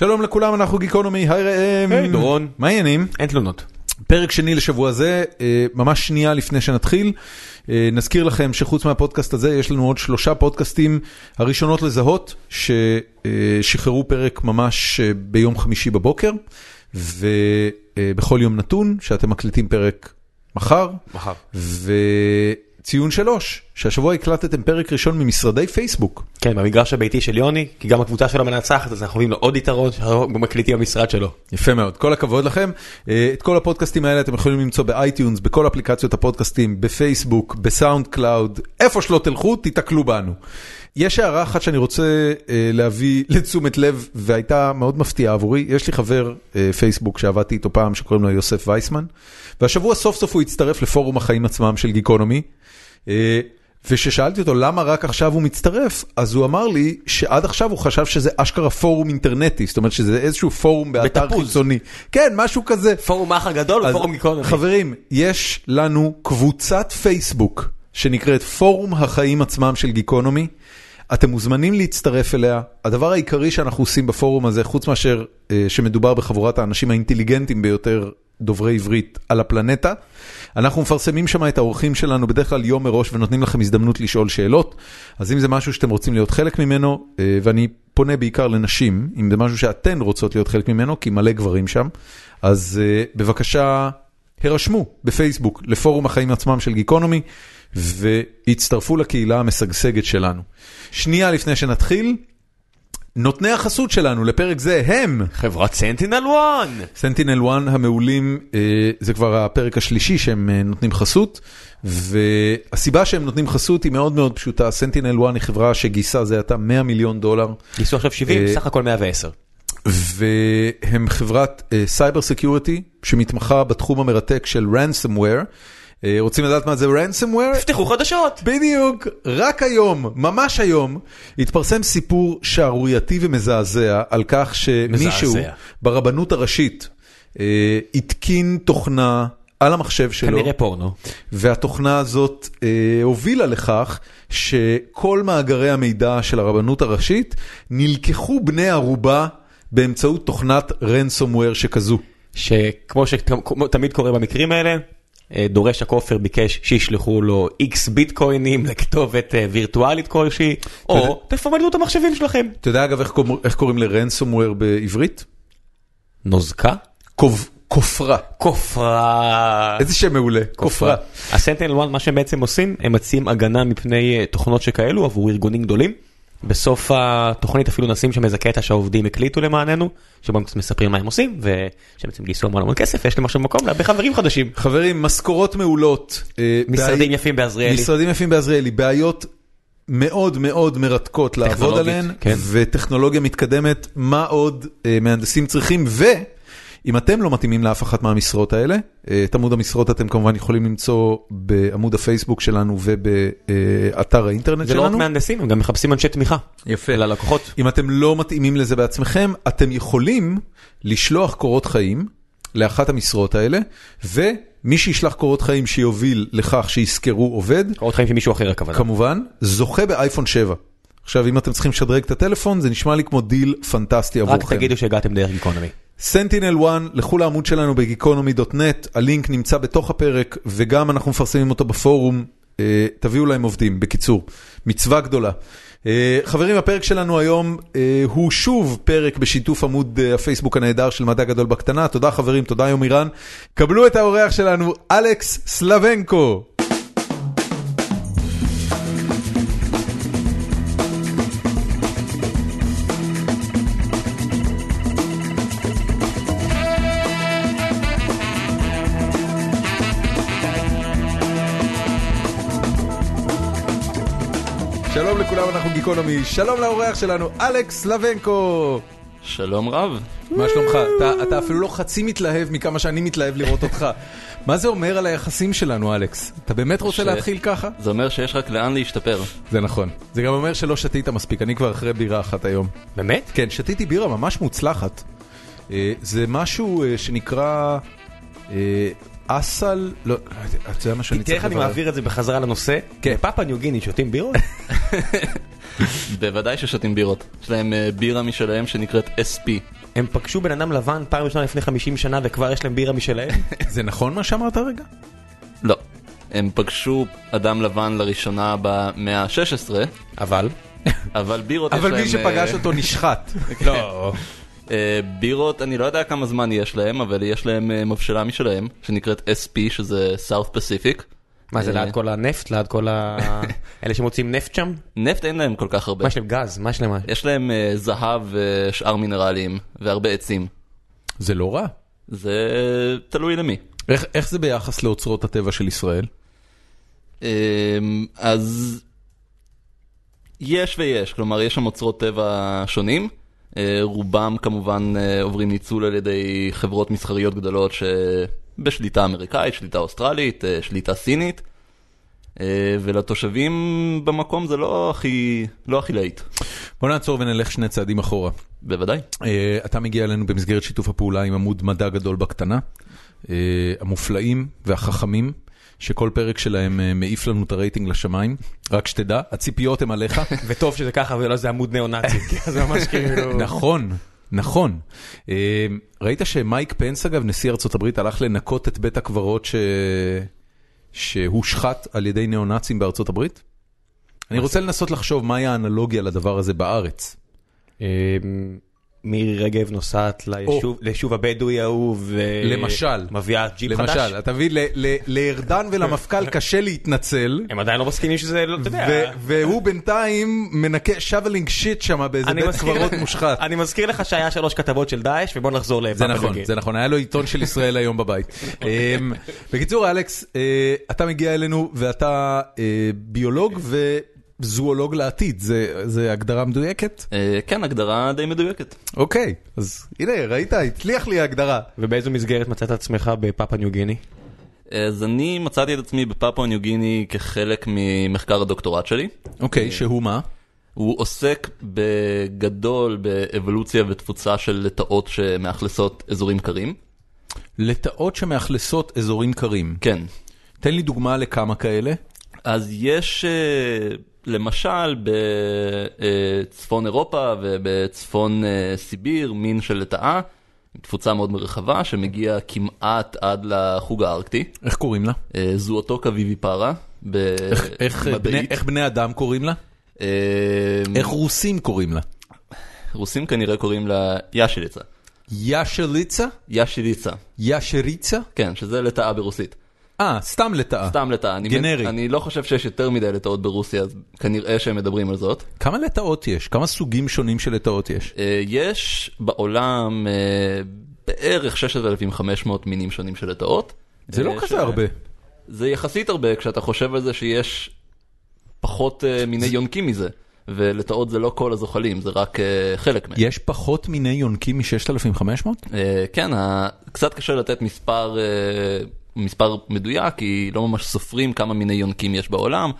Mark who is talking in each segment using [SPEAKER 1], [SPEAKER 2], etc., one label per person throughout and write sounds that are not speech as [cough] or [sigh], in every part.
[SPEAKER 1] שלום לכולם, אנחנו גיקונומי, היי ראם.
[SPEAKER 2] היי, דורון.
[SPEAKER 1] מה העניינים?
[SPEAKER 2] אין תלונות.
[SPEAKER 1] פרק שני לשבוע זה, אה, ממש שנייה לפני שנתחיל. אה, נזכיר לכם שחוץ מהפודקאסט הזה יש לנו עוד שלושה פודקאסטים הראשונות לזהות ששחררו פרק ממש אה, ביום חמישי בבוקר ובכל יום נתון שאתם מקליטים פרק מחר.
[SPEAKER 2] מחר.
[SPEAKER 1] וציון שלוש, שהשבוע הקלטתם פרק ראשון ממשרדי פייסבוק.
[SPEAKER 2] כן, במגרש הביתי של יוני, כי גם הקבוצה שלו מנצחת, אז אנחנו מביאים לו עוד יתרון שאנחנו מקליטים במשרד שלו.
[SPEAKER 1] יפה מאוד, כל הכבוד לכם. אה, את כל הפודקאסטים האלה אתם יכולים למצוא באייטיונס, בכל אפליקציות הפודקאסטים, בפייסבוק, בסאונד קלאוד, איפה שלא תלכו, תיתקלו בנו. יש הערה אחת שאני רוצה אה, להביא [laughs] לתשומת לב, והייתה מאוד מפתיעה עבורי. יש לי חבר אה, פייסבוק שעבדתי איתו פעם, שקוראים לו יוסף וייסמן, והשבוע סוף סוף הוא הצטרף לפורום החיים עצמם של גיקונומי. אה, וכששאלתי אותו למה רק עכשיו הוא מצטרף, אז הוא אמר לי שעד עכשיו הוא חשב שזה אשכרה פורום אינטרנטי, זאת אומרת שזה איזשהו פורום באתר
[SPEAKER 2] בתפוז.
[SPEAKER 1] חיצוני. כן, משהו כזה.
[SPEAKER 2] פורום האח הגדול
[SPEAKER 1] אז
[SPEAKER 2] ופורום גיקונומי.
[SPEAKER 1] חברים, יש לנו קבוצת פייסבוק שנקראת פורום החיים עצמם של גיקונומי. אתם מוזמנים להצטרף אליה. הדבר העיקרי שאנחנו עושים בפורום הזה, חוץ מאשר אה, שמדובר בחבורת האנשים האינטליגנטים ביותר דוברי עברית על הפלנטה, אנחנו מפרסמים שם את האורחים שלנו בדרך כלל יום מראש ונותנים לכם הזדמנות לשאול שאלות. אז אם זה משהו שאתם רוצים להיות חלק ממנו, אה, ואני פונה בעיקר לנשים, אם זה משהו שאתן רוצות להיות חלק ממנו, כי מלא גברים שם, אז אה, בבקשה הרשמו בפייסבוק לפורום החיים עצמם של גיקונומי, והצטרפו לקהילה המשגשגת שלנו. שנייה לפני שנתחיל, נותני החסות שלנו לפרק זה הם
[SPEAKER 2] חברת סנטינל 1!
[SPEAKER 1] סנטינל 1 המעולים, אה, זה כבר הפרק השלישי שהם אה, נותנים חסות, והסיבה שהם נותנים חסות היא מאוד מאוד פשוטה, סנטינל 1 היא חברה שגייסה זה עתה 100 מיליון דולר,
[SPEAKER 2] ניסו עכשיו 70,
[SPEAKER 1] אה,
[SPEAKER 2] סך הכל 110.
[SPEAKER 1] והם חברת cyber security שמתמחה בתחום המרתק של ransomware. אה, רוצים לדעת מה זה ransomware?
[SPEAKER 2] תפתחו חדשות!
[SPEAKER 1] בדיוק, רק היום, ממש היום, התפרסם סיפור שערורייתי ומזעזע על כך שמישהו
[SPEAKER 2] מזעזע.
[SPEAKER 1] ברבנות הראשית אה, התקין תוכנה על המחשב שלו,
[SPEAKER 2] כנראה פורנו.
[SPEAKER 1] והתוכנה הזאת אה, הובילה לכך שכל מאגרי המידע של הרבנות הראשית נלקחו בני ערובה באמצעות תוכנת ransomware שכזו.
[SPEAKER 2] שכמו שתמיד קורה במקרים האלה, דורש הכופר ביקש שישלחו לו איקס ביטקוינים לכתובת אה, וירטואלית כלשהי, או תפרמדו את המחשבים שלכם.
[SPEAKER 1] אתה יודע אגב איך קוראים- ל-ransomware בעברית?
[SPEAKER 2] נוזקה?
[SPEAKER 1] כופרה.
[SPEAKER 2] כופרה.
[SPEAKER 1] איזה שם מעולה, כופרה.
[SPEAKER 2] הסנטינל 1 מה שהם בעצם עושים הם מציעים הגנה מפני אה, תוכנות שכאלו עבור ארגונים גדולים. בסוף התוכנית אפילו נשים שם איזה קטע שהעובדים הקליטו למעננו שבו הם מספרים מה הם עושים ושהם בעצם גייסו המון המון כסף יש להם עכשיו מקום להרבה חברים חדשים.
[SPEAKER 1] חברים, משכורות מעולות. אה,
[SPEAKER 2] משרדים יפים בעזריאלי.
[SPEAKER 1] משרדים יפים בעזריאלי, בעיות מאוד מאוד מרתקות לעבוד עליהן,
[SPEAKER 2] כן.
[SPEAKER 1] וטכנולוגיה מתקדמת, מה עוד אה, מהנדסים צריכים, ואם אתם לא מתאימים לאף אחת מהמשרות האלה, אה, את עמוד המשרות אתם כמובן יכולים למצוא בעמוד הפייסבוק שלנו ובאתר האינטרנט
[SPEAKER 2] זה לא רק
[SPEAKER 1] שלנו.
[SPEAKER 2] מהנדסים הם גם מחפשים אנשי תמיכה.
[SPEAKER 1] יפה.
[SPEAKER 2] ללקוחות.
[SPEAKER 1] אם אתם לא מתאימים לזה בעצמכם, אתם יכולים לשלוח קורות חיים לאחת המשרות האלה, ומי שישלח קורות חיים שיוביל לכך שישכרו עובד,
[SPEAKER 2] קורות חיים של מישהו אחר הכוונה.
[SPEAKER 1] כמובן, זוכה באייפון 7. עכשיו, אם אתם צריכים לשדרג את הטלפון, זה נשמע לי כמו דיל פנטסטי
[SPEAKER 2] רק
[SPEAKER 1] עבורכם.
[SPEAKER 2] תגידו שהגעתם דרך גיקונומי.
[SPEAKER 1] סנטינל 1, לכו לעמוד שלנו בגיקונומי.נט, הלינק נמצא בתוך הפרק, וגם אנחנו מפרסמים אותו בפורום, אה, תביאו להם עובדים, בקיצור, מצווה גדולה. אה, חברים, הפרק שלנו היום אה, הוא שוב פרק בשיתוף עמוד אה, הפייסבוק הנהדר של מדע גדול בקטנה, תודה חברים, תודה יומירן. קבלו את האורח שלנו, אלכס סלבנקו. לכולם, אנחנו גיקונומי, שלום לאורח שלנו, אלכס סלבנקו.
[SPEAKER 3] שלום רב.
[SPEAKER 1] מה שלומך? אתה, אתה אפילו לא חצי מתלהב מכמה שאני מתלהב לראות אותך. מה זה אומר על היחסים שלנו, אלכס? אתה באמת רוצה
[SPEAKER 3] ש-
[SPEAKER 1] להתחיל ככה?
[SPEAKER 3] זה אומר שיש רק לאן להשתפר.
[SPEAKER 1] זה נכון. זה גם אומר שלא שתית מספיק, אני כבר אחרי בירה אחת היום.
[SPEAKER 2] באמת?
[SPEAKER 1] כן, שתיתי בירה ממש מוצלחת. אה, זה משהו אה, שנקרא אה, אסל, לא, אתה יודע מה שאני
[SPEAKER 2] תראה איך אני
[SPEAKER 1] לברר?
[SPEAKER 2] מעביר את זה בחזרה לנושא.
[SPEAKER 1] כן.
[SPEAKER 2] בפאפה ניו גיני שותים בירות? [laughs]
[SPEAKER 3] בוודאי ששותים בירות. יש להם אה, בירה משלהם שנקראת SP.
[SPEAKER 2] הם פגשו בן אדם לבן פעם ראשונה לפני 50 שנה וכבר יש להם בירה משלהם? [laughs]
[SPEAKER 1] זה נכון מה שאמרת רגע?
[SPEAKER 3] לא. הם פגשו אדם לבן לראשונה במאה ה-16,
[SPEAKER 2] אבל?
[SPEAKER 3] אבל בירות יש
[SPEAKER 1] אבל
[SPEAKER 3] להם...
[SPEAKER 1] מי שפגש
[SPEAKER 3] אה,
[SPEAKER 1] אותו נשחט. [laughs]
[SPEAKER 2] לא.
[SPEAKER 3] אה, בירות, אני לא יודע כמה זמן יש להם, אבל יש להם אה, מבשלה משלהם, שנקראת SP, שזה South Pacific.
[SPEAKER 2] מה זה
[SPEAKER 3] אה,
[SPEAKER 2] ליד כל הנפט? ליד כל ה... [laughs] אלה שמוצאים נפט שם?
[SPEAKER 3] נפט אין להם כל כך הרבה.
[SPEAKER 2] מה יש להם גז? מה יש להם?
[SPEAKER 3] יש להם זהב ושאר מינרלים, והרבה עצים.
[SPEAKER 1] זה לא רע.
[SPEAKER 3] זה תלוי למי.
[SPEAKER 1] איך, איך זה ביחס לאוצרות הטבע של ישראל?
[SPEAKER 3] אמ, אז יש ויש, כלומר יש שם אוצרות טבע שונים. אה, רובם כמובן אה, עוברים ניצול על ידי חברות מסחריות גדולות שבשליטה אמריקאית, שליטה אוסטרלית, אה, שליטה סינית. ולתושבים במקום זה לא הכי, לא הכי להיט,
[SPEAKER 1] בוא נעצור ונלך שני צעדים אחורה.
[SPEAKER 3] בוודאי.
[SPEAKER 1] אתה מגיע אלינו במסגרת שיתוף הפעולה עם עמוד מדע גדול בקטנה. המופלאים והחכמים, שכל פרק שלהם אה, מעיף לנו את הרייטינג לשמיים. רק שתדע, הציפיות הן עליך. [laughs]
[SPEAKER 2] וטוב שזה ככה ולא זה עמוד ניאו-נאצי, [laughs] כי זה ממש כאילו...
[SPEAKER 1] נכון, נכון. אה, ראית שמייק פנס אגב, נשיא הברית, הלך לנקות את בית הקברות ש... שהושחת על ידי ניאו-נאצים בארצות הברית? אני רוצה לנסות לחשוב מהי האנלוגיה לדבר הזה בארץ.
[SPEAKER 2] מירי רגב נוסעת ליישוב- הבדואי ההוא ו...
[SPEAKER 1] למשל.
[SPEAKER 2] מביאה ג'יפ חדש.
[SPEAKER 1] למשל, אתה מבין, לארדן ולמפכ"ל [laughs] קשה להתנצל.
[SPEAKER 2] הם עדיין לא מסכימים שזה, לא, אתה יודע.
[SPEAKER 1] ו- והוא בינתיים מנקה שוולינג שיט שם באיזה בית קברות מושחת.
[SPEAKER 2] אני מזכיר לך שהיה שלוש כתבות של דאעש ובוא נחזור לפאפה
[SPEAKER 1] זה נכון. זה נכון, היה לו עיתון של ישראל היום בבית. [laughs] אמ, בקיצור, אלכס, אה, אתה מגיע אלינו ואתה אה, ביולוג וזואולוג לעתיד, זה זה הגדרה מדויקת?
[SPEAKER 3] אה, כן, הגדרה די מדויקת.
[SPEAKER 1] אוקיי, אז הנה, ראית, הצליח לי ההגדרה.
[SPEAKER 2] ובאיזו מסגרת מצאת עצמך בפאפה ניו גיני?
[SPEAKER 3] אז אני מצאתי את עצמי בפפואה ניו גיני כחלק ממחקר הדוקטורט שלי.
[SPEAKER 1] אוקיי, שהוא מה?
[SPEAKER 3] הוא עוסק בגדול באבולוציה ותפוצה של לטאות שמאכלסות אזורים קרים.
[SPEAKER 1] לטאות שמאכלסות אזורים קרים.
[SPEAKER 3] כן.
[SPEAKER 1] תן לי דוגמה לכמה כאלה.
[SPEAKER 3] אז יש אה, למשל בצפון אירופה ובצפון אה, סיביר מין של לטאה, תפוצה מאוד רחבה שמגיע כמעט עד לחוג הארקטי.
[SPEAKER 1] איך קוראים לה?
[SPEAKER 3] אה, זואוטוקה ויביפרה.
[SPEAKER 1] איך- איך בני-. איך בני אדם קוראים לה?
[SPEAKER 3] אה,
[SPEAKER 1] איך רוסים קוראים לה?
[SPEAKER 3] רוסים כנראה קוראים לה יאשיליצה.
[SPEAKER 1] יאשליצה?
[SPEAKER 3] יאשיליצה.
[SPEAKER 1] יאשריצה?
[SPEAKER 3] כן, שזה לטאה ברוסית.
[SPEAKER 1] אה, סתם לטאה.
[SPEAKER 3] סתם לטאה.
[SPEAKER 1] גנרי.
[SPEAKER 3] אני לא חושב שיש יותר מדי לטאות ברוסיה, אז כנראה שהם מדברים על זאת.
[SPEAKER 1] כמה לטאות יש? כמה סוגים שונים של לטאות יש?
[SPEAKER 3] אה, יש בעולם אה, בערך 6,500 מינים שונים של לטאות.
[SPEAKER 1] זה לא
[SPEAKER 3] אה,
[SPEAKER 1] כזה הרבה.
[SPEAKER 3] זה יחסית הרבה כשאתה חושב על זה שיש פחות מיני יונקים מזה. ולטאות זה לא כל הזוחלים, זה רק אה, חלק מהם.
[SPEAKER 1] יש פחות מיני יונקים מ-6500?
[SPEAKER 3] אה, כן, ה- קצת קשה לתת מספר, אה, מספר מדויק, כי לא ממש סופרים כמה מיני יונקים יש בעולם,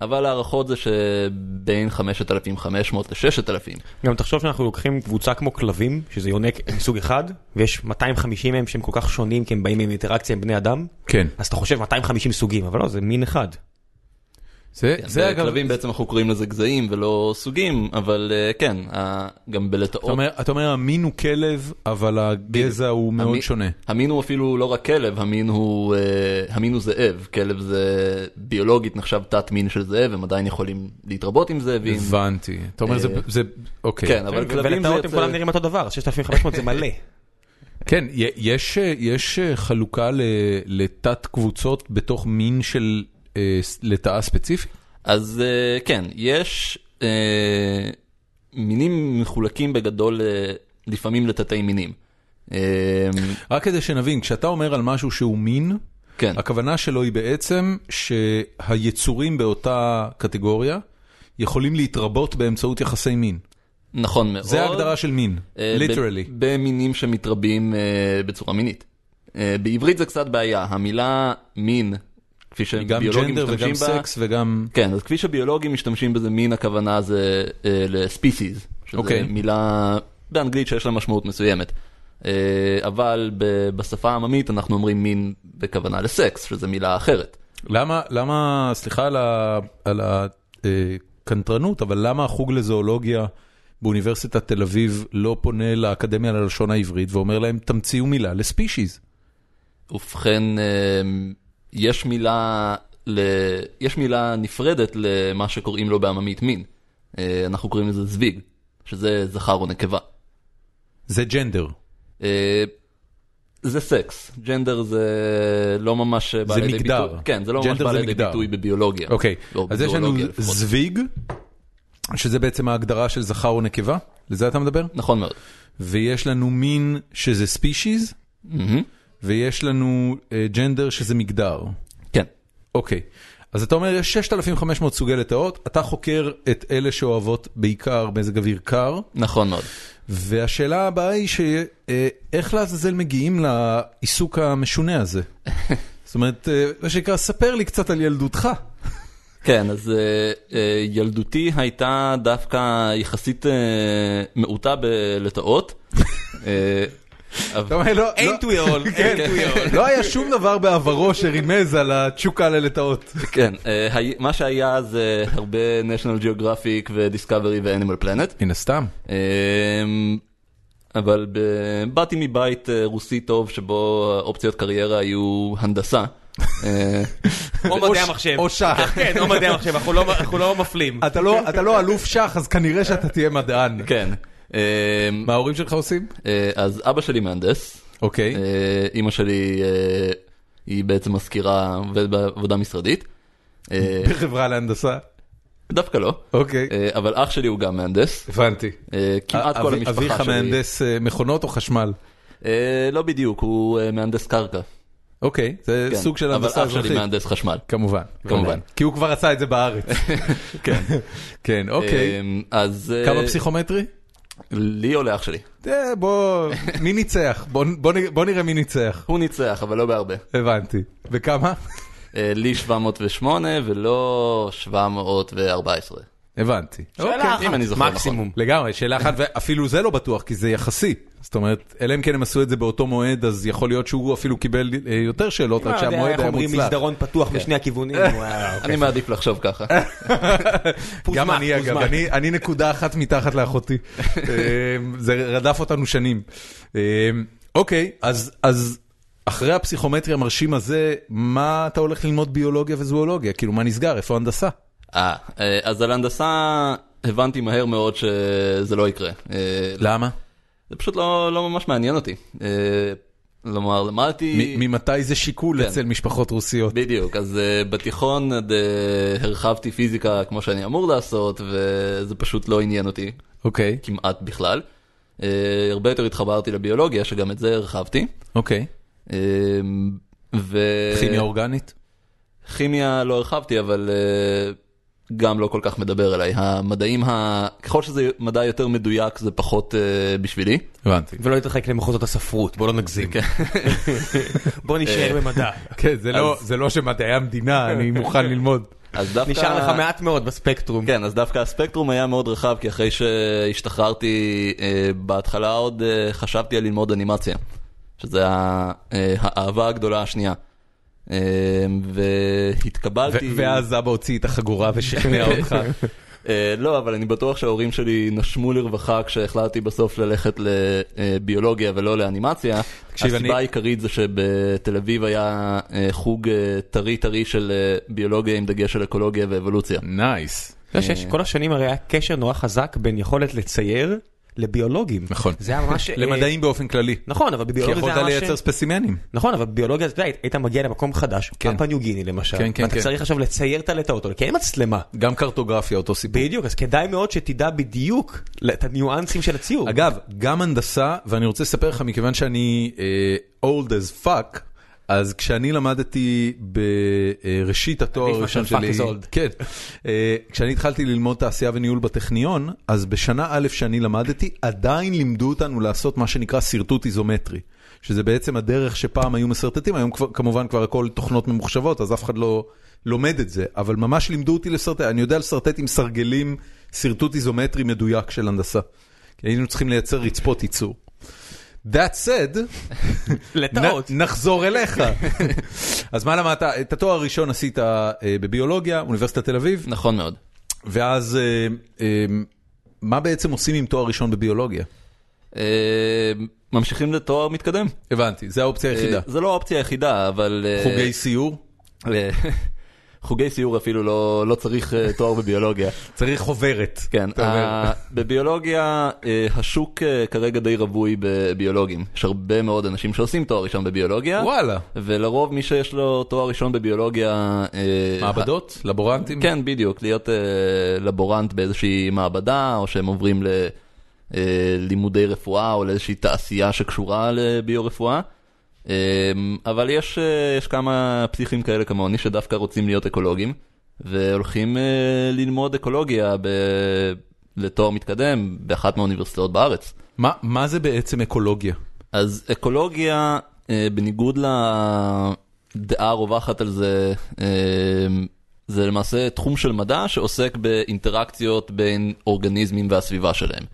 [SPEAKER 3] אבל הערכות זה שבין 5,500 ל-6,000.
[SPEAKER 2] גם תחשוב שאנחנו לוקחים קבוצה כמו כלבים, שזה יונק מסוג אחד, ויש 250 מהם שהם כל כך שונים כי הם באים עם אינטראקציה עם בני אדם,
[SPEAKER 1] כן.
[SPEAKER 2] אז אתה חושב 250 סוגים, אבל לא, זה מין אחד.
[SPEAKER 1] זה,
[SPEAKER 3] כן,
[SPEAKER 1] זה אגב,
[SPEAKER 3] בכלבים בעצם אנחנו קוראים לזה גזעים ולא סוגים, אבל אה, כן, גם בלטאות.
[SPEAKER 1] אתה אומר, אתה אומר המין הוא כלב, אבל הגזע הוא מאוד
[SPEAKER 3] המין-
[SPEAKER 1] שונה.
[SPEAKER 3] המין הוא אפילו לא רק כלב, המין הוא, אה, המין הוא זאב. כלב זה ביולוגית נחשב תת מין של זאב, הם עדיין יכולים להתרבות עם זאבים.
[SPEAKER 1] הבנתי. אתה אומר, זה,
[SPEAKER 3] אה,
[SPEAKER 1] זה, אוקיי.
[SPEAKER 3] כן, אבל כלבים זה
[SPEAKER 2] ולטאות הם. כולם נראים אותו דבר, 6500 זה מלא. [laughs]
[SPEAKER 1] כן, יש, יש חלוקה לתת קבוצות בתוך מין של אה, לטאה ספציפי?
[SPEAKER 3] אז אה, כן, יש אה, מינים מחולקים בגדול לפעמים לתתי מינים.
[SPEAKER 1] רק כדי שנבין, כשאתה אומר על משהו שהוא מין,
[SPEAKER 3] כן,
[SPEAKER 1] הכוונה שלו היא בעצם שהיצורים באותה קטגוריה יכולים להתרבות באמצעות יחסי מין.
[SPEAKER 3] נכון מאוד.
[SPEAKER 1] זה ההגדרה של מין, ליטרלי.
[SPEAKER 3] במינים שמתרבים אה, בצורה מינית. אה, בעברית זה קצת בעיה, המילה מין, כפי
[SPEAKER 1] גם
[SPEAKER 3] שביולוגים
[SPEAKER 1] ג'נדר
[SPEAKER 3] משתמשים
[SPEAKER 1] וגם
[SPEAKER 3] בה,
[SPEAKER 1] סקס וגם...
[SPEAKER 3] כן, אז כפי שביולוגים משתמשים בזה מין הכוונה זה אה, לספיסיז, שזה
[SPEAKER 1] אוקיי.
[SPEAKER 3] מילה באנגלית שיש לה משמעות מסוימת. אה, אבל ב- בשפה העממית אנחנו אומרים מין בכוונה לסקס, שזה מילה אחרת.
[SPEAKER 1] למה, למה, סליחה על הקנטרנות, אבל למה החוג לזואולוגיה באוניברסיטת תל אביב לא פונה לאקדמיה ללשון העברית ואומר להם, תמציאו מילה לספישיז?
[SPEAKER 3] ובכן, יש מילה, ל... יש מילה נפרדת למה שקוראים לו בעממית מין. אה, אנחנו קוראים לזה זוויג, שזה זכר או נקבה.
[SPEAKER 1] זה ג'נדר.
[SPEAKER 3] אה, זה סקס, ג'נדר זה לא ממש בא לידי
[SPEAKER 1] מגדר.
[SPEAKER 3] ביטוי, כן, זה לא ממש בא לידי. ביטוי בביולוגיה.
[SPEAKER 1] אוקיי,
[SPEAKER 3] לא
[SPEAKER 1] אז יש לנו. זוויג, שזה בעצם ההגדרה של זכר או נקבה, לזה אתה מדבר?
[SPEAKER 3] נכון מאוד.
[SPEAKER 1] ויש לנו מין שזה ספישיז,
[SPEAKER 3] מהמם.
[SPEAKER 1] ויש לנו אה, ג'נדר שזה מגדר.
[SPEAKER 3] כן.
[SPEAKER 1] אוקיי, אז אתה אומר יש 6,500 סוגי לטאות, אתה חוקר את אלה שאוהבות בעיקר מזג אוויר קר,
[SPEAKER 3] נכון מאוד.
[SPEAKER 1] והשאלה הבאה היא שאיך לעזאזל מגיעים לעיסוק המשונה הזה? [laughs] זאת אומרת, אה, מה שנקרא, ספר לי קצת על ילדותך.
[SPEAKER 3] כן, אז אה, אה, ילדותי הייתה דווקא יחסית אה, מעוטה בלטאות. [laughs]
[SPEAKER 1] אתה אומר, לא,
[SPEAKER 2] ain't we all, [laughs]
[SPEAKER 1] כן,
[SPEAKER 2] ain't we all.
[SPEAKER 1] לא היה שום דבר בעברו שרימז על התשוקה ללטאות.
[SPEAKER 3] כן, אה, מה שהיה זה הרבה national geographic ו-discovery ו-animal planet.
[SPEAKER 1] מן הסתם.
[SPEAKER 3] אבל ב- באתי מבית אה, רוסי טוב שבו אופציות קריירה היו הנדסה. אה, [laughs]
[SPEAKER 2] או מדעי המחשב.
[SPEAKER 1] או שח. [laughs]
[SPEAKER 2] כן, או מדעי המחשב, אנחנו לא- לא מפלים.
[SPEAKER 1] אתה לא, אתה לא אלוף שח, אז כנראה שאתה תהיה מדען.
[SPEAKER 3] כן. אה,
[SPEAKER 1] מה ההורים שלך עושים?
[SPEAKER 3] אה, אז אבא שלי מהנדס,
[SPEAKER 1] אוקיי.
[SPEAKER 3] אה, אימא שלי אה, היא בעצם מזכירה, בעבודה משרדית.
[SPEAKER 1] בחברה להנדסה.
[SPEAKER 3] דווקא לא,
[SPEAKER 1] אוקיי.
[SPEAKER 3] אבל אח שלי הוא גם מהנדס.
[SPEAKER 1] הבנתי.
[SPEAKER 3] כמעט כל המשפחה שלי.
[SPEAKER 1] אביך מהנדס מכונות או חשמל?
[SPEAKER 3] לא בדיוק, הוא מהנדס קרקע.
[SPEAKER 1] אוקיי, זה
[SPEAKER 3] כן,
[SPEAKER 1] סוג של הנדסה
[SPEAKER 3] אבל אח שלי
[SPEAKER 1] אזרחית.
[SPEAKER 3] מהנדס חשמל.
[SPEAKER 1] כמובן.
[SPEAKER 3] כמובן.
[SPEAKER 1] כי הוא כבר עשה את זה בארץ. [laughs]
[SPEAKER 3] כן. [laughs]
[SPEAKER 1] כן, אוקיי.
[SPEAKER 3] אה, אז...
[SPEAKER 1] כמה פסיכומטרי?
[SPEAKER 3] לי או לאח שלי.
[SPEAKER 1] אה, בוא, מי ניצח? בוא נראה מי ניצח.
[SPEAKER 3] הוא ניצח, אבל לא בהרבה.
[SPEAKER 1] הבנתי. וכמה?
[SPEAKER 3] אה, לי 708 ולא 714.
[SPEAKER 1] הבנתי.
[SPEAKER 2] שאלה
[SPEAKER 1] אוקיי.
[SPEAKER 2] אחת,
[SPEAKER 3] אם אני זוכר
[SPEAKER 2] מקסימום.
[SPEAKER 1] לגמרי, שאלה אחת, ואפילו זה לא בטוח, כי זה יחסי. זאת אומרת, אלא אם כן הם עשו את זה באותו מועד, אז יכול להיות שהוא אפילו קיבל אה, יותר שאלות, רק
[SPEAKER 2] לא
[SPEAKER 1] שהמועד
[SPEAKER 2] איך
[SPEAKER 1] היה
[SPEAKER 2] אומרים
[SPEAKER 1] מוצלח.
[SPEAKER 2] מסדרון פתוח משני הכיוונים. [laughs] וואו,
[SPEAKER 3] אני. מעדיף לחשוב ככה. [laughs]
[SPEAKER 1] גם אני אגב. אני- אני נקודה אחת מתחת לאחותי. [laughs] אה, זה רדף אותנו שנים. אה, אוקיי, אז- אז אחרי הפסיכומטרי המרשים הזה, מה אתה הולך ללמוד ביולוגיה וזואולוגיה? כאילו, מה נסגר? איפה הנדסה?
[SPEAKER 3] אה, אה, אז על הנדסה הבנתי מהר מאוד שזה לא יקרה. אה,
[SPEAKER 1] למה?
[SPEAKER 3] זה פשוט לא לא ממש מעניין אותי. אה, כלומר, למדתי...
[SPEAKER 1] מ- ממתי זה שיקול
[SPEAKER 3] כן.
[SPEAKER 1] אצל משפחות רוסיות?
[SPEAKER 3] בדיוק, אז uh, בתיכון עד, uh, הרחבתי פיזיקה כמו שאני אמור לעשות, וזה פשוט לא עניין אותי
[SPEAKER 1] אוקיי,
[SPEAKER 3] כמעט בכלל. Uh, הרבה יותר התחברתי לביולוגיה, שגם את זה הרחבתי.
[SPEAKER 1] אוקיי.
[SPEAKER 3] Uh, ו...
[SPEAKER 1] כימיה אורגנית?
[SPEAKER 3] כימיה לא הרחבתי, אבל uh, גם לא כל כך מדבר אליי. המדעים, ה... ככל שזה מדע יותר מדויק, זה פחות uh, בשבילי.
[SPEAKER 1] הבנתי.
[SPEAKER 2] ולא להתרחק למחוזות הספרות, בוא לא נגזים. [laughs] בוא נשאר במדע.
[SPEAKER 1] כן, זה לא- זה לא שמדעי המדינה, אני מוכן ללמוד.
[SPEAKER 3] אז דווקא...
[SPEAKER 2] נשאר לך מעט מאוד בספקטרום.
[SPEAKER 3] כן, אז דווקא הספקטרום היה מאוד רחב, כי אחרי שהשתחררתי, אה, בהתחלה עוד אה, חשבתי על ללמוד אנימציה, שזה ה- אה, האהבה הגדולה השנייה. אה, והתקבלתי...
[SPEAKER 1] ואז אבא הוציא את החגורה ושכנע [laughs] אותך.
[SPEAKER 3] אה, לא, אבל אני בטוח שההורים שלי נשמו לרווחה כשהחלטתי בסוף ללכת לביולוגיה ולא לאנימציה. הסיבה
[SPEAKER 1] אני-
[SPEAKER 3] העיקרית זה שבתל אביב היה אה, חוג אה, טרי טרי של ביולוגיה עם דגש על אקולוגיה ואבולוציה.
[SPEAKER 1] nice.
[SPEAKER 2] אתה יודע שיש כל השנים הרי היה קשר נורא חזק בין יכולת לצייר לביולוגים.
[SPEAKER 1] נכון.
[SPEAKER 2] זה היה ממש... אה,
[SPEAKER 1] למדעים באופן כללי.
[SPEAKER 2] נכון, אבל
[SPEAKER 1] כי
[SPEAKER 2] בביולוגיה זה
[SPEAKER 1] יכולת
[SPEAKER 2] היה ממש...
[SPEAKER 1] לייצר ספסימנים.
[SPEAKER 2] נכון, אבל בביולוגיה, אתה יודע, היית מגיע למקום חדש,
[SPEAKER 1] כן.
[SPEAKER 2] פפא ניו גיני למשל,
[SPEAKER 1] כן, כן,
[SPEAKER 2] ואתה
[SPEAKER 1] כן.
[SPEAKER 2] צריך עכשיו לצייר את הלטאות כי אין מצלמה.
[SPEAKER 1] גם קרטוגרפיה אותו סיפור.
[SPEAKER 2] בדיוק, אז כדאי מאוד שתדע בדיוק את הניואנסים של הציור.
[SPEAKER 1] אגב, גם הנדסה, ואני רוצה לספר לך, מכיוון שאני אה, old as fuck, אז כשאני למדתי בראשית התואר הראשון שלי. כן, אה, כשאני התחלתי ללמוד תעשייה וניהול בטכניון, אז בשנה א' שאני למדתי, עדיין לימדו אותנו לעשות מה שנקרא שרטוט איזומטרי. שזה בעצם הדרך שפעם היו מסרטטים, היום כבר, כמובן כבר הכל תוכנות ממוחשבות, אז אף אחד לא לומד את זה, אבל ממש לימדו אותי לשרטט, אני יודע לשרטט עם סרגלים, שרטוט איזומטרי מדויק של הנדסה. כי היינו צריכים לייצר רצפות ייצור. That said, נחזור אליך. [laughs] אז מה למדת? את התואר הראשון עשית אה, בביולוגיה, אוניברסיטת תל אביב,
[SPEAKER 3] נכון מאוד.
[SPEAKER 1] ואז אה, אה, מה בעצם עושים עם תואר ראשון בביולוגיה?
[SPEAKER 3] ממשיכים לתואר מתקדם.
[SPEAKER 1] הבנתי, זה האופציה היחידה.
[SPEAKER 3] זה לא האופציה היחידה, אבל...
[SPEAKER 1] חוגי סיור?
[SPEAKER 3] חוגי סיור אפילו לא לא צריך אה, תואר בביולוגיה. [laughs]
[SPEAKER 1] צריך חוברת.
[SPEAKER 3] כן. ה- בביולוגיה אה, השוק אה, כרגע די רווי בביולוגים. יש הרבה מאוד אנשים שעושים תואר ראשון בביולוגיה.
[SPEAKER 1] וואלה.
[SPEAKER 3] ולרוב מי שיש לו תואר ראשון בביולוגיה...
[SPEAKER 1] מעבדות? לבורנטים?
[SPEAKER 3] כן, בדיוק, להיות אה, לבורנט באיזושהי מעבדה, או שהם עוברים ללימודי רפואה או לאיזושהי תעשייה שקשורה לביו-רפואה. אה, אבל יש, אה, יש כמה פסיכים כאלה כמוני שדווקא רוצים להיות אקולוגים, והולכים אה, ללמוד אקולוגיה ב... לתואר מתקדם באחת מהאוניברסיטאות בארץ.
[SPEAKER 1] מה, מה זה בעצם אקולוגיה?
[SPEAKER 3] אז אקולוגיה, אה, בניגוד לדעה הרווחת על זה, זה למעשה תחום של מדע שעוסק באינטראקציות בין אורגניזמים והסביבה שלהם.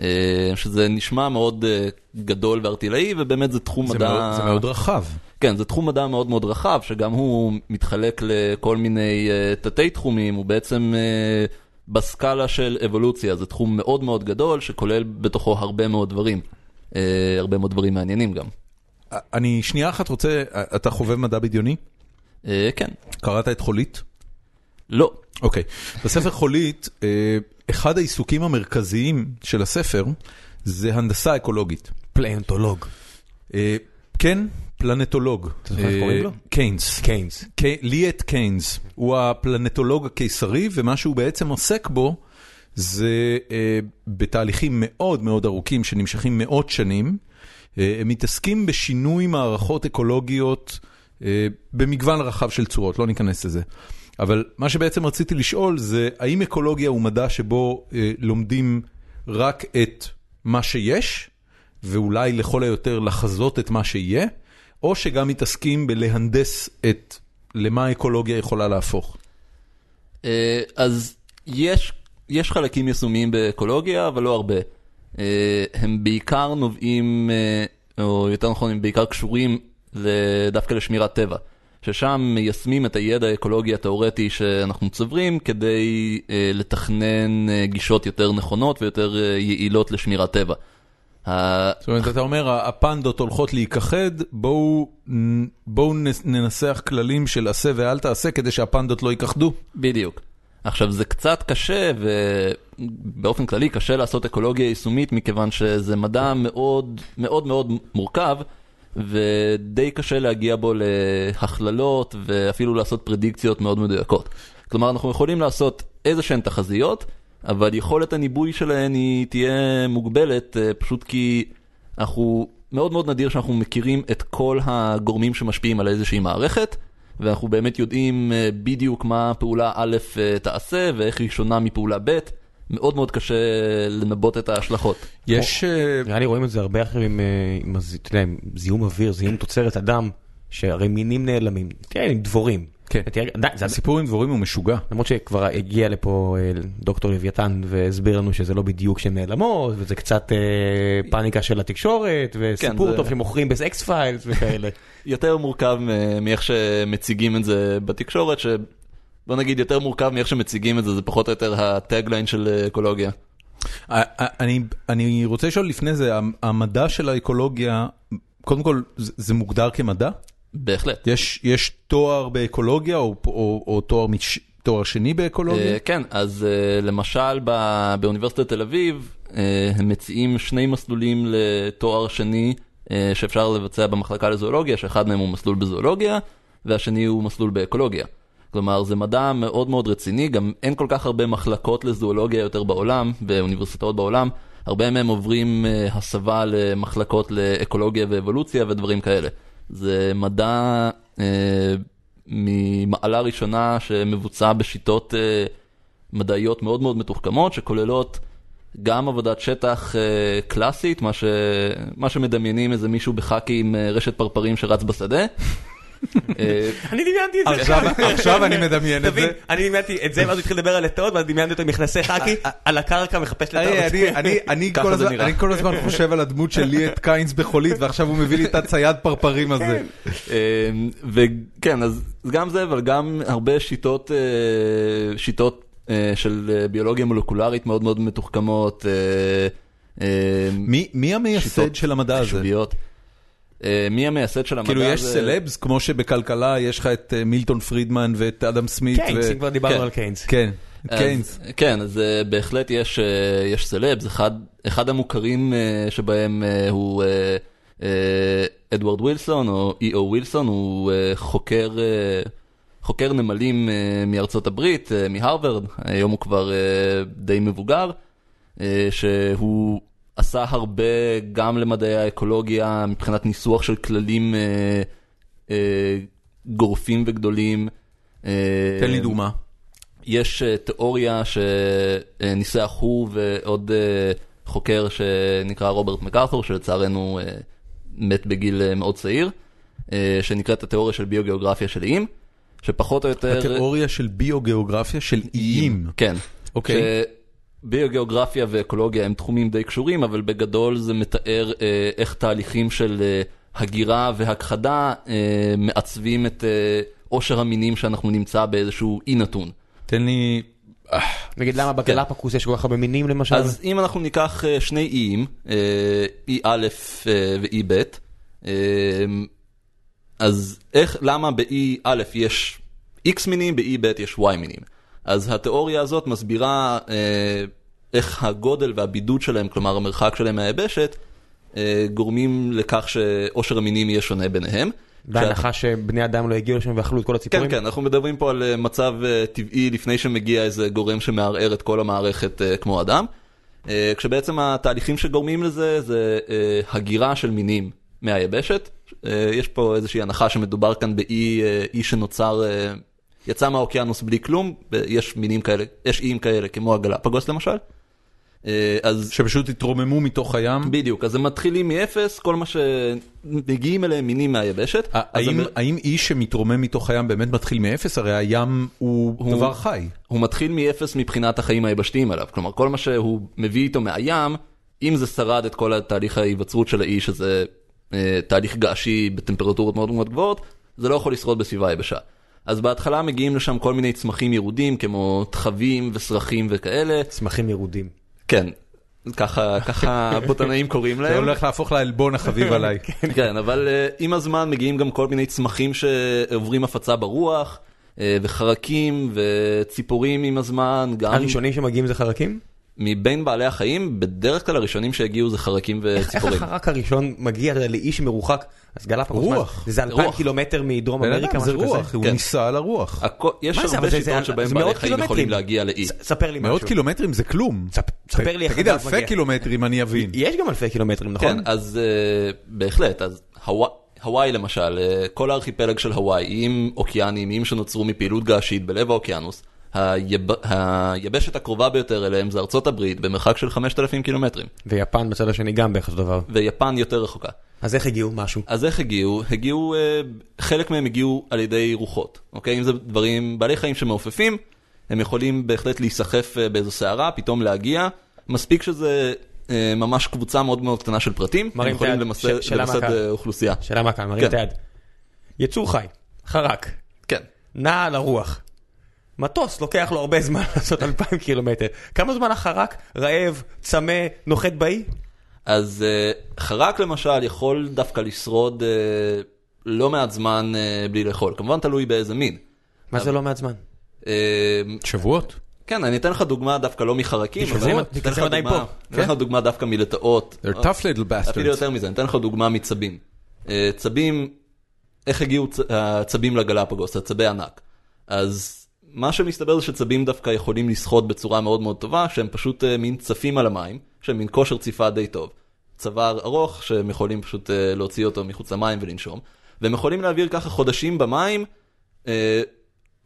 [SPEAKER 3] אה, שזה נשמע מאוד אה, גדול וארטילאי, ובאמת זה תחום
[SPEAKER 1] זה
[SPEAKER 3] מדע...
[SPEAKER 1] מאוד, זה מאוד רחב.
[SPEAKER 3] כן, זה תחום מדע מאוד מאוד רחב, שגם הוא מתחלק לכל מיני uh, תתי תחומים, הוא בעצם בסקאלה של אבולוציה, זה תחום מאוד מאוד גדול, שכולל בתוכו הרבה מאוד דברים, הרבה מאוד דברים מעניינים גם.
[SPEAKER 1] אני שנייה אחת רוצה, אתה חובב מדע בדיוני?
[SPEAKER 3] כן,
[SPEAKER 1] קראת את חולית?
[SPEAKER 3] לא,
[SPEAKER 1] אוקיי. בספר חולית, אה, אחד העיסוקים המרכזיים של הספר זה הנדסה אקולוגית.
[SPEAKER 2] פלנטולוג.
[SPEAKER 1] אה, כן, פלנטולוג.
[SPEAKER 2] אתה זוכר איך קוראים לו?
[SPEAKER 1] קיינס.
[SPEAKER 2] קיינס.
[SPEAKER 1] ליאט קיינס הוא הפלנטולוג הקיסרי, ומה שהוא בעצם עוסק בו זה אה, בתהליכים מאוד מאוד ארוכים שנמשכים מאות שנים. אה, הם מתעסקים בשינוי מערכות אקולוגיות אה, במגוון רחב של צורות, לא ניכנס לזה. אבל מה שבעצם רציתי לשאול זה, האם אקולוגיה הוא מדע שבו אה, לומדים רק את מה שיש, ואולי לכל היותר לחזות את מה שיהיה, או שגם מתעסקים בלהנדס את למה האקולוגיה יכולה להפוך.
[SPEAKER 3] uh, אז יש, יש חלקים יישומיים באקולוגיה, אבל לא הרבה. Uh, הם בעיקר נובעים, uh, או יותר נכון, הם בעיקר קשורים דווקא לשמירת טבע. ששם מיישמים את הידע האקולוגי התאורטי שאנחנו צוברים כדי אה, לתכנן אה, גישות יותר נכונות ויותר אה, יעילות לשמירת טבע.
[SPEAKER 1] זאת אומרת, אתה אומר, הפנדות הולכות להיכחד, בואו בואו נס- ננסח כללים של עשה ואל תעשה כדי שהפנדות לא ייכחדו.
[SPEAKER 3] בדיוק. עכשיו זה קצת קשה ובאופן כללי קשה לעשות אקולוגיה יישומית מכיוון שזה מדע מאוד מאוד מאוד מורכב ודי קשה להגיע בו להכללות ואפילו לעשות פרדיקציות מאוד מדויקות. כלומר אנחנו יכולים לעשות איזה שהן תחזיות אבל יכולת הניבוי שלהן היא תהיה מוגבלת אה, פשוט כי אנחנו מאוד מאוד נדיר שאנחנו מכירים את כל הגורמים שמשפיעים על איזושהי מערכת. ואנחנו באמת יודעים אה, בדיוק מה פעולה א' אה, תעשה ואיך היא שונה מפעולה ב', מאוד מאוד קשה לנבא את ההשלכות.
[SPEAKER 1] יש... אה,
[SPEAKER 2] נראה לי רואים את זה הרבה אחרים עם, אה, עם, הז- אתה יודע, עם זיהום אוויר, זיהום תוצרת אדם, שהרי מינים נעלמים. תראה, עם דבורים.
[SPEAKER 1] כן. הסיפור עם דבורים הוא משוגע.
[SPEAKER 2] למרות שכבר הגיע לפה אה, דוקטור לוויתן והסביר לנו שזה לא בדיוק שהן נעלמות, וזה קצת אה, פאניקה של התקשורת, וסיפור
[SPEAKER 3] זה-
[SPEAKER 2] טוב שמוכרים ב X Files וכאלה. [laughs]
[SPEAKER 3] יותר מורכב מאיך שמציגים את זה בתקשורת, שבוא נגיד יותר מורכב מאיך שמציגים את זה, זה פחות או יותר ה tagline של אה, אקולוגיה.
[SPEAKER 1] ה- ה- אני, אני רוצה לשאול לפני זה, המ- המדע של האקולוגיה, קודם כל, זה, זה מוגדר כמדע?
[SPEAKER 3] בהחלט.
[SPEAKER 1] יש, יש תואר באקולוגיה או, או, או תואר, מש, תואר שני באקולוגיה?
[SPEAKER 3] אה, כן, אז אה, למשל ב- באוניברסיטת תל אביב, אה, הם מציעים שני מסלולים לתואר שני אה, שאפשר לבצע במחלקה לזואולוגיה, שאחד מהם הוא מסלול בזואולוגיה, והשני הוא מסלול באקולוגיה. כלומר, זה מדע מאוד מאוד רציני, גם אין כל כך הרבה מחלקות לזואולוגיה יותר בעולם, באוניברסיטאות בעולם. הרבה מהם עוברים אה, הסבה למחלקות לאקולוגיה ואבולוציה ודברים כאלה. זה מדע אה, ממעלה ראשונה שמבוצע בשיטות אה, מדעיות מאוד מאוד מתוחכמות, שכוללות גם עבודת שטח אה, קלאסית, מה, ש... מה שמדמיינים איזה מישהו בחאקי עם אה, רשת פרפרים שרץ בשדה. אה,
[SPEAKER 2] אני דמיינתי את זה.
[SPEAKER 1] עכשיו, עכשיו אני מדמיין את זה.
[SPEAKER 2] אני דמיינתי את זה, ואז הוא התחיל לדבר על לטאות, ואז דמיינתי אותו עם מכנסי חאקי, על הקרקע מחפש
[SPEAKER 1] אני,
[SPEAKER 2] לטאות.
[SPEAKER 1] אני, כל הזמן,
[SPEAKER 3] נראה.
[SPEAKER 1] אני כל הזמן חושב על הדמות של ליאת קיינס בחולית, ועכשיו הוא מביא לי את הצייד פרפרים הזה.
[SPEAKER 3] אה, וכן, אז גם זה, אבל גם הרבה שיטות, אה, שיטות אה, של אה, ביולוגיה מולקולרית מאוד מאוד מתוחכמות. אה, אה,
[SPEAKER 1] מי מי המייסד
[SPEAKER 3] שיטות
[SPEAKER 1] של המדע הזה?
[SPEAKER 3] אה, מי המייסד של המדע
[SPEAKER 1] כאילו יש? סלבס, כמו שבכלכלה יש לך את אה, מילטון פרידמן ואת אדם סמית.
[SPEAKER 2] קיינס, אם כבר דיברנו
[SPEAKER 3] כן.
[SPEAKER 2] על קיינס.
[SPEAKER 1] כן, קיינס.
[SPEAKER 3] כן, אז אה, בהחלט יש, סלבס, אחד, המוכרים שבהם הוא אדוארד ווילסון, או אי.או ווילסון, הוא חוקר, חוקר נמלים אה, מארצות הברית, אה, מהרווארד, היום הוא כבר אה, די מבוגר, אה, שהוא עשה הרבה גם למדעי האקולוגיה מבחינת ניסוח של כללים אה, אה, גורפים וגדולים. אה,
[SPEAKER 1] תן לי דוגמה.
[SPEAKER 3] יש אה, תיאוריה שניסח הוא ועוד אה, חוקר שנקרא רוברט מקארתור, שלצערנו אה, מת בגיל אה, מאוד צעיר, אה, שנקראת התיאוריה של ביוגיאוגרפיה של איים, שפחות או יותר...
[SPEAKER 1] התיאוריה של ביוגיאוגרפיה של איים.
[SPEAKER 3] כן.
[SPEAKER 1] אוקיי.
[SPEAKER 3] ביוגיאוגרפיה ואקולוגיה הם תחומים די קשורים, אבל בגדול זה מתאר אה, איך תהליכים של אה, הגירה והכחדה אה, מעצבים את אה, עושר המינים שאנחנו נמצא באיזשהו אי נתון.
[SPEAKER 1] תן לי...
[SPEAKER 2] נגיד למה בגלפקוס יש כל כך הרבה מינים למשל?
[SPEAKER 3] אז אם אנחנו ניקח אה, שני איים, אה, אי א' אה, ואי ב', אה, אז איך, למה באי א' יש X מינים, באי ב' יש Y מינים? אז התיאוריה הזאת מסבירה אה, איך הגודל והבידוד שלהם, כלומר המרחק שלהם מהיבשת, אה, גורמים לכך שעושר המינים יהיה שונה ביניהם.
[SPEAKER 2] בהנחה שבני אדם לא הגיעו לשם ואכלו את כל
[SPEAKER 3] כן,
[SPEAKER 2] הציפורים?
[SPEAKER 3] כן, אנחנו מדברים פה על אה, מצב אה, טבעי לפני שמגיע איזה גורם שמערער את כל המערכת אה, כמו אדם. אה, כשבעצם התהליכים שגורמים לזה זה אה, הגירה של מינים מהיבשת. אה, יש פה איזושהי הנחה שמדובר כאן באי אה, שנוצר, אה, יצא מהאוקיינוס בלי כלום, יש מינים כאלה, יש איים כאלה כמו הגלפגוס למשל. אה, אז
[SPEAKER 1] שפשוט התרוממו מתוך הים.
[SPEAKER 3] בדיוק, אז הם מתחילים מאפס, כל מה שמגיעים אליהם מינים מהיבשת.
[SPEAKER 1] האם,
[SPEAKER 3] הם-
[SPEAKER 1] האם איש שמתרומם מתוך הים באמת מתחיל מאפס? הרי הים הוא,
[SPEAKER 3] הוא-
[SPEAKER 1] דבר חי.
[SPEAKER 3] הוא מתחיל מאפס מבחינת החיים היבשתיים עליו. כלומר, כל מה שהוא מביא איתו מהים, אם זה שרד את כל התהליך ההיווצרות של האי, שזה אה, תהליך געשי בטמפרטורות מאוד מאוד גבוהות, זה לא יכול לשרוד בסביבה יבשה. אז בהתחלה מגיעים לשם כל מיני צמחים ירודים, כמו תחבים וסרחים וכאלה.
[SPEAKER 2] צמחים ירודים.
[SPEAKER 3] כן, ככה, ככה הבוטנאים קוראים
[SPEAKER 1] זה
[SPEAKER 3] להם.
[SPEAKER 1] הולך להפוך לעלבון החביב עליי.
[SPEAKER 3] כן, אבל uh, עם הזמן מגיעים גם כל מיני צמחים שעוברים הפצה ברוח, uh, וחרקים וציפורים עם הזמן, גם
[SPEAKER 2] הראשונים שמגיעים זה חרקים?
[SPEAKER 3] מבין בעלי החיים, בדרך כלל הראשונים שהגיעו זה חרקים
[SPEAKER 2] איך
[SPEAKER 3] וציפורים.
[SPEAKER 2] החרק הראשון מגיע לאיש מרוחק? אז גלפגוס, מה
[SPEAKER 1] רוח.
[SPEAKER 2] זה? זה אלפיים. קילומטר מדרום אמריקה,
[SPEAKER 1] זה
[SPEAKER 2] משהו כזה?
[SPEAKER 1] רוח, הוא
[SPEAKER 3] כן.
[SPEAKER 1] ניסה על הרוח.
[SPEAKER 3] יש
[SPEAKER 2] מה זה,
[SPEAKER 3] הרבה
[SPEAKER 2] זה- זה-
[SPEAKER 3] שיטות שבהם
[SPEAKER 2] זה
[SPEAKER 3] בעלי
[SPEAKER 2] מאות
[SPEAKER 3] חיים יכולים. להגיע לאי.
[SPEAKER 2] ספר לי
[SPEAKER 1] מאות
[SPEAKER 2] משהו.
[SPEAKER 1] קילומטרים זה כלום.
[SPEAKER 2] ספ- ספר לי איך
[SPEAKER 1] תגיד אלפי. קילומטרים אני אבין.
[SPEAKER 2] יש גם אלפי קילומטרים, נכון?
[SPEAKER 3] כן, אז uh, בהחלט, אז הוואי, למשל, uh, כל הארכיפלג של הוואי, איים אוקיאניים, איים שנוצרו מפעילות געשית בלב האוקיינוס. היבשת הקרובה ביותר אליהם זה ארצות הברית, במרחק של 5,000 קילומטרים,
[SPEAKER 2] ויפן בצד השני גם בערך אותו דבר.
[SPEAKER 3] ויפן יותר רחוקה.
[SPEAKER 2] אז איך הגיעו משהו?
[SPEAKER 3] אז איך הגיעו? הגיעו, uh, חלק מהם הגיעו על ידי רוחות, אוקיי? אם זה דברים, בעלי חיים שמעופפים, הם יכולים בהחלט להיסחף uh, באיזו סערה, פתאום להגיע, מספיק שזה uh, ממש קבוצה מאוד מאוד קטנה של פרטים, הם יכולים. למסד,
[SPEAKER 2] שאלה מהקהל.
[SPEAKER 3] אה, אוכלוסייה.
[SPEAKER 2] שאלה מה כאן, מרים
[SPEAKER 3] כן.
[SPEAKER 2] את היד. יצור חי, חרק,
[SPEAKER 3] כן.
[SPEAKER 2] נע על הרוח. מטוס לוקח לו הרבה זמן [laughs] לעשות אלפיים קילומטר. כמה זמן החרק רעב, צמא, נוחת באי?
[SPEAKER 3] אז uh, חרק למשל יכול דווקא לשרוד uh, לא מעט זמן uh, בלי לאכול, כמובן תלוי באיזה מין.
[SPEAKER 2] מה זה לא מעט זמן?
[SPEAKER 3] Uh,
[SPEAKER 1] שבועות.
[SPEAKER 3] כן, אני אתן לך דוגמה דווקא לא מחרקים, אבל אני אתן לך דוגמה-. אני אתן לך דוגמה דווקא מלטאות.
[SPEAKER 1] They're tough little
[SPEAKER 3] אפילו
[SPEAKER 1] bastards.
[SPEAKER 3] יותר מזה, אני אתן לך דוגמה מצבים. צבים, איך הגיעו הצבים לגלפגוס, הצבי ענק. אז מה שמסתבר זה שצבים דווקא יכולים לשחות בצורה מאוד מאוד טובה, שהם פשוט אה, מין צפים על המים, שהם מין כושר ציפה די טוב. צוואר ארוך, שהם יכולים פשוט אה, להוציא אותו מחוץ למים ולנשום, והם יכולים להעביר ככה חודשים במים, אה,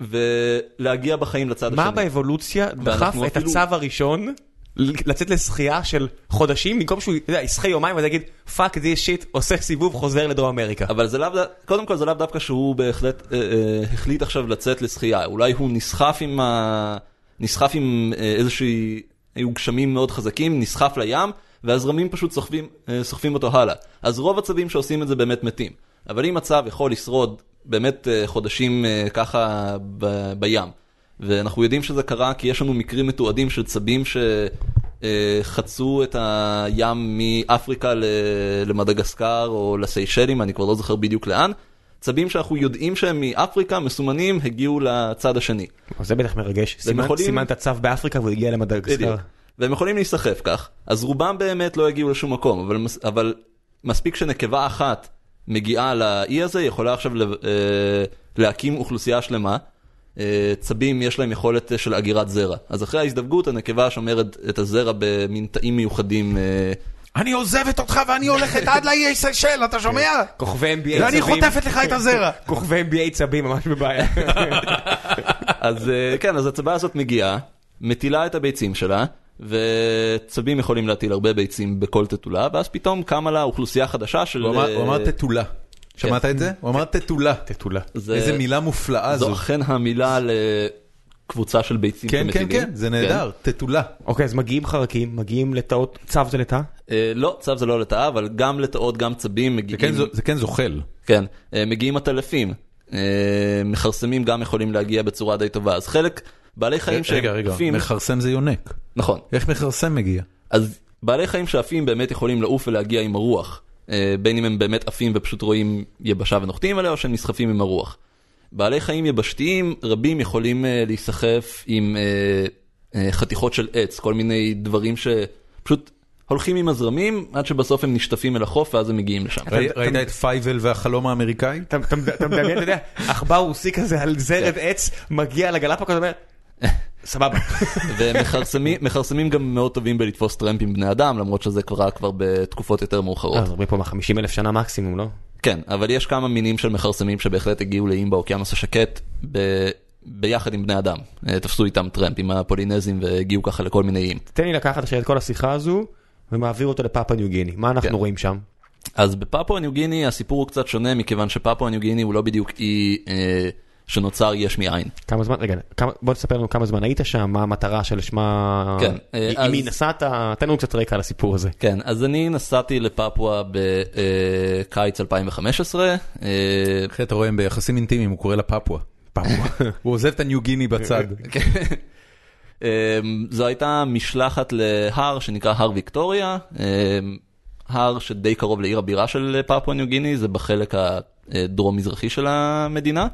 [SPEAKER 3] ולהגיע בחיים לצד השני.
[SPEAKER 2] מה באבולוציה דחף את
[SPEAKER 3] אפילו-
[SPEAKER 2] הצו הראשון לצאת לשחייה של חודשים במקום שהוא יודע, ישחה יומיים ואז יגיד fuck this shit עושה סיבוב חוזר לדרום אמריקה.
[SPEAKER 3] אבל זה לאו קודם כל זה לאו דווקא שהוא בהחלט אה, אה, החליט עכשיו לצאת לשחייה, אולי הוא נסחף עם, ה... נסחף עם אה, איזושהי, היו גשמים מאוד חזקים, נסחף לים, והזרמים פשוט סוחבים, אה, סוחפים אותו הלאה. אז רוב הצבים שעושים את זה באמת מתים. אבל אם הצב יכול לשרוד באמת אה, חודשים אה, ככה ב... בים, ואנחנו יודעים שזה קרה כי יש לנו מקרים מתועדים של צבים שחצו את הים מאפריקה למדגסקר או לסיישלים, אני כבר לא זוכר בדיוק לאן. צבים שאנחנו יודעים שהם מאפריקה, מסומנים, הגיעו לצד השני.
[SPEAKER 2] זה בטח מרגש. סימן-
[SPEAKER 3] יכולים-
[SPEAKER 2] סימן את הצו באפריקה והוא הגיע למדגסקר.
[SPEAKER 3] והם יכולים להיסחף כך. אז רובם באמת לא יגיעו לשום מקום, אבל, אבל מספיק שנקבה אחת מגיעה לאי הזה, יכולה עכשיו ל- אה, להקים אוכלוסייה שלמה. אה, צבים יש להם יכולת אה, של אגירת זרע. אז אחרי ההזדווגות הנקבה שומרת את הזרע במין תאים מיוחדים. אה,
[SPEAKER 1] אני עוזבת אותך ואני הולכת עד לאיי סיישל, אתה שומע?
[SPEAKER 2] כוכבי NBA צבים.
[SPEAKER 1] ואני חוטפת לך את הזרע. [laughs]
[SPEAKER 2] כוכבי NBA צבים ממש בבעיה. [laughs]
[SPEAKER 3] אז כן, אז הצבה הזאת מגיעה, מטילה את הביצים שלה, וצבים יכולים להטיל הרבה ביצים בכל תתולה, ואז פתאום קמה לה אוכלוסייה חדשה של...
[SPEAKER 1] הוא אמר תתולה. שמעת את זה? הוא אמר תתולה.
[SPEAKER 2] תתולה.
[SPEAKER 3] זה-
[SPEAKER 1] איזה מילה מופלאה
[SPEAKER 3] זו
[SPEAKER 1] זו.
[SPEAKER 3] אכן המילה לקבוצה של ביצים
[SPEAKER 1] כן, כן,
[SPEAKER 3] שמטילים.
[SPEAKER 1] כן, זה נהדר, תתולה.
[SPEAKER 2] אוקיי, אז מגיעים חרקים, מגיעים לטאות, צו זה לטאה?
[SPEAKER 3] אה, לא, צב זה לא לטאה, אבל גם לטאות, גם צבים
[SPEAKER 1] זה
[SPEAKER 3] מגיעים...
[SPEAKER 1] כן זה כן זוחל.
[SPEAKER 3] כן, אה, מגיעים עטלפים. אה, מכרסמים גם יכולים להגיע בצורה די טובה. אז חלק, בעלי חיים שהם
[SPEAKER 1] רגע, רגע,
[SPEAKER 3] עפים...
[SPEAKER 1] מכרסם זה יונק.
[SPEAKER 3] נכון.
[SPEAKER 1] איך מכרסם מגיע?
[SPEAKER 3] אז בעלי חיים שעפים באמת יכולים לעוף ולהגיע עם הרוח. אה, בין אם הם באמת עפים ופשוט רואים יבשה ונוחתים עליה, או שהם נסחפים עם הרוח. בעלי חיים יבשתיים, רבים יכולים אה, להיסחף עם אה, חתיכות של עץ, כל מיני דברים שפשוט הולכים עם הזרמים, עד שבסוף הם נשטפים אל החוף ואז הם מגיעים לשם.
[SPEAKER 1] ראי- ראית את פייבל והחלום האמריקאי?
[SPEAKER 2] אתה מדמיין, אתה יודע, עכבר רוסי כזה על זרד עץ, מגיע לגלפגוס, אומר, סבבה. [laughs]
[SPEAKER 3] ומכרסמים מכרסמים גם מאוד טובים בלתפוס טרמפים בני אדם, למרות שזה קרה כבר בתקופות יותר מאוחרות.
[SPEAKER 2] אז מדברים פה מה 50 אלף שנה מקסימום, לא?
[SPEAKER 3] כן, אבל יש כמה מינים של מכרסמים שבהחלט הגיעו לאיים באוקיינוס השקט ב... ביחד עם בני אדם. אה, תפסו איתם טרמפ עם הפולינזים והגיעו ככה לכל מיני איים.
[SPEAKER 2] תן לי לקחת עכשיו את כל השיחה הזו ומעביר אותו לפאפה ניו גיני. מה אנחנו
[SPEAKER 3] כן.
[SPEAKER 2] רואים שם?
[SPEAKER 3] אז בפפואה ניו גיני הסיפור הוא קצת שונה מכיוון שפפואה ניו גיני הוא לא בדיוק אי אה, שנוצר יש מאין.
[SPEAKER 2] כמה זמן, רגע, כמה- בוא תספר לנו כמה זמן היית שם, מה המטרה של שמה,
[SPEAKER 3] כן, אה,
[SPEAKER 2] עם
[SPEAKER 3] אז-
[SPEAKER 2] מי נסעת, תן לנו קצת רקע על הסיפור הזה.
[SPEAKER 3] כן, אז אני נסעתי לפפואה בקיץ 2015. אה,
[SPEAKER 1] אחי, אתה רואה, הם ביחסים אינטימיים, הוא קורא לה פפואה.
[SPEAKER 2] פפואה. [laughs]
[SPEAKER 1] הוא עוזב את הניו גיני בצד. [laughs]
[SPEAKER 3] אמ, זו הייתה משלחת להר שנקרא הר ויקטוריה, אמ, הר שדי קרוב לעיר הבירה של פפואה ניו גיני, זה בחלק הדרום-מזרחי של המדינה, אה,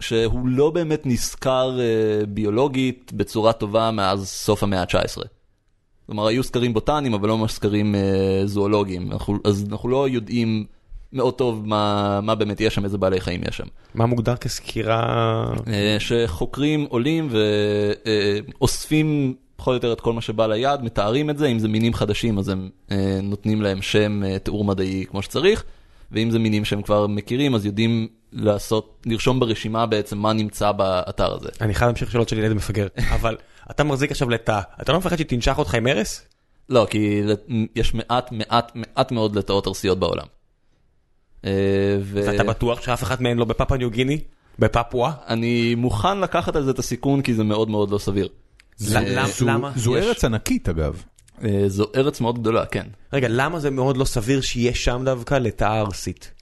[SPEAKER 3] שהוא לא באמת נשכר אה, ביולוגית בצורה טובה מאז סוף המאה ה-19. כלומר, היו סקרים בוטניים, אבל לא ממש סקרים אה, זואולוגיים, אנחנו, אז אנחנו לא יודעים מאוד טוב מה, מה באמת יש שם, איזה בעלי חיים יש שם.
[SPEAKER 2] מה מוגדר כסקירה?
[SPEAKER 3] אה, שחוקרים עולים ואוספים פחות או יותר את כל מה שבא ליד, מתארים את זה, אם זה מינים חדשים אז הם אה, נותנים להם שם אה, תיאור מדעי כמו שצריך, ואם זה מינים שהם כבר מכירים אז יודעים לעשות, לרשום ברשימה בעצם מה נמצא באתר הזה.
[SPEAKER 2] אני חייב להמשיך שאלות של ילד מפגר, [laughs] אבל אתה מחזיק עכשיו לתא, אתה לא מפחד שתנשך אותך עם ארס?
[SPEAKER 3] לא, כי יש מעט מעט מעט מאוד לטאות ארסיות בעולם. אה, ו-
[SPEAKER 2] ואתה בטוח שאף אחת מהן לא בפאפה ניו גיני? בפפואה?
[SPEAKER 3] אני מוכן לקחת על זה את הסיכון כי זה מאוד מאוד לא סביר.
[SPEAKER 1] זו-
[SPEAKER 2] למה?
[SPEAKER 1] זו
[SPEAKER 3] יש-
[SPEAKER 1] ארץ ענקית אגב.
[SPEAKER 3] אה, זו ארץ מאוד גדולה, כן.
[SPEAKER 2] רגע, למה זה מאוד לא סביר שיש שם דווקא לתא ארסית?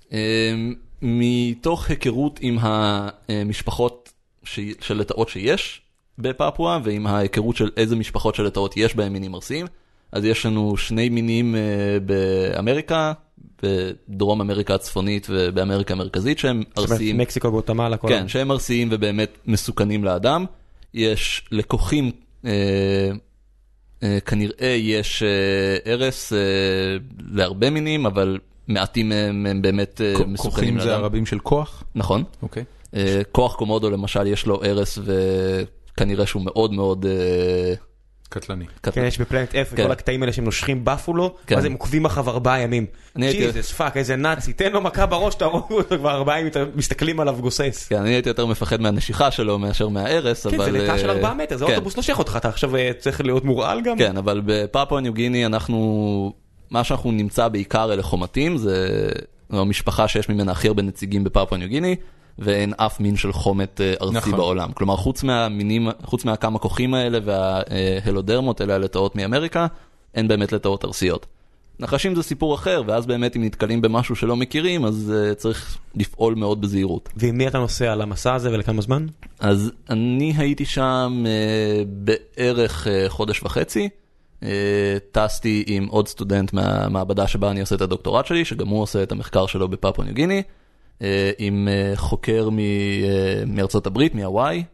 [SPEAKER 3] מתוך היכרות עם המשפחות ש- של לטאות שיש בפפואה ועם ההיכרות של איזה משפחות של לטאות יש בהם מינים ארסיים, אז יש לנו שני מינים אה, באמריקה, בדרום אמריקה הצפונית ובאמריקה המרכזית שהם
[SPEAKER 2] זאת אומרת,
[SPEAKER 3] ארסיים,
[SPEAKER 2] מקסיקו, גוטמלה,
[SPEAKER 3] כן, שהם ארסיים ובאמת מסוכנים לאדם. יש לקוחים, אה, אה, כנראה יש אה, ארס אה, להרבה מינים, אבל מעטים מהם הם באמת אה, מסוכנים
[SPEAKER 1] כוחים זה
[SPEAKER 3] לאדם.
[SPEAKER 1] הרבים של כוח?
[SPEAKER 3] נכון.
[SPEAKER 1] אוקיי.
[SPEAKER 3] אה, כוח קומודו למשל יש לו ארס וכנראה שהוא מאוד מאוד אה,
[SPEAKER 1] קטלני.
[SPEAKER 2] כן. יש בפלנט F,
[SPEAKER 3] כן.
[SPEAKER 2] כל הקטעים האלה שהם נושכים באפלו,
[SPEAKER 3] כן.
[SPEAKER 2] ואז הם עוקבים אחריו ארבעה ימים.
[SPEAKER 3] אני הייתי-
[SPEAKER 2] Jesus fuck, איזה נאצי, תן לו מכה בראש, תהרוגו אותו כבר ארבעה ימים, מסתכלים עליו גוסס.
[SPEAKER 3] כן, אני הייתי יותר מפחד מהנשיכה שלו מאשר מהארס,
[SPEAKER 2] כן,
[SPEAKER 3] אבל...
[SPEAKER 2] זה לטאה של ארבעה מטר, זה
[SPEAKER 3] כן.
[SPEAKER 2] אוטובוס נושך אותך, אתה עכשיו צריך להיות מורעל גם?
[SPEAKER 3] כן, אבל בפפואה ניו גיני אנחנו, מה שאנחנו נמצא בעיקר אלה חומתים, זה המשפחה שיש ממנה הכי הרבה נציגים בפפואה ניו גיני, ואין אף מין של חומת אה, ארצי
[SPEAKER 1] נכון.
[SPEAKER 3] בעולם. כלומר, חוץ מהמינים, חוץ מהכמה כוחים האלה וההלודרמות, אלה הלטאות מאמריקה, אין באמת לטאות ארסיות. נחשים זה סיפור אחר, ואז באמת אם נתקלים במשהו שלא מכירים, אז uh, צריך לפעול מאוד בזהירות.
[SPEAKER 2] ועם מי אתה נוסע למסע הזה ולכמה זמן?
[SPEAKER 3] אז אני הייתי שם uh, בערך uh, חודש וחצי. Uh, טסתי עם עוד סטודנט מהמעבדה שבה אני עושה את הדוקטורט שלי, שגם הוא עושה את המחקר שלו בפפואה ניו גיני, uh, עם uh, חוקר מארצות הברית, מהוואי,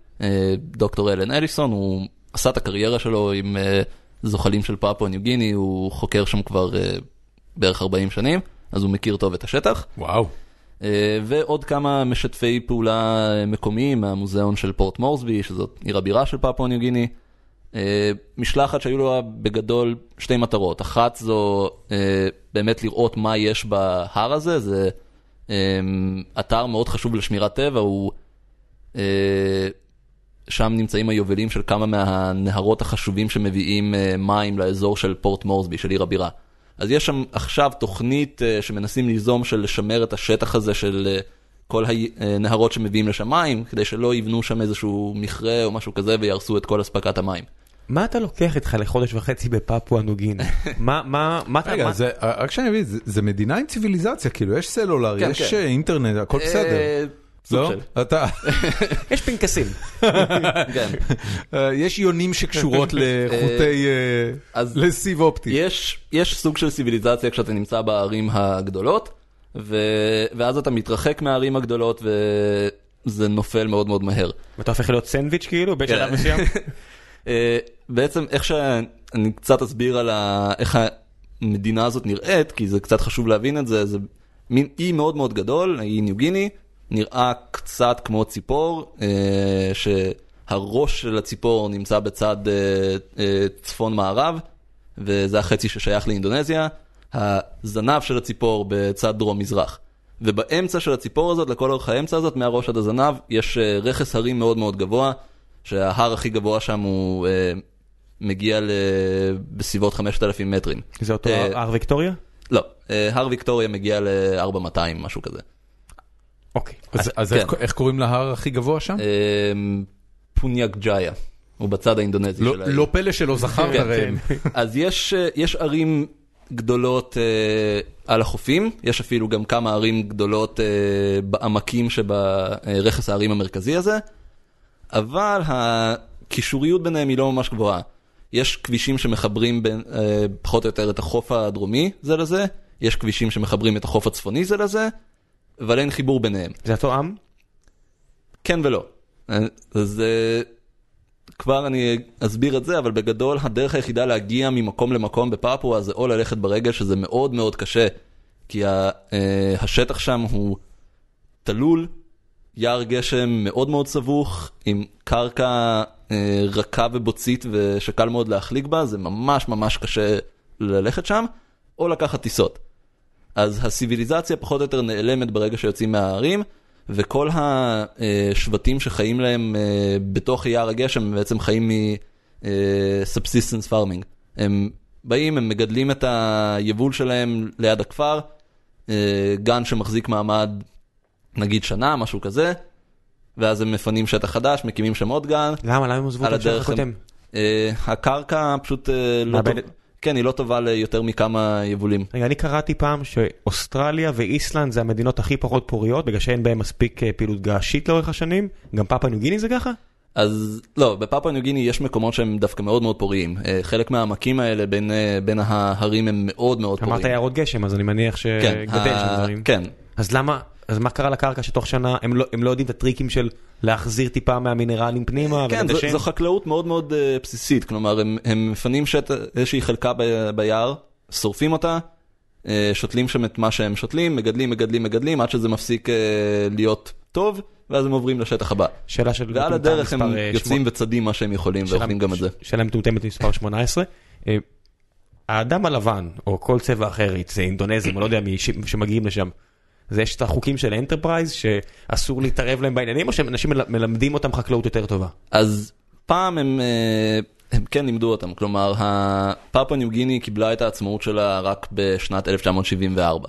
[SPEAKER 3] דוקטור אלן אליסון, הוא עשה את הקריירה שלו עם... זוחלים של ניו גיני, הוא חוקר שם כבר בערך 40 שנים, אז הוא מכיר טוב את השטח.
[SPEAKER 1] וואו.
[SPEAKER 3] ועוד כמה משתפי פעולה מקומיים מהמוזיאון של פורט מורסבי, שזאת עיר הבירה של ניו גיני. Uh, משלחת שהיו לה בגדול שתי מטרות, אחת זו uh, באמת לראות מה יש בהר הזה, זה um, אתר מאוד חשוב לשמירת טבע, הוא... שם נמצאים היובלים של כמה מהנהרות החשובים שמביאים אה, מים לאזור של פורט מורסבי, של עיר הבירה. אז יש שם עכשיו תוכנית אה, שמנסים ליזום של לשמר את השטח הזה של אה, כל הנהרות שמביאים לשם מים, כדי שלא יבנו שם איזשהו מכרה או משהו כזה ויהרסו את כל אספקת המים.
[SPEAKER 2] מה אתה לוקח איתך לחודש וחצי בפפואה נוגינה? [laughs] מה, מה, מה אתה...
[SPEAKER 1] רגע, זה, רק שאני מבין, זה, מדינה עם ציוויליזציה, כאילו יש סלולר, כן, יש כן. אינטרנט, הכל בסדר. לא? אתה... [laughs]
[SPEAKER 2] יש פנקסים. [laughs]
[SPEAKER 3] כן.
[SPEAKER 1] אה, יש יונים שקשורות לחוטי... אה, לסיב אופטי.
[SPEAKER 3] יש סוג של סיביליזציה כשאתה נמצא בערים הגדולות, ואז אתה מתרחק מהערים הגדולות וזה נופל מאוד מאוד מהר.
[SPEAKER 2] ואתה הופך להיות סנדוויץ' כאילו בשלב כן. מסוים? [laughs]
[SPEAKER 3] אה, בעצם איך שאני קצת אסביר על איך המדינה הזאת נראית, כי זה קצת חשוב להבין את זה, זה מין אי מאוד מאוד גדול, אי ניו גיני. נראה קצת כמו ציפור, אה, שהראש של הציפור נמצא בצד אה, אה, צפון מערב, וזה החצי ששייך לאינדונזיה, הזנב של הציפור בצד דרום מזרח. ובאמצע של הציפור הזאת, לכל אורך האמצע הזאת, מהראש עד הזנב, יש רכס הרים מאוד מאוד גבוה, שההר הכי גבוה שם הוא מגיע בסביבות 5,000 מטרים.
[SPEAKER 2] זה אותו הר ויקטוריה?
[SPEAKER 3] לא, הר ויקטוריה מגיע ל-4,200, משהו כזה.
[SPEAKER 1] אוקיי. אז כן. איך קוראים להר הכי גבוה שם?
[SPEAKER 3] אמ, פוניאק ג'איה, הוא בצד האינדונזי
[SPEAKER 1] לא, של העיר. לא פלא שלא זכרת כן, ראם.
[SPEAKER 3] כן. אז יש ערים גדולות uh, על החופים, יש אפילו גם כמה ערים גדולות uh, בעמקים שברכס הערים המרכזי הזה, אבל הקישוריות ביניהם היא לא ממש גבוהה. יש כבישים שמחברים בין, uh, פחות או יותר את החוף הדרומי זה לזה, יש כבישים שמחברים את החוף הצפוני זה לזה, אבל אין חיבור ביניהם.
[SPEAKER 2] זה אותו עם?
[SPEAKER 3] כן ולא. אז כבר אני אסביר את זה, אבל בגדול הדרך היחידה להגיע ממקום למקום בפפואה זה או ללכת ברגל, שזה מאוד מאוד קשה, כי אה, השטח שם הוא תלול, יער גשם מאוד מאוד סבוך, עם קרקע אה, רכה ובוצית ושקל מאוד להחליק בה, זה ממש ממש קשה ללכת שם, או לקחת טיסות. אז הסיביליזציה פחות או יותר נעלמת ברגע שיוצאים מהערים, וכל השבטים שחיים להם אה, בתוך יער הגשם הם בעצם חיים מ-subsistence farming. הם באים, הם מגדלים את היבול שלהם ליד הכפר, אה, גן שמחזיק מעמד נגיד שנה, משהו כזה, ואז הם מפנים שטח חדש, מקימים שם עוד גן.
[SPEAKER 2] למה? למה הם עזבו את השטח הקודם?
[SPEAKER 3] אה, הקרקע פשוט לא טוב. כן, היא לא טובה ליותר מכמה יבולים.
[SPEAKER 2] רגע, אני קראתי פעם שאוסטרליה ואיסלנד זה המדינות הכי פחות פוריות, בגלל שאין בהן מספיק אה, פעילות געשית לאורך השנים. גם פאפה ניו גיני זה ככה?
[SPEAKER 3] אז לא, בפאפה ניו גיני יש מקומות שהם דווקא מאוד מאוד פוריים. אה, חלק מהעמקים האלה בין, אה, בין ההרים הם מאוד מאוד פוריים.
[SPEAKER 2] אמרת יערות גשם, אז אני מניח שגדל כן, שם דברים.
[SPEAKER 3] כן.
[SPEAKER 2] אז למה, אז מה קרה לקרקע שתוך שנה הם לא, הם לא יודעים את הטריקים של להחזיר טיפה מהמינרלים פנימה?
[SPEAKER 3] כן, זו, זו חקלאות מאוד מאוד uh, בסיסית, כלומר הם, הם מפנים איזושהי חלקה ב, ביער, שורפים אותה, שותלים שם את מה שהם שותלים, מגדלים, מגדלים, מגדלים, עד שזה מפסיק להיות טוב, ואז הם עוברים לשטח הבא.
[SPEAKER 2] שאלה של...
[SPEAKER 3] ועל הדרך הם יוצאים וצדים מה שהם יכולים ואוכלים גם את זה.
[SPEAKER 2] שאלה מטומטמת מספר 18. האדם הלבן, או כל צבע אחר, זה אינדונזים, אני לא יודע מי שמגיעים לשם. זה יש את החוקים של אנטרפרייז שאסור להתערב להם בעניינים, או שאנשים מלמדים אותם חקלאות יותר טובה?
[SPEAKER 3] אז פעם הם, אה, הם כן לימדו אותם, כלומר, פאפה ניו גיני קיבלה את העצמאות שלה רק בשנת 1974.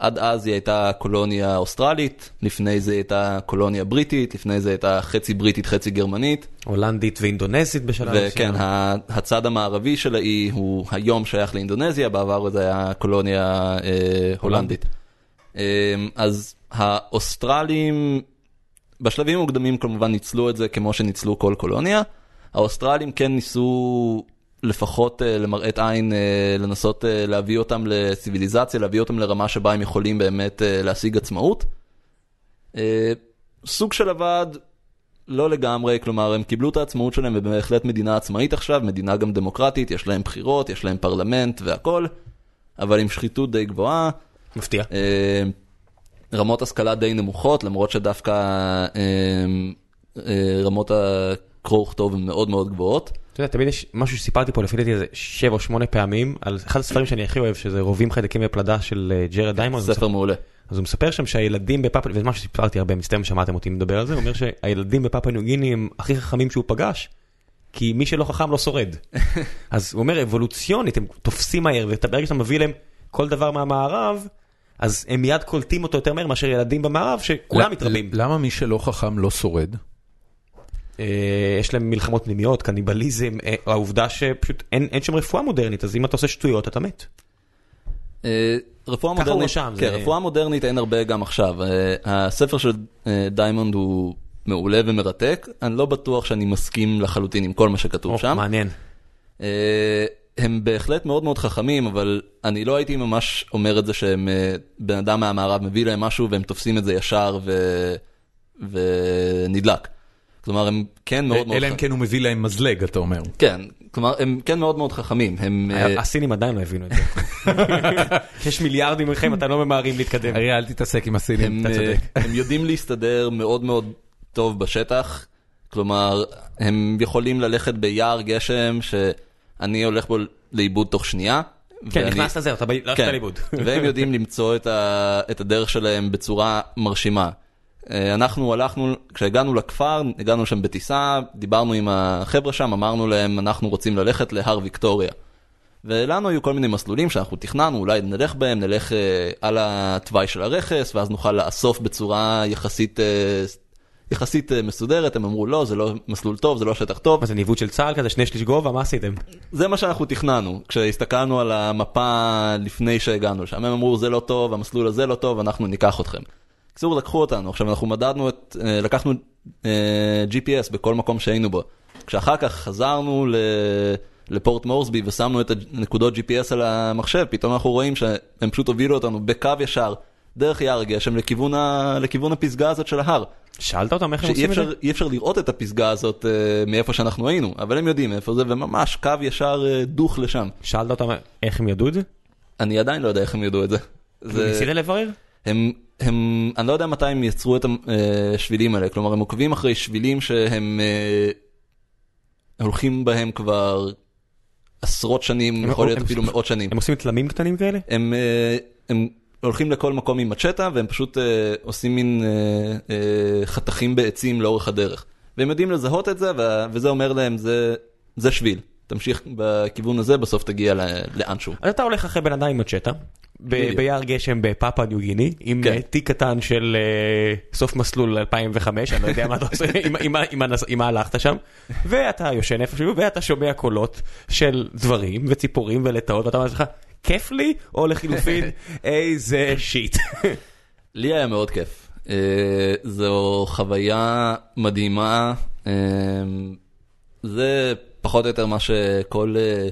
[SPEAKER 3] עד אז היא הייתה קולוניה אוסטרלית, לפני זה היא הייתה קולוניה בריטית, לפני זה הייתה חצי בריטית חצי גרמנית.
[SPEAKER 2] הולנדית ואינדונזית בשלב
[SPEAKER 3] וכן, ה- הצד המערבי של האי הוא היום שייך לאינדונזיה, בעבר זה היה קולוניה אה, הולנדית. אה, אז האוסטרלים, בשלבים המוקדמים כמובן ניצלו את זה כמו שניצלו כל קולוניה. האוסטרלים כן ניסו לפחות אה, למראית עין אה, לנסות אה, להביא אותם לציוויליזציה, להביא אותם לרמה שבה הם יכולים באמת אה, להשיג עצמאות. אה, סוג של עבד, לא לגמרי, כלומר הם קיבלו את העצמאות שלהם ובהחלט מדינה עצמאית עכשיו, מדינה גם דמוקרטית, יש להם בחירות, יש להם פרלמנט והכל, אבל עם שחיתות די גבוהה.
[SPEAKER 2] מפתיע.
[SPEAKER 3] אה, רמות השכלה די נמוכות, למרות שדווקא אה, אה, רמות הקרוא וכתוב הן מאוד מאוד גבוהות.
[SPEAKER 2] אתה יודע, תמיד יש משהו שסיפרתי פה לפי דעתי איזה 7 או 8 פעמים, על אחד הספרים שאני הכי אוהב, שזה רובים חיידקים בפלדה של אה, ג'רד דיימון.
[SPEAKER 3] ספר מעולה.
[SPEAKER 2] אז הוא מספר שם שהילדים בפאפה, וזה משהו שסיפרתי הרבה, מסתבר שמעתם אותי מדבר על זה, הוא אומר שהילדים בפאפה ניו גיני הם הכי חכמים שהוא פגש, כי מי שלא חכם לא שורד. [laughs] אז הוא אומר אבולוציונית, הם תופסים מהר, וברגע שאתה מביא להם כל דבר מהמערב, אז הם מיד קולטים אותו יותר מהר מאשר ילדים במערב, שכולם מתרבים.
[SPEAKER 1] למה מי שלא חכם לא שורד?
[SPEAKER 2] אה, יש להם מלחמות פנימיות, קניבליזם, אה, העובדה שפשוט אין אין שם רפואה מודרנית, אז אם אתה עושה שטויות אתה מת.
[SPEAKER 3] אה, רפואה
[SPEAKER 2] ככה הוא
[SPEAKER 3] מודרנית,
[SPEAKER 2] רשם,
[SPEAKER 3] כן,
[SPEAKER 2] זה-
[SPEAKER 3] רפואה מודרנית אין הרבה גם עכשיו. הספר של דיימונד הוא מעולה ומרתק, אני לא בטוח שאני מסכים לחלוטין עם כל מה שכתוב
[SPEAKER 2] או,
[SPEAKER 3] שם.
[SPEAKER 2] מעניין.
[SPEAKER 3] הם בהחלט מאוד מאוד חכמים, אבל אני לא הייתי ממש אומר את זה שהם בן אדם מהמערב מביא להם משהו והם תופסים את זה ישר ו... ונדלק. כלומר הם כן מאוד מאוד
[SPEAKER 1] אלא אם כן הוא מביא להם מזלג, אתה אומר.
[SPEAKER 3] כן, כלומר הם כן מאוד מאוד חכמים. הם, אה,
[SPEAKER 2] הסינים עדיין לא הבינו את זה. [laughs] יש מיליארדים מכם, אתה לא ממהרים להתקדם.
[SPEAKER 1] אריה, אל תתעסק עם הסינים,
[SPEAKER 3] הם,
[SPEAKER 1] אתה
[SPEAKER 3] אה,
[SPEAKER 1] צודק. [laughs]
[SPEAKER 3] הם יודעים להסתדר מאוד מאוד טוב בשטח, כלומר, הם יכולים ללכת ביער גשם שאני הולך בו לאיבוד תוך שנייה.
[SPEAKER 2] כן,
[SPEAKER 3] ואני-
[SPEAKER 2] נכנסת זהו, אתה ב- לא הלכת
[SPEAKER 3] כן,
[SPEAKER 2] לאיבוד.
[SPEAKER 3] והם יודעים למצוא את, ה, את הדרך שלהם בצורה מרשימה. אה, אנחנו הלכנו, כשהגענו לכפר, הגענו שם בטיסה, דיברנו עם החבר'ה שם, אמרנו להם, אנחנו רוצים ללכת להר ויקטוריה. ולנו היו כל מיני מסלולים שאנחנו תכננו, אולי נלך בהם, נלך אה, על התוואי של הרכס, ואז נוכל לאסוף בצורה יחסית, אה, יחסית אה, מסודרת. הם אמרו, לא, זה לא מסלול טוב, זה לא שטח טוב.
[SPEAKER 2] מה זה ניווט של צה"ל כזה, שני שליש גובה, מה עשיתם?
[SPEAKER 3] זה מה שאנחנו תכננו, כשהסתכלנו על המפה לפני שהגענו לשם, הם אמרו זה לא טוב, המסלול הזה לא טוב, אנחנו ניקח אתכם. בקיצור, לקחו אותנו, עכשיו אנחנו מדדנו את, אה, לקחנו אה, GPS בכל מקום שהיינו בו. כשאחר כך חזרנו ל... לפורט מורסבי ושמנו את הנקודות GPS על המחשב, פתאום אנחנו רואים שהם פשוט הובילו אותנו בקו ישר, דרך יער הגשם לכיוון, ה... לכיוון הפסגה הזאת של ההר.
[SPEAKER 2] שאלת אותם איך הם עושים את זה?
[SPEAKER 3] אפשר, אי אפשר לראות את הפסגה הזאת אה, מאיפה שאנחנו היינו, אבל הם יודעים איפה זה, וממש קו ישר אה, דוך לשם.
[SPEAKER 2] שאלת אותם איך הם ידעו את זה?
[SPEAKER 3] אני עדיין לא יודע איך הם ידעו את זה. זה
[SPEAKER 2] ניסית לברר?
[SPEAKER 3] הם, הם, אני לא יודע מתי הם יצרו את השבילים האלה, כלומר הם עוקבים אחרי שבילים שהם אה, הולכים בהם כבר עשרות שנים,
[SPEAKER 2] הם-
[SPEAKER 3] יכול להיות
[SPEAKER 2] הם-
[SPEAKER 3] אפילו מאות שנים.
[SPEAKER 2] הם עושים תלמים קטנים כאלה?
[SPEAKER 3] הם, אה, הם הולכים לכל מקום עם מצ'טה והם פשוט אה, עושים מין חתכים בעצים לאורך הדרך. והם יודעים לזהות את זה וזה אומר להם זה, זה שביל. תמשיך בכיוון הזה בסוף תגיע לאנשהו.
[SPEAKER 2] אז אתה הולך אחרי בן אדם עם מצ'טה. ביער גשם בפאפה ניו גיני, עם
[SPEAKER 3] כן.
[SPEAKER 2] אה, תיק קטן של אה, סוף מסלול 2005, אני לא יודע מה אתה עושה, עם- מה- הלכת שם, ואתה יושן איפשהו, ואתה שומע קולות של דברים וציפורים ולטאות, ואתה אומר לעצמך, כיף לי, או לחילופין, [laughs] איזה שיט.
[SPEAKER 3] לי היה מאוד כיף. אה, זו חוויה מדהימה. זה פחות או יותר מה שכל אה,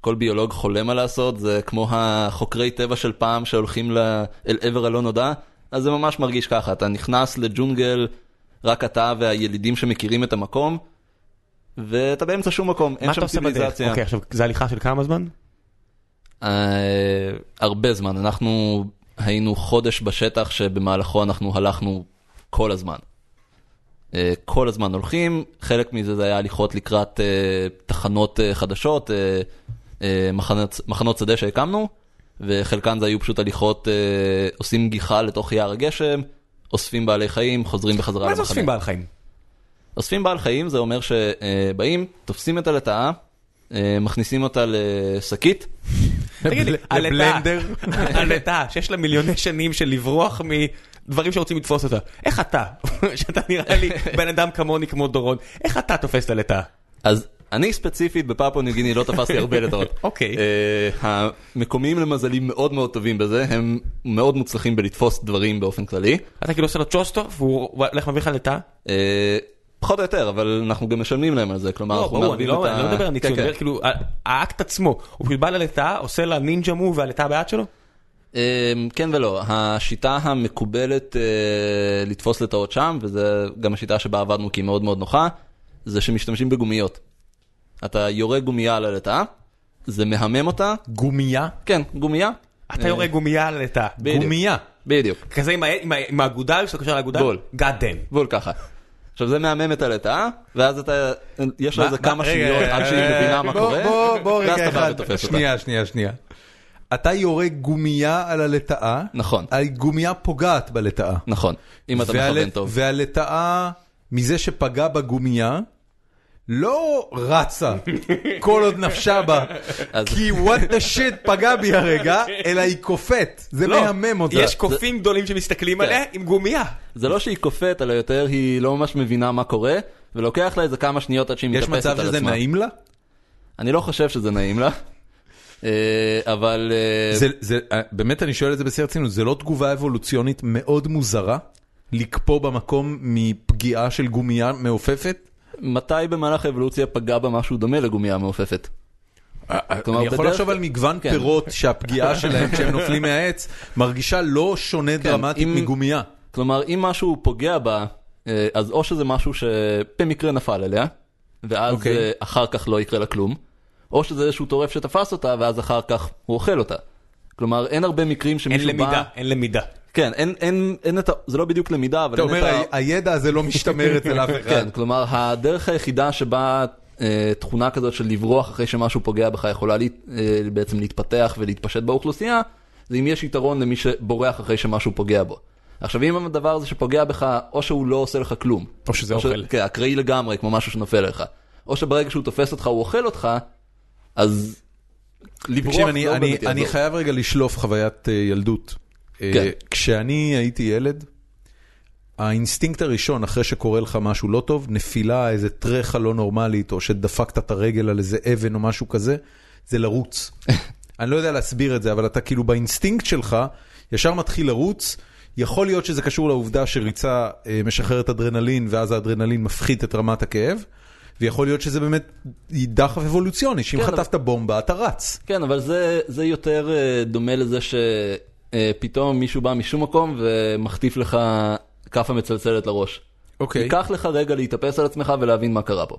[SPEAKER 3] כל ביולוג חולם על לעשות, זה כמו החוקרי טבע של פעם שהולכים ל- אל עבר הלא נודע, אז זה ממש מרגיש ככה, אתה נכנס לג'ונגל, רק אתה והילידים שמכירים את המקום, ואתה באמצע שום מקום, אין שם? ציוויליזציה.
[SPEAKER 2] אוקיי, עכשיו, זה הליכה של כמה זמן?
[SPEAKER 3] אה, הרבה זמן, אנחנו היינו חודש בשטח שבמהלכו אנחנו הלכנו כל הזמן. אה, כל הזמן הולכים, חלק מזה זה היה הליכות לקראת אה, תחנות אה, חדשות, מחנות, מחנות שדה שהקמנו, וחלקן זה היו פשוט הליכות, עושים גיחה לתוך יער הגשם, אוספים בעלי חיים, חוזרים בחזרה
[SPEAKER 2] מה זה
[SPEAKER 3] למחנה.
[SPEAKER 2] אוספים בעל חיים?
[SPEAKER 3] אוספים בעל חיים זה אומר שבאים, תופסים את הלטאה, אה, מכניסים אותה לשקית,
[SPEAKER 2] תגיד לי. [laughs] הלטה, [laughs] שיש לה מיליוני שנים של לברוח מדברים שרוצים לתפוס אותה. איך אתה, [laughs] שאתה נראה לי [laughs] בן אדם כמוני כמו דורון, איך אתה תופס את הלטה?
[SPEAKER 3] אז אני ספציפית בפפו ניו גיני לא תפסתי הרבה לטאות. [laughs]
[SPEAKER 2] אוקיי.
[SPEAKER 3] אה, המקומיים למזלי מאוד מאוד טובים בזה, הם מאוד מוצלחים בלתפוס דברים באופן כללי.
[SPEAKER 2] אתה כאילו עושה לו צ'וסטו והוא הולך מביא לך לטה?
[SPEAKER 3] אה, פחות או יותר, אבל אנחנו גם משלמים להם על זה, כלומר
[SPEAKER 2] לא,
[SPEAKER 3] אנחנו
[SPEAKER 2] ברור, אני
[SPEAKER 3] מערבים
[SPEAKER 2] לא
[SPEAKER 3] את ה-
[SPEAKER 2] אני לא מדבר על
[SPEAKER 3] כן,
[SPEAKER 2] ניצול, אני
[SPEAKER 3] כן.
[SPEAKER 2] מדבר כאילו, ה- האקט עצמו, הוא כאילו בא ללטה, עושה לה נינג'ה מוב והלטה בעד שלו?
[SPEAKER 3] אה, כן ולא, השיטה המקובלת אה, לתפוס לטאות שם, וזה גם השיטה שבה עבדנו כי היא מאוד מאוד נוחה, זה שמשתמשים בגומיות. אתה יורה גומייה על הלטאה, זה מהמם אותה,
[SPEAKER 1] גומייה?
[SPEAKER 3] כן, גומייה.
[SPEAKER 2] אתה
[SPEAKER 3] אה,
[SPEAKER 2] יורה גומייה על.
[SPEAKER 3] בדיוק.
[SPEAKER 1] גומייה.
[SPEAKER 3] בדיוק,
[SPEAKER 2] כזה עם האגודל, שאתה קושר לאגודל?
[SPEAKER 3] בול.
[SPEAKER 2] God damn.
[SPEAKER 3] בול ככה. עכשיו זה מהמם את הלטאה, ואז אתה, יש לו איזה
[SPEAKER 1] מה-
[SPEAKER 3] כמה שניות עד שהיא
[SPEAKER 1] רגע,
[SPEAKER 3] מבינה מה קורה,
[SPEAKER 1] בוא, רגע אחד. שנייה, שנייה, שנייה. אתה יורה גומייה על הלטאה,
[SPEAKER 3] נכון,
[SPEAKER 1] הגומייה פוגעת בלטאה.
[SPEAKER 3] נכון, אם אתה
[SPEAKER 1] והל-
[SPEAKER 3] מכוון טוב.
[SPEAKER 1] והלטאה, מזה שפגע בגומייה, לא רצה כל עוד נפשה בה,
[SPEAKER 3] אז-
[SPEAKER 1] כי what the shit פגע בי הרגע, אלא היא קופאת, זה
[SPEAKER 2] לא,
[SPEAKER 1] מהמם אותה.
[SPEAKER 2] יש קופים גדולים שמסתכלים
[SPEAKER 3] כן.
[SPEAKER 2] עליה עם גומייה.
[SPEAKER 3] זה לא שהיא קופאת, אלא יותר היא לא ממש מבינה מה קורה, ולוקח לה איזה כמה שניות עד שהיא
[SPEAKER 1] יש
[SPEAKER 3] מתאפסת על עצמה.
[SPEAKER 1] מצב שזה נעים לה?
[SPEAKER 3] אני לא חושב שזה נעים לה, אבל אה,
[SPEAKER 1] זה, זה, אה, באמת אני שואל את זה בשיא הרצינות, זה לא תגובה אבולוציונית מאוד מוזרה? לקפוא במקום מפגיעה של גומייה מעופפת?
[SPEAKER 3] מתי במהלך האבולוציה פגע בה משהו דומה לגומייה מעופפת?
[SPEAKER 1] אני יכול לחשוב על מגוון
[SPEAKER 3] כן.
[SPEAKER 1] פירות שהפגיעה [laughs] שלהם כשהם נופלים מהעץ מרגישה לא שונה דרמטית
[SPEAKER 3] אם-
[SPEAKER 1] מגומייה.
[SPEAKER 3] כלומר, אם משהו פוגע בה, אה, אז או שזה משהו שבמקרה נפל אליה, ואז
[SPEAKER 1] אוקיי.
[SPEAKER 3] אה, אחר כך לא יקרה לה כלום, או שזה איזשהו טורף שתפס אותה, ואז אחר כך הוא אוכל אותה. כלומר, אין הרבה מקרים
[SPEAKER 2] אין
[SPEAKER 3] שמישהו
[SPEAKER 2] למידה,
[SPEAKER 3] בא...
[SPEAKER 2] אין למידה.
[SPEAKER 3] כן, אין, אין, אין את ה... זה לא בדיוק למידה, אבל
[SPEAKER 1] אתה
[SPEAKER 3] אין
[SPEAKER 1] אומר,
[SPEAKER 3] את ה...
[SPEAKER 1] ה- הידע הזה לא משתמר אצל אף אחד.
[SPEAKER 3] כן, כלומר, הדרך היחידה שבה אה, תכונה כזאת של לברוח אחרי שמשהו פוגע בך יכולה לה, אה, בעצם להתפתח ולהתפשט באוכלוסייה, זה אם יש יתרון למי שבורח אחרי שמשהו פוגע בו. עכשיו, אם הדבר הזה שפוגע בך, או שהוא לא עושה לך כלום.
[SPEAKER 2] או שזה
[SPEAKER 3] ש-
[SPEAKER 2] אוכל.
[SPEAKER 3] כן, אקראי לגמרי, כמו משהו שנופל לך. או שברגע שהוא תופס אותך, הוא אוכל אותך, אז לברוח לא
[SPEAKER 1] אני,
[SPEAKER 3] באמת
[SPEAKER 1] אני
[SPEAKER 3] יעזור.
[SPEAKER 1] חייב רגע לשלוף חוויית אה, ילדות. אה,
[SPEAKER 3] כן.
[SPEAKER 1] כשאני הייתי ילד, האינסטינקט הראשון אחרי שקורה לך משהו לא טוב, נפילה, איזה טרחה לא נורמלית, או שדפקת את הרגל על איזה אבן או משהו כזה, זה לרוץ. [laughs] אני לא יודע להסביר את זה, אבל אתה כאילו באינסטינקט שלך, ישר מתחיל לרוץ. יכול להיות שזה קשור לעובדה שריצה אה, משחררת אדרנלין, ואז האדרנלין מפחית את רמת הכאב. ויכול להיות שזה באמת דחף אבולוציוני, שאם
[SPEAKER 3] כן,
[SPEAKER 1] חטפת בומבה אתה רץ.
[SPEAKER 3] כן, אבל זה, זה יותר אה, דומה לזה שפתאום מישהו בא משום מקום ומחטיף לך כאפה מצלצלת לראש.
[SPEAKER 1] אוקיי.
[SPEAKER 3] ייקח לך רגע להתאפס על עצמך ולהבין מה קרה פה.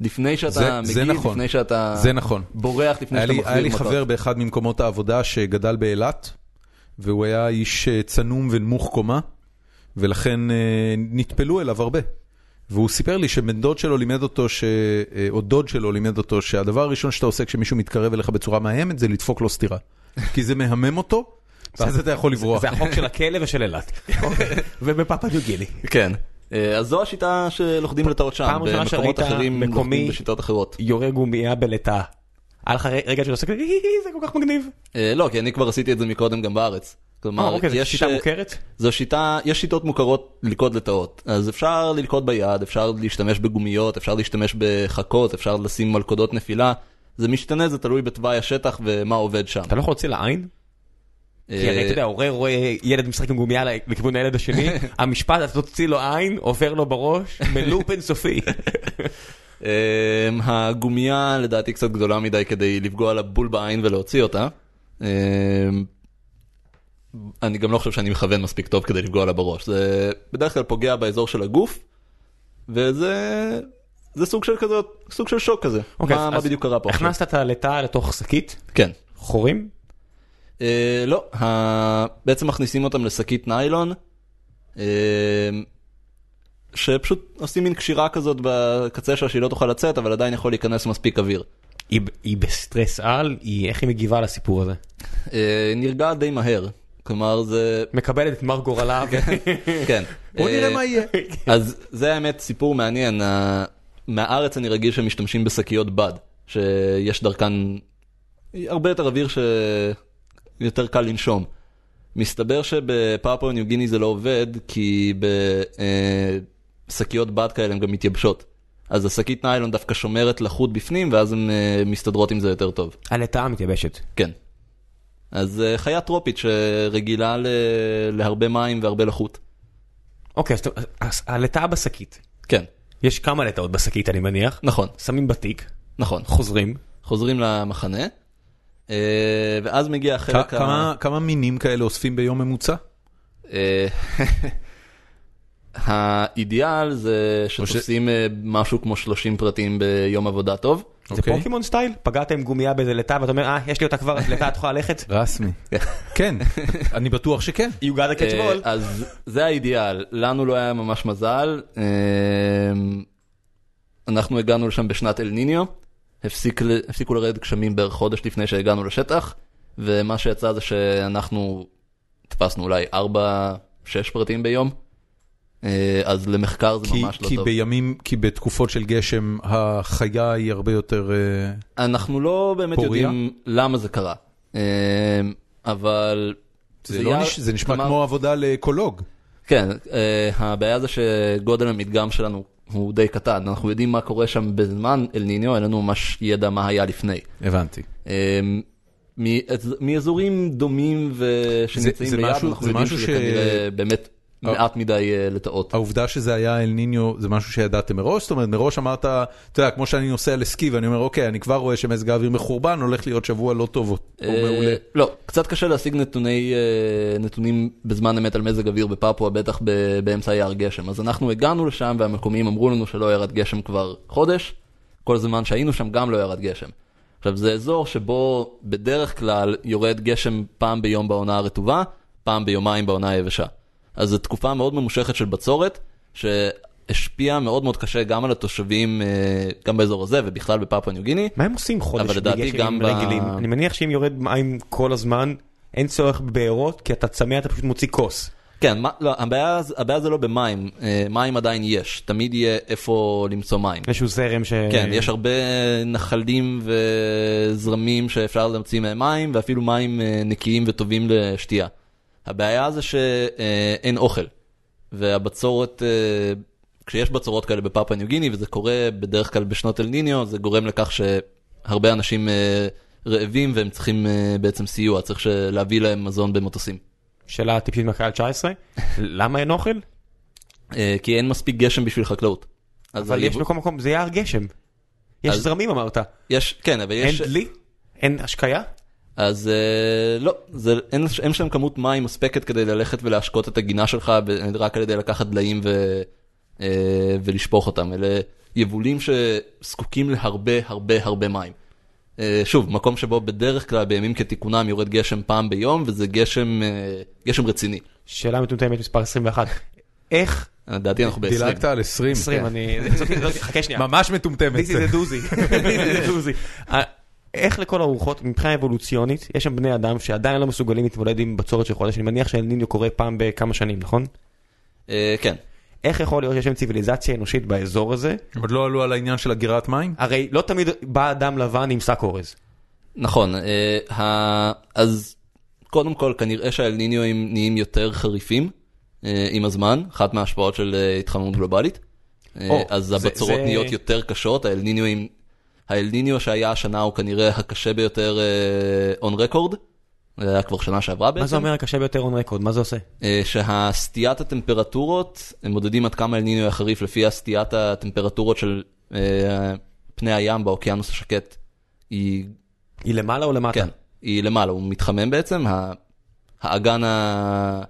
[SPEAKER 3] לפני שאתה
[SPEAKER 1] זה- זה
[SPEAKER 3] מגיב,
[SPEAKER 1] נכון.
[SPEAKER 3] לפני שאתה
[SPEAKER 1] זה נכון.
[SPEAKER 3] בורח, לפני שאתה מחזיר
[SPEAKER 1] היה לי. חבר באחד ממקומות העבודה שגדל באילת, והוא היה איש אה, צנום ונמוך קומה, ולכן אה, נטפלו אליו הרבה. והוא סיפר לי שבן דוד שלו לימד אותו, ש... אה, או דוד שלו לימד אותו, שהדבר הראשון שאתה עושה כשמישהו מתקרב אליך בצורה מאיימת זה לדפוק לו סטירה. [laughs] כי זה מהמם אותו, ואז אתה יכול לברוח.
[SPEAKER 2] זה החוק של הכלא ושל אילת. [laughs] ובפאפה ניו גיני.
[SPEAKER 3] כן. אה, אז זו השיטה שלוכדים לטעות שם, במקומות אחרים
[SPEAKER 2] מקומי-
[SPEAKER 3] לוכדים בשיטות אחרות.
[SPEAKER 2] יורה גומייה בלטאה. היה לך רגע שאתה עושה כזה, "הי, זה כל כך מגניב.
[SPEAKER 3] אה, לא, כי אני כבר עשיתי את זה מקודם גם בארץ.
[SPEAKER 2] אה,
[SPEAKER 3] כלומר,
[SPEAKER 2] אוקיי, זו
[SPEAKER 3] יש,
[SPEAKER 2] שיטה
[SPEAKER 3] אה,
[SPEAKER 2] מוכרת?
[SPEAKER 3] זו שיטה, יש שיטות מוכרות ללכוד לטאות. אז אפשר ללכוד ביד, אפשר להשתמש בגומיות, אפשר להשתמש בחכות, אפשר לשים מלכודות נפילה. זה משתנה, זה תלוי בתוואי השטח ומה עובד שם.
[SPEAKER 2] אתה לא יכול להוציא לעין? כי הרי
[SPEAKER 3] אה,
[SPEAKER 2] אתה יודע, הורה רואה ילד משחק עם גומייה לכיוון הילד השני, [laughs] המשפט, אתה תוציא לו עין, עובר לו בראש, בלופ אינסופי. [laughs]
[SPEAKER 3] אה, הגומייה לדעתי קצת גדולה מדי כדי לפגוע לה בול בעין ולהוציא אותה. אני גם לא חושב שאני מכוון מספיק טוב כדי לפגוע לה בראש. זה בדרך כלל פוגע באזור של הגוף, וזה זה סוג של כזה, סוג של שוק כזה.
[SPEAKER 2] אוקיי,
[SPEAKER 3] מה, מה בדיוק קרה פה?
[SPEAKER 2] הכנסת את הלטאה לתוך שקית,
[SPEAKER 3] כן.
[SPEAKER 2] חורים?
[SPEAKER 3] אה, לא, ה... בעצם מכניסים אותם לשקית ניילון, אה, שפשוט עושים מין קשירה כזאת בקצה שלה שהיא לא תוכל לצאת, אבל עדיין יכול להיכנס מספיק אוויר.
[SPEAKER 2] היא היא בסטרס על, היא- איך היא מגיבה לסיפור הזה?
[SPEAKER 3] אה, נרגע די מהר, כלומר זה...
[SPEAKER 2] מקבלת את מר גורלה.
[SPEAKER 3] כן. [laughs]
[SPEAKER 1] בוא נראה
[SPEAKER 3] אה,
[SPEAKER 1] מה יהיה.
[SPEAKER 3] אז זה האמת סיפור מעניין, מהארץ אני רגיל שמשתמשים בשקיות בד, שיש דרכן הרבה יותר אוויר שיותר קל לנשום. מסתבר שבפאפו ניו גיני זה לא עובד, כי בשקיות בד כאלה הן גם מתייבשות. אז השקית ניילון דווקא שומרת לחות בפנים, ואז הן אה, מסתדרות עם זה יותר טוב.
[SPEAKER 2] הלטאה מתייבשת.
[SPEAKER 3] כן. אז אה, חיה טרופית שרגילה ל... להרבה מים והרבה לחות.
[SPEAKER 2] אוקיי, אז אתה- אז הלטאה בשקית.
[SPEAKER 3] כן,
[SPEAKER 2] יש כמה לטאות בשקית אני מניח.
[SPEAKER 3] נכון,
[SPEAKER 2] שמים בתיק,
[SPEAKER 3] נכון.
[SPEAKER 2] חוזרים.
[SPEAKER 3] חוזרים למחנה, אה, ואז מגיע
[SPEAKER 1] כ-
[SPEAKER 3] החלק ה...
[SPEAKER 1] כמה- כמה מינים כאלה אוספים ביום ממוצע?
[SPEAKER 3] אה, [laughs] האידיאל זה שתופסים אה, משהו כמו 30 פרטים ביום עבודה טוב.
[SPEAKER 2] זה
[SPEAKER 1] אוקיי.
[SPEAKER 2] פוקימון סטייל? פגעת עם גומייה באיזה לטאה ואתה אומר, אה, יש לי אותה כבר, לטאה את יכולה ללכת? [laughs]
[SPEAKER 1] רסמי. [laughs] כן, אני בטוח שכן.
[SPEAKER 2] You gotta catch
[SPEAKER 3] אה,
[SPEAKER 2] ball.
[SPEAKER 3] אז זה האידיאל, לנו לא היה ממש מזל. אה, אנחנו הגענו לשם בשנת אל ניניו, הפסיקו לרדת גשמים בערך חודש לפני שהגענו לשטח, ומה שיצא זה שאנחנו תפסנו אולי 4-6 פרטים ביום, אה, אז למחקר זה
[SPEAKER 1] כי,
[SPEAKER 3] ממש לא
[SPEAKER 1] כי
[SPEAKER 3] טוב.
[SPEAKER 1] בימים, כי בתקופות של גשם החיה היא הרבה יותר... אה,
[SPEAKER 3] אנחנו לא באמת
[SPEAKER 1] פוריה?
[SPEAKER 3] יודעים למה זה קרה, אה, אבל...
[SPEAKER 1] זה, לא
[SPEAKER 3] יער-
[SPEAKER 1] נש... זה נשמע כמו עבודה לאקולוג.
[SPEAKER 3] כן, אה, הבעיה זה שגודל המדגם שלנו הוא די קטן, אנחנו יודעים מה קורה שם בזמן אל ניניו, אין לנו ממש ידע מה היה לפני.
[SPEAKER 1] הבנתי.
[SPEAKER 3] אה, מאזורים דומים
[SPEAKER 1] זה-
[SPEAKER 3] ושנמצאים
[SPEAKER 1] זה משהו-
[SPEAKER 3] אנחנו
[SPEAKER 1] זה
[SPEAKER 3] יודעים שזה
[SPEAKER 1] ש-
[SPEAKER 3] כנראה באמת מעט מדי אה, לטאות.
[SPEAKER 1] העובדה שזה היה אל ניניו זה משהו שידעתם מראש? זאת אומרת מראש אמרת, אתה יודע, כמו שאני נוסע לסקי ואני אומר אוקיי, אני כבר רואה שמזג האוויר מחורבן, הולך להיות שבוע לא טוב או
[SPEAKER 3] אה,
[SPEAKER 1] מעולה.
[SPEAKER 3] לא, קצת קשה להשיג אה, נתונים בזמן אמת על מזג אוויר בפפואה, בטח באמצע יער גשם. אז אנחנו הגענו לשם והמקומיים אמרו לנו שלא ירד גשם כבר חודש, כל זמן שהיינו שם גם לא ירד גשם. עכשיו זה אזור שבו בדרך כלל יורד גשם פעם ביום בעונה הרטובה, פעם ביומיים בעונה היבשה. אז זו תקופה מאוד ממושכת של בצורת, שהשפיעה מאוד מאוד קשה גם על התושבים, אה, גם באזור הזה ובכלל בפפואה ניו גיני.
[SPEAKER 2] מה הם עושים חודש
[SPEAKER 3] אבל לדעתי
[SPEAKER 2] בלי גשמים
[SPEAKER 3] גם ב-
[SPEAKER 2] רגילים? אני מניח שאם יורד מים כל הזמן, אין צורך בבארות, כי אתה צמא, אתה פשוט מוציא כוס.
[SPEAKER 3] כן, מה, לא, הבעיה, הבעיה זה לא במים, אה, מים עדיין יש, תמיד יהיה איפה למצוא מים.
[SPEAKER 2] איזשהו זרם ש...
[SPEAKER 3] כן, יש הרבה נחלים וזרמים שאפשר להמציא מהם מים, ואפילו מים אה, נקיים וטובים לשתייה. הבעיה זה שאין אוכל, והבצורת, אה, כשיש בצורות כאלה בפאפה ניו גיני, וזה קורה בדרך כלל בשנות אל ניניו, זה גורם לכך שהרבה אנשים אה, רעבים והם צריכים אה, בעצם סיוע, צריך להביא להם מזון במטוסים.
[SPEAKER 2] שאלה טיפשית מהקהל 19, [laughs] למה אין אוכל?
[SPEAKER 3] כי אין מספיק גשם בשביל חקלאות.
[SPEAKER 2] אבל יש בכל מקום, זה יער גשם. יש זרמים אמרת.
[SPEAKER 3] יש, כן, אבל
[SPEAKER 2] אין
[SPEAKER 3] יש...
[SPEAKER 2] דלי? אין השקיה?
[SPEAKER 3] אז אה, לא, זה, אין, אין שם כמות מים מספקת כדי ללכת ולהשקות את הגינה שלך רק על ידי לקחת דליים ו, אה, ולשפוך אותם. אלה יבולים שזקוקים להרבה הרבה הרבה מים. אה, שוב, מקום שבו בדרך כלל בימים כתיקונם יורד גשם פעם ביום, וזה גשם, אה, גשם רציני.
[SPEAKER 2] שאלה מטומטמת מספר 21. איך?
[SPEAKER 3] לדעתי אנחנו ב-20.
[SPEAKER 1] דילגת על 20.
[SPEAKER 2] 20, אני... זאת- זאת- חכה שנייה.
[SPEAKER 1] ממש מטומטמת.
[SPEAKER 2] This is a doozy. איך לכל הרוחות, מבחינה אבולוציונית, יש שם בני אדם שעדיין לא מסוגלים להתמודד עם בצורת של חודש, אני מניח שאל ניניו קורה פעם בכמה שנים, נכון?
[SPEAKER 3] אה, כן.
[SPEAKER 2] איך יכול להיות שיש שם ציוויליזציה אנושית באזור הזה?
[SPEAKER 1] עוד לא עלו על העניין של אגירת מים?
[SPEAKER 2] הרי לא תמיד בא אדם לבן עם שק אורז.
[SPEAKER 3] נכון, אה, אז קודם כל כנראה שהאלניניואים נהיים יותר חריפים אה, עם הזמן, אחת מההשפעות של התחממות גלובלית.
[SPEAKER 2] או,
[SPEAKER 3] אז
[SPEAKER 2] זה-
[SPEAKER 3] הבצורות
[SPEAKER 2] זה-
[SPEAKER 3] נהיות יותר קשות, האלניניואים, האלניניו שהיה השנה הוא כנראה הקשה ביותר און רקורד, זה היה כבר שנה שעברה בעצם.
[SPEAKER 2] מה זה אומר הקשה ביותר און רקורד? מה זה עושה?
[SPEAKER 3] אה, שהסטיית הטמפרטורות, הם מודדים עד כמה אלניניו היה חריף לפי הסטיית הטמפרטורות של אה, פני הים באוקיינוס השקט, היא
[SPEAKER 2] היא למעלה או למטה?
[SPEAKER 3] כן, היא למעלה, הוא מתחמם בעצם, ה- האגן, ה...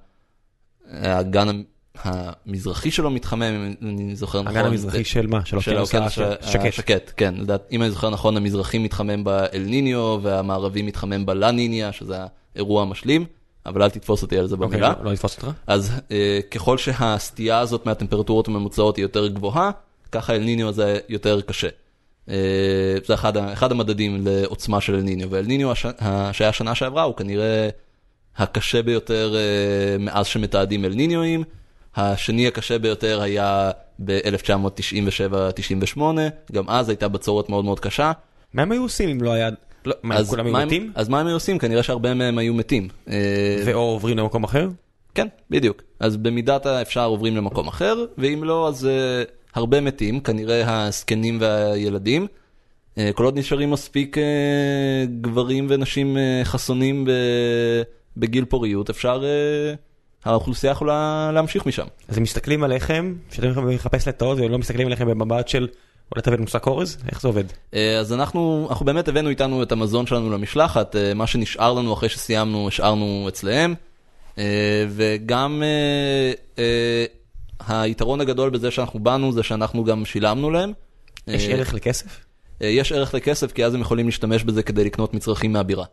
[SPEAKER 3] האגן המזרחי שלו מתחמם, אם אני זוכר נכון.
[SPEAKER 2] האגן המזרחי של מה? של האוקיינוס השקט.
[SPEAKER 3] השקט, כן, אם אני זוכר נכון, המזרחי מתחמם באל ניניו, והמערבי מתחמם בלה ניניה, שזה האירוע המשלים, אבל אל תתפוס אותי על זה
[SPEAKER 2] אוקיי,
[SPEAKER 3] במילה.
[SPEAKER 2] לא- לא לתפוס אותך?
[SPEAKER 3] אז אה, ככל שהסטייה הזאת מהטמפרטורות הממוצעות היא יותר גבוהה, ככה אל ניניו זה יותר קשה. אה, זה אחד, אחד המדדים לעוצמה של אל ניניו, ואל ניניו הש, ה- שהיה שנה שעברה הוא כנראה הקשה ביותר אה, מאז שמתעדים אל ניניואים. השני הקשה ביותר היה ב-1997-98, גם אז הייתה בצורת מאוד מאוד קשה.
[SPEAKER 2] מה הם היו עושים אם לא היה... לא, מה,
[SPEAKER 3] אז
[SPEAKER 2] כולם היו מתים?
[SPEAKER 3] אז מה הם היו עושים? כנראה שהרבה מהם היו מתים. אה,
[SPEAKER 2] ואו עוברים למקום אחר?
[SPEAKER 3] כן, בדיוק. אז במידת האפשר עוברים למקום אחר, ואם לא, אז uh, הרבה מתים, כנראה הזקנים והילדים. Uh, כל עוד נשארים מספיק uh, גברים ונשים uh, חסונים ב, בגיל פוריות, אפשר, uh, האוכלוסייה יכולה להמשיך משם.
[SPEAKER 2] אז הם מסתכלים עליכם, שאתם יכולים לחפש לטעות ולא מסתכלים עליכם במבט של אולי תביא לנו שק אורז? איך זה עובד?
[SPEAKER 3] Uh, אז אנחנו, אנחנו באמת הבאנו איתנו את המזון שלנו למשלחת, uh, מה שנשאר לנו אחרי שסיימנו, השארנו אצלהם. Uh, וגם היתרון הגדול בזה שאנחנו באנו זה שאנחנו גם שילמנו להם.
[SPEAKER 2] יש
[SPEAKER 3] אה,
[SPEAKER 2] ערך לכסף?
[SPEAKER 3] אה, יש ערך לכסף כי אז הם יכולים להשתמש בזה כדי לקנות מצרכים מהבירה.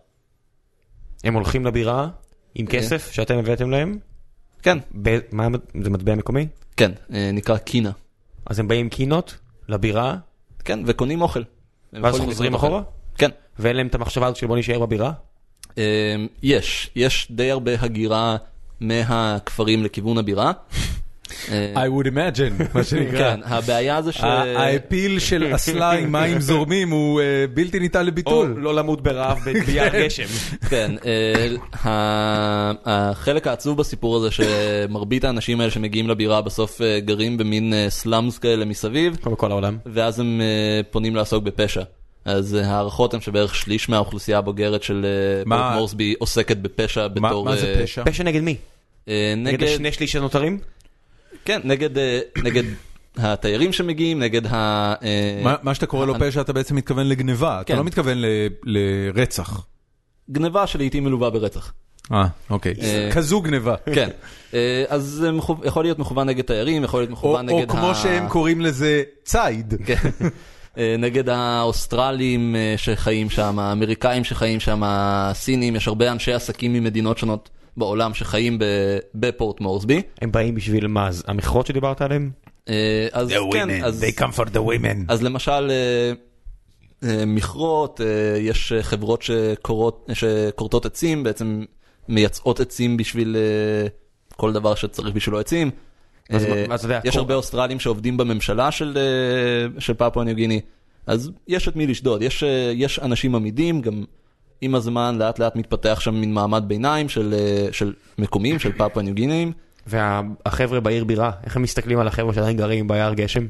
[SPEAKER 2] הם הולכים לבירה עם
[SPEAKER 3] אה.
[SPEAKER 2] כסף שאתם הבאתם להם?
[SPEAKER 3] כן,
[SPEAKER 2] ב- מה זה מטבע מקומי?
[SPEAKER 3] כן, אה, נקרא קינה.
[SPEAKER 2] אז הם באים קינות לבירה
[SPEAKER 3] כן, וקונים אוכל.
[SPEAKER 2] ואז חוזרים אחורה?
[SPEAKER 3] כן.
[SPEAKER 2] ואין להם את המחשבה הזאת של בוא נשאר בבירה?
[SPEAKER 3] אה, יש, יש די הרבה הגירה מהכפרים לכיוון הבירה. אה,
[SPEAKER 1] I would imagine, [laughs] מה שנקרא.
[SPEAKER 3] כן, הבעיה זה ש...
[SPEAKER 1] האפיל של [laughs] אסלה עם מים זורמים הוא אה, בלתי ניתן
[SPEAKER 2] או
[SPEAKER 1] לביטול.
[SPEAKER 2] לא למות ברעב [laughs] ביער גשם.
[SPEAKER 3] כן, אה, החלק העצוב בסיפור הזה שמרבית האנשים האלה שמגיעים לבירה בסוף גרים במין סלאמס כאלה מסביב,
[SPEAKER 2] כמו בכל העולם.
[SPEAKER 3] ואז הם פונים לעסוק בפשע. אז ההערכות הן שבערך שליש מהאוכלוסייה הבוגרת של
[SPEAKER 1] מה-
[SPEAKER 3] פורט מורסבי עוסקת בפשע בתור...
[SPEAKER 1] מה זה פשע?
[SPEAKER 2] פשע נגד מי? נגד
[SPEAKER 3] נגד,
[SPEAKER 2] השני שליש הנותרים?
[SPEAKER 3] כן, נגד, אה, נגד התיירים שמגיעים, נגד ה... אה,
[SPEAKER 1] מה- מה שאתה קורא לו פשע אתה בעצם מתכוון לגניבה, אתה
[SPEAKER 3] כן.
[SPEAKER 1] לא מתכוון ל- לרצח.
[SPEAKER 3] גניבה שלעיתים מלווה ברצח.
[SPEAKER 1] אה, אוקיי.
[SPEAKER 3] אה,
[SPEAKER 1] כזו גניבה.
[SPEAKER 3] כן, אז זה יכול להיות מכוון נגד תיירים, יכול להיות
[SPEAKER 1] או
[SPEAKER 3] מכוון
[SPEAKER 1] או
[SPEAKER 3] נגד
[SPEAKER 1] כמו
[SPEAKER 3] ה...
[SPEAKER 1] שהם קוראים לזה ציד.
[SPEAKER 3] כן. נגד האוסטרלים שחיים שם, האמריקאים שחיים שם, הסינים, יש הרבה אנשי עסקים ממדינות שונות בעולם שחיים בפורט מורסבי.
[SPEAKER 2] הם באים בשביל מה? אז המכרות שדיברת עליהם?
[SPEAKER 3] אה, אז כן, אז,
[SPEAKER 1] come for the women.
[SPEAKER 3] אז למשל אה, אה, מכרות, יש חברות שקורות, שכורתות עצים, בעצם מייצאות עצים בשביל כל דבר שצריך בשבילו עצים.
[SPEAKER 2] אז אז יודע,
[SPEAKER 3] יש
[SPEAKER 2] קור-
[SPEAKER 3] הרבה אוסטרלים שעובדים בממשלה של, של פפואה ניו גיני, אז יש את מי לשדוד, יש, יש אנשים עמידים, גם עם הזמן לאט לאט מתפתח שם מין מעמד ביניים של, אה, של מקומיים, של פפואה ניו גינאים.
[SPEAKER 2] והחבר'ה בעיר בירה, איך הם מסתכלים על החבר'ה שעדיין גרים ביער גשם?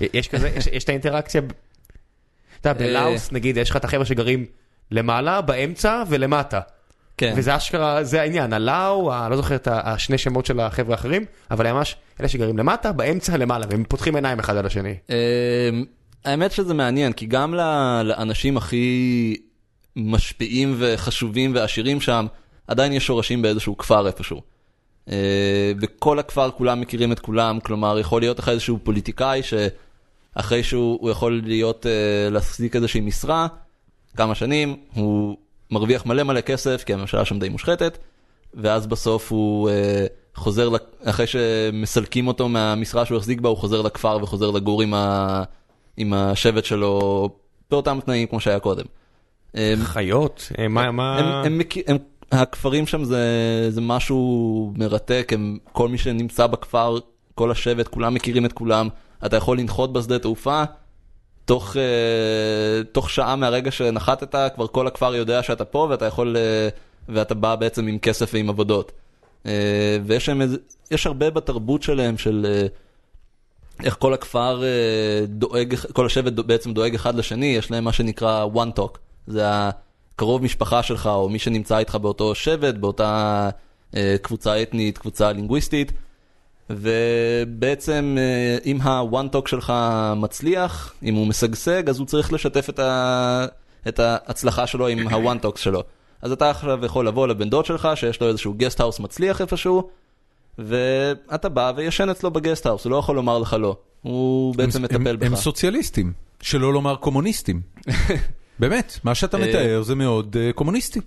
[SPEAKER 2] יש כזה, יש- יש את האינטראקציה, אתה יודע, בלאוס נגיד, יש לך את החבר'ה שגרים למעלה, באמצע ולמטה.
[SPEAKER 3] כן.
[SPEAKER 2] וזה אשכרה, זה העניין, הלאו, ה- לא זוכר את השני שמות של החבר'ה האחרים, אבל ממש אלה שגרים למטה, באמצע, למעלה, והם פותחים עיניים אחד על השני.
[SPEAKER 3] אמ, האמת שזה מעניין, כי גם לאנשים הכי משפיעים וחשובים ועשירים שם, עדיין יש שורשים באיזשהו כפר איפשהו. אה, וכל הכפר כולם מכירים את כולם, כלומר יכול להיות לך איזשהו פוליטיקאי שאחרי שהוא הוא יכול להיות, אה, להחזיק איזושהי משרה, כמה שנים, הוא מרוויח מלא מלא כסף, כי הממשלה שם די מושחתת, ואז בסוף הוא אה, חוזר, אחרי שמסלקים אותו מהמשרה שהוא החזיק בה, הוא חוזר לכפר וחוזר לגור עם, ה, עם השבט שלו באותם תנאים כמו שהיה קודם. אה,
[SPEAKER 2] חיות, אה, מה, מה...
[SPEAKER 3] הם, הם, הם, הכפרים שם זה, זה משהו מרתק, הם, כל מי שנמצא בכפר, כל השבט, כולם מכירים את כולם, אתה יכול לנחות בשדה תעופה, תוך, uh, תוך שעה מהרגע שנחתת, כבר כל הכפר יודע שאתה פה ואתה יכול, uh, ואתה בא בעצם עם כסף ועם עבודות. ויש איזה, יש הרבה בתרבות שלהם של איך כל הכפר דואג, כל השבט בעצם דואג אחד לשני, יש להם מה שנקרא one talk, זה הקרוב משפחה שלך או מי שנמצא איתך באותו שבט, באותה uh, קבוצה אתנית, קבוצה לינגוויסטית. ובעצם אה, אם ה-one talk שלך מצליח, אם הוא משגשג, אז הוא צריך לשתף את, ה... את ההצלחה שלו עם ה-one talk שלו. אז אתה עכשיו יכול לבוא לבן דוד שלך, שיש לו איזשהו גסט האוס מצליח איפשהו, ואתה בא וישן אצלו בגסט האוס, הוא לא יכול לומר לך לא. הוא בעצם
[SPEAKER 1] הם-
[SPEAKER 3] מטפל
[SPEAKER 1] הם-
[SPEAKER 3] בך.
[SPEAKER 1] הם סוציאליסטים, שלא לומר קומוניסטים. [laughs] באמת, מה שאתה
[SPEAKER 3] אה,
[SPEAKER 1] מתאר זה מאוד אה, קומוניסטי.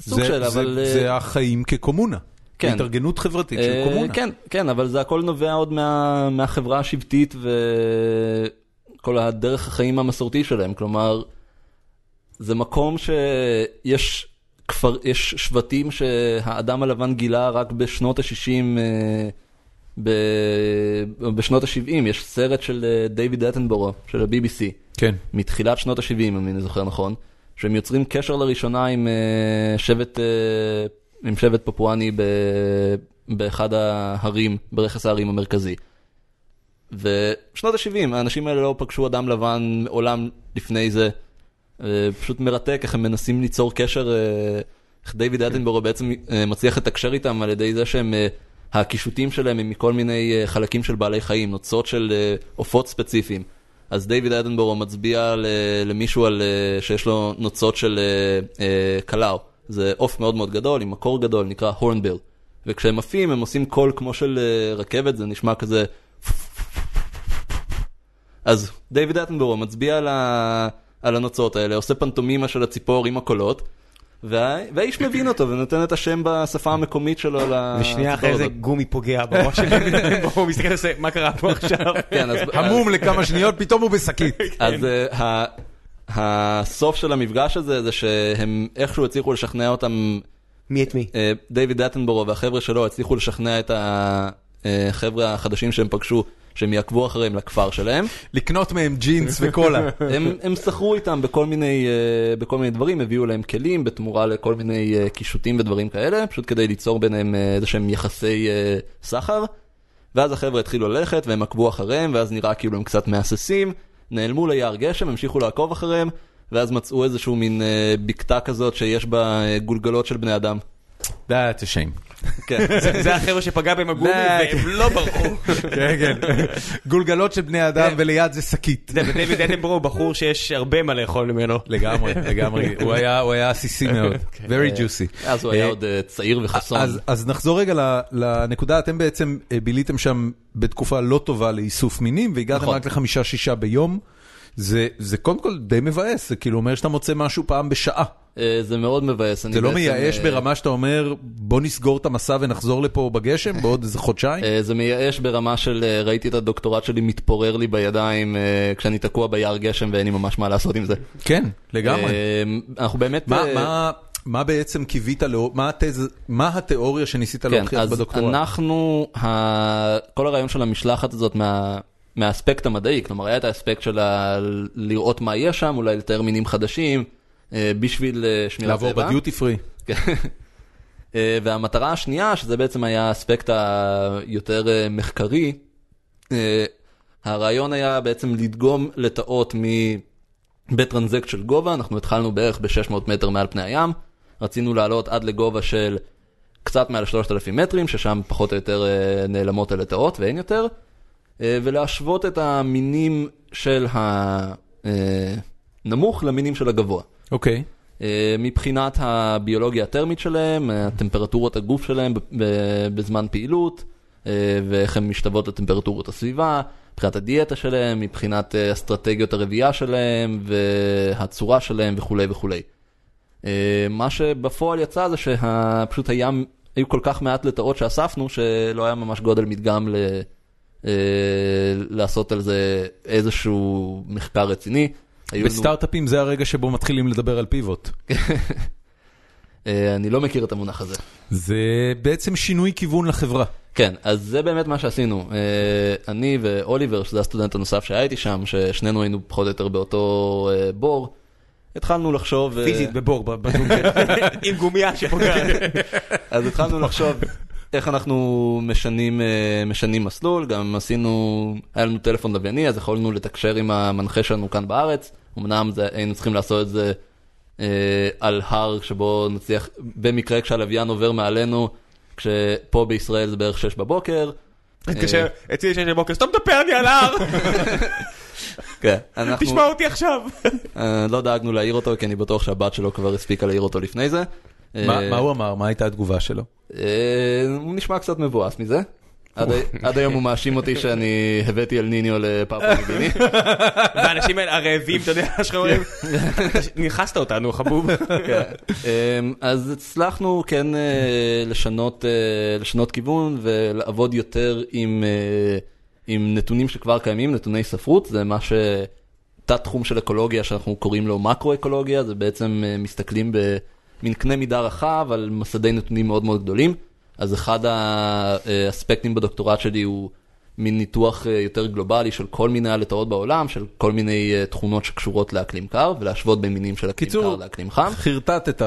[SPEAKER 3] סוג
[SPEAKER 1] זה-
[SPEAKER 3] של, אבל... אה,
[SPEAKER 1] זה החיים כקומונה.
[SPEAKER 3] כן.
[SPEAKER 1] התארגנות חברתית של קומונה.
[SPEAKER 3] כן, כן, אבל זה הכל נובע עוד מה, מהחברה השבטית וכל הדרך החיים המסורתי שלהם. כלומר, זה מקום שיש כפר, יש שבטים שהאדם הלבן גילה רק בשנות ה-60, ב, בשנות ה-70, יש סרט של דיוויד אטנבורו, של ה-BBC,
[SPEAKER 1] כן.
[SPEAKER 3] מתחילת שנות ה-70, אם אני זוכר נכון, שהם יוצרים קשר לראשונה עם אה, שבט, אה, עם שבט פפואני ב, באחד ההרים, ברכס ההרים המרכזי. ושנות ה-70, האנשים האלה לא פגשו אדם לבן מעולם לפני זה. אה, פשוט מרתק איך הם מנסים ליצור קשר, איך דיוויד אטנבורו בעצם אה, מצליח לתקשר איתם על ידי זה שהם, הקישוטים שלהם הם מכל מיני חלקים של בעלי חיים, נוצות של עופות ספציפיים. אז דיוויד אטנבורו מצביע למישהו על, אה, שיש לו נוצות של אה, אה, קלאו. זה עוף מאוד מאוד גדול, עם מקור גדול, נקרא הורנביל. וכשהם עפים הם עושים קול כמו של רכבת, זה נשמע כזה... אז דיוויד אטנבורו מצביע על, ה... על הנוצות האלה, עושה פנטומימה של הציפור עם הקולות. והאיש מבין אותו ונותן את השם בשפה המקומית שלו לציפור
[SPEAKER 2] ושנייה אחרי זה גומי פוגע בראש של [laughs] הוא מסתכל ועושה מה קרה פה עכשיו.
[SPEAKER 3] כן,
[SPEAKER 1] המום לכמה שניות, פתאום הוא בשקית. [laughs]
[SPEAKER 3] אז uh, ה... הסוף של המפגש הזה זה שהם איכשהו הצליחו לשכנע אותם,
[SPEAKER 2] מי את מי?
[SPEAKER 3] אה, דיוויד אטנבורו והחבר'ה שלו הצליחו לשכנע את החבר'ה החדשים שהם פגשו שהם יעקבו אחריהם לכפר שלהם.
[SPEAKER 1] לקנות מהם ג'ינס וקולה. [laughs]
[SPEAKER 3] הם, הם סחרו איתם בכל מיני, uh, בכל מיני דברים, הביאו להם כלים בתמורה לכל מיני uh, קישוטים ודברים כאלה, פשוט כדי ליצור ביניהם uh, איזה שהם יחסי סחר. ואז החבר'ה התחילו ללכת והם עקבו אחריהם, ואז נראה כאילו הם קצת מהססים, נעלמו ליער גשם, המשיכו לעקוב אחריהם, ואז מצאו איזשהו מין בקתה כזאת שיש בה גולגלות של בני אדם.
[SPEAKER 1] That's a shame.
[SPEAKER 3] כן. [laughs]
[SPEAKER 2] זה החבר'ה שפגע בהם הגומי
[SPEAKER 1] לא,
[SPEAKER 2] והם לא ברחו. [laughs]
[SPEAKER 1] כן, כן. גולגלות של בני אדם וליד זה שקית.
[SPEAKER 2] זה ודייוויד אטנבורו הוא בחור שיש הרבה מה לאכול ממנו.
[SPEAKER 1] לגמרי, לגמרי. [laughs] הוא היה- עסיסי מאוד. Very juicy.
[SPEAKER 3] אז הוא היה
[SPEAKER 1] אה,
[SPEAKER 3] עוד uh, צעיר וחסון.
[SPEAKER 1] אז, נחזור רגע לנקודה, אתם בעצם אה, ביליתם שם בתקופה לא טובה לאיסוף מינים, והגעתם
[SPEAKER 3] נכון.
[SPEAKER 1] רק לחמישה-שישה ביום. זה, זה קודם כל די מבאס, זה כאילו אומר שאתה מוצא משהו פעם בשעה.
[SPEAKER 3] Uh, זה מאוד מבאס.
[SPEAKER 1] זה לא מייאש
[SPEAKER 3] אה,
[SPEAKER 1] ברמה שאתה אומר, בוא נסגור את המסע ונחזור לפה בגשם בעוד איזה חודשיים?
[SPEAKER 3] אה, זה מייאש ברמה של אה, ראיתי את הדוקטורט שלי מתפורר לי בידיים אה, כשאני תקוע ביער גשם ואין לי ממש מה לעשות עם זה.
[SPEAKER 1] כן, לגמרי.
[SPEAKER 3] אה, אנחנו באמת...
[SPEAKER 1] מה,
[SPEAKER 3] אה,
[SPEAKER 1] בעצם קיווית, מה, התז, מה התיאוריה שניסית
[SPEAKER 3] כן,
[SPEAKER 1] להוכיח
[SPEAKER 3] אז
[SPEAKER 1] בדוקטורט?
[SPEAKER 3] אנחנו, ה... כל הרעיון של המשלחת הזאת מה... מהאספקט המדעי, כלומר היה את האספקט של. לראות מה יש שם, אולי לתאר מינים חדשים, אה, בשביל אה, שמירת
[SPEAKER 1] לעבור
[SPEAKER 3] טבע.
[SPEAKER 1] בדיוטי פרי.
[SPEAKER 3] כן. אה, והמטרה השנייה, שזה בעצם היה האספקט היותר מחקרי, הרעיון היה בעצם לדגום לטאות בטרנזקט של גובה, אנחנו התחלנו בערך ב-600 מטר מעל פני הים, רצינו לעלות עד לגובה של קצת מעל 3,000 מטרים, ששם פחות או יותר נעלמות הלטאות ואין יותר, ולהשוות את המינים של הנמוך למינים של הגבוה.
[SPEAKER 1] אוקיי.
[SPEAKER 3] אה, מבחינת הביולוגיה הטרמית שלהם, אה, טמפרטורות הגוף שלהם בזמן פעילות, אה, ואיך הן משתוות לטמפרטורות הסביבה, מבחינת הדיאטה שלהם, מבחינת אה, אסטרטגיות הרבייה שלהם, והצורה שלהם וכולי וכולי. אה, מה שבפועל יצא זה שפשוט הים, היו כל כך מעט לטאות שאספנו, שלא היה ממש גודל מדגם ל... אה, לעשות על זה איזשהו מחקר רציני.
[SPEAKER 1] בסטארט-אפים זה הרגע שבו מתחילים לדבר על פיבוט. [laughs]
[SPEAKER 3] אה, אני לא מכיר את המונח הזה.
[SPEAKER 1] זה בעצם שינוי כיוון לחברה.
[SPEAKER 3] כן, אז זה באמת מה שעשינו. אה, אני ואוליבר, שזה הסטודנט הנוסף שהיה איתי שם, ששנינו היינו פחות או יותר באותו בור, התחלנו לחשוב...
[SPEAKER 2] פיזית בבור ב- בדונקט, [laughs] עם גומייה שפוגעת. [laughs]
[SPEAKER 3] אז התחלנו לחשוב איך אנחנו משנים, אה, משנים מסלול, גם עשינו, היה לנו טלפון לווייני, אז יכולנו לתקשר עם המנחה שלנו כאן בארץ. אמנם זה, היינו צריכים לעשות את זה אה, על הר שבו נצליח, במקרה כשהלוויין עובר מעלינו, כשפה בישראל זה בערך 6 בבוקר. [laughs]
[SPEAKER 2] מתקשר, אצלי שש בבוקר, סתום את הפה אני על ההר, [laughs]
[SPEAKER 3] כן, אנחנו
[SPEAKER 2] תשמע אותי עכשיו.
[SPEAKER 3] אה, לא דאגנו להעיר אותו, כי אני בטוח שהבת שלו כבר הספיקה להעיר אותו לפני זה.
[SPEAKER 1] מה
[SPEAKER 3] אה,
[SPEAKER 1] מה הוא אמר? מה הייתה התגובה שלו?
[SPEAKER 3] אה, הוא נשמע קצת מבואס מזה. עד [laughs] היום הוא מאשים אותי שאני הבאתי אל ניניו לפאפו ניגיני. [laughs]
[SPEAKER 2] והאנשים האלה הרעבים, אתה יודע, [laughs] שחורים. נכנסת אותנו, חבוב.
[SPEAKER 3] כן. אמ, אז הצלחנו כן אה, לשנות, כיוון ולעבוד יותר עם, נתונים שכבר קיימים, נתוני ספרות, זה מה ש... תת תחום של אקולוגיה שאנחנו קוראים לו מקרו-אקולוגיה, זה בעצם מסתכלים במין קנה מידה רחב על מסדי נתונים מאוד מאוד גדולים. אז אחד האספקטים בדוקטורט שלי הוא מין ניתוח אה, יותר גלובלי של כל מיני הלטאות בעולם, של כל מיני אה, תכונות שקשורות לאקלים קר, ולהשוות בין מינים של אקלים
[SPEAKER 1] קיצור,
[SPEAKER 3] קר לאקלים חם.
[SPEAKER 1] חרטטת.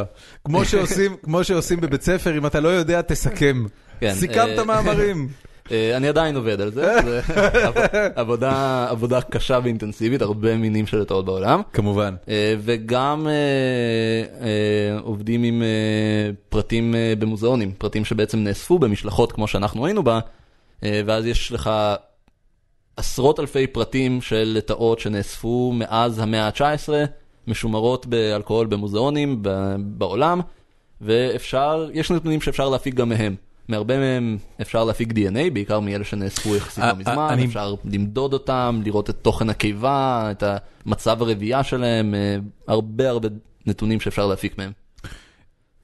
[SPEAKER 1] כמו שעושים, כמו שעושים בבית ספר, אם אתה לא יודע, תסכם.
[SPEAKER 3] כן,
[SPEAKER 1] סיכמת
[SPEAKER 3] אה,
[SPEAKER 1] מאמרים. [laughs]
[SPEAKER 3] אה, אני עדיין עובד על זה, זה עב- עבודה, עבודה קשה ואינטנסיבית, הרבה מינים של לטאות בעולם.
[SPEAKER 1] כמובן.
[SPEAKER 3] אה, וגם אה, עובדים עם פרטים במוזיאונים, פרטים שבעצם נאספו במשלחות כמו שאנחנו היינו בה, ואז יש לך עשרות אלפי פרטים של לטאות שנאספו מאז המאה ה-19, משומרות באלכוהול במוזיאונים בעולם, ואפשר, יש נתונים שאפשר להפיק גם מהם. מהרבה מהם אפשר להפיק DNA, בעיקר מאלה שנאספו יחסית לא מזמן,
[SPEAKER 1] אני-
[SPEAKER 3] אפשר למדוד אותם, לראות את תוכן הקיבה, את המצב הרבייה שלהם, אה, הרבה הרבה נתונים שאפשר להפיק מהם.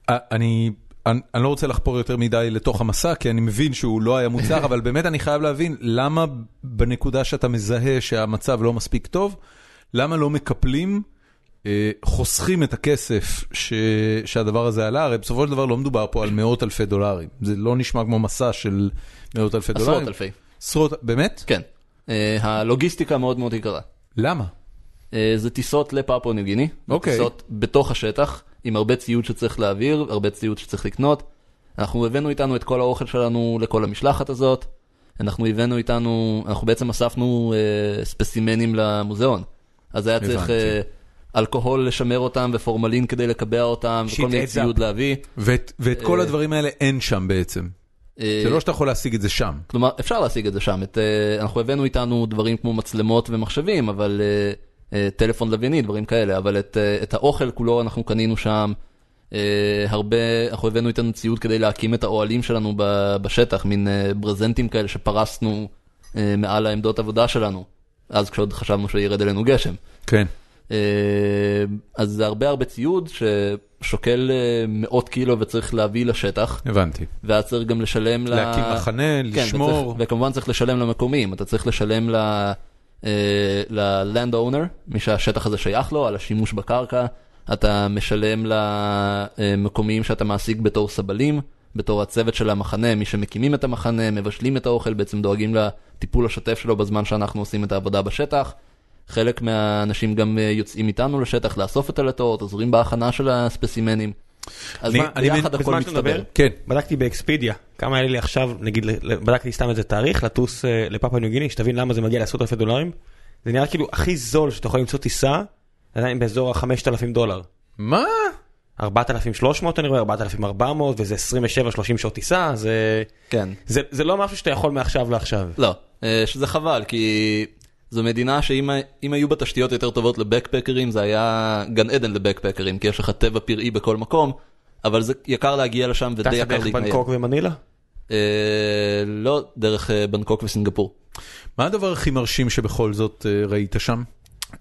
[SPEAKER 1] אני, אני, אני לא רוצה לחפור יותר מדי לתוך המסע, כי אני מבין שהוא לא היה מוצלח, [laughs] אבל באמת אני חייב להבין, למה בנקודה שאתה מזהה שהמצב לא מספיק טוב, למה לא מקפלים, חוסכים את הכסף ש, שהדבר הזה עלה? הרי בסופו של דבר לא מדובר פה על מאות אלפי דולרים. זה לא נשמע כמו מסע של מאות אלפי דולרים.
[SPEAKER 3] עשרות אלפי.
[SPEAKER 1] עשרות, באמת?
[SPEAKER 3] כן. אה, הלוגיסטיקה מאוד מאוד יקרה.
[SPEAKER 1] למה?
[SPEAKER 3] אה, זה טיסות לפפואה ניו גיני,
[SPEAKER 1] אוקיי.
[SPEAKER 3] טיסות בתוך השטח, עם הרבה ציוד שצריך להעביר, הרבה ציוד שצריך לקנות. אנחנו הבאנו איתנו את כל האוכל שלנו לכל המשלחת הזאת. אנחנו הבאנו איתנו, אנחנו בעצם אספנו אה, ספסימנים למוזיאון. אז היה צריך
[SPEAKER 1] הבנתי.
[SPEAKER 3] אלכוהול לשמר אותם ופורמלין כדי לקבע אותם, וכל מיני ציוד
[SPEAKER 2] up.
[SPEAKER 3] להביא.
[SPEAKER 1] ואת, ואת כל
[SPEAKER 3] אה,
[SPEAKER 1] הדברים האלה אין שם בעצם.
[SPEAKER 3] אה,
[SPEAKER 1] זה לא שאתה יכול להשיג את זה שם.
[SPEAKER 3] כלומר, אפשר להשיג את זה שם. את, אה, אנחנו הבאנו איתנו דברים כמו מצלמות ומחשבים, אבל טלפון לווייני, דברים כאלה, אבל את, את האוכל כולו אנחנו קנינו שם. הרבה, אנחנו הבאנו איתנו ציוד כדי להקים את האוהלים שלנו ב- בשטח, מין ברזנטים כאלה שפרסנו מעל העמדות עבודה שלנו, אז כשעוד חשבנו שירד עלינו גשם.
[SPEAKER 1] כן.
[SPEAKER 3] אה, אז זה הרבה הרבה ציוד ששוקל אה, מאות קילו וצריך להביא לשטח.
[SPEAKER 1] הבנתי.
[SPEAKER 3] ואז צריך גם לשלם ל...
[SPEAKER 1] להקים מחנה,
[SPEAKER 3] כן,
[SPEAKER 1] לשמור.
[SPEAKER 3] וצריך, וכמובן צריך לשלם למקומיים, אתה צריך לשלם ל... אה, ל-land owner, מי שהשטח הזה שייך לו, על השימוש בקרקע, אתה משלם למקומיים שאתה מעסיק בתור סבלים, בתור הצוות של המחנה, מי שמקימים את המחנה, מבשלים את האוכל, בעצם דואגים לטיפול השוטף שלו בזמן שאנחנו עושים את העבודה בשטח. חלק מהאנשים גם אה, יוצאים איתנו לשטח לאסוף את הלטאות, עוזרים בהכנה של הספסימנים. אז
[SPEAKER 1] אני-
[SPEAKER 3] מה-
[SPEAKER 1] אני
[SPEAKER 3] ביחד הכל מצטבר.
[SPEAKER 1] כן.
[SPEAKER 2] בדקתי באקספידיה, כמה היה לי עכשיו, נגיד, בדקתי סתם איזה תאריך, לטוס אה, לפפואה ניו גיני, שתבין למה זה מגיע לעשרות אלפי דולרים. זה נראה כאילו הכי זול שאתה יכול למצוא טיסה, עדיין באזור ה-5,000 דולר.
[SPEAKER 1] מה?
[SPEAKER 2] 4,300 אני רואה, 4,400, וזה 27-30 שעות טיסה, זה...
[SPEAKER 3] כן.
[SPEAKER 2] זה, זה לא משהו שאתה יכול מעכשיו לעכשיו.
[SPEAKER 3] לא, אה, שזה חבל, כי זו מדינה שאם היו בה תשתיות יותר טובות לבקפקרים, זה היה גן עדן לבקפקרים, כי יש לך טבע פראי בכל מקום, אבל זה יקר להגיע לשם ודי יקר
[SPEAKER 2] דרך
[SPEAKER 3] להתנייד.
[SPEAKER 2] בנקוק ומנילה?
[SPEAKER 3] אה, לא, דרך אה, בנקוק וסינגפור.
[SPEAKER 1] מה הדבר הכי מרשים שבכל זאת אה, ראית שם?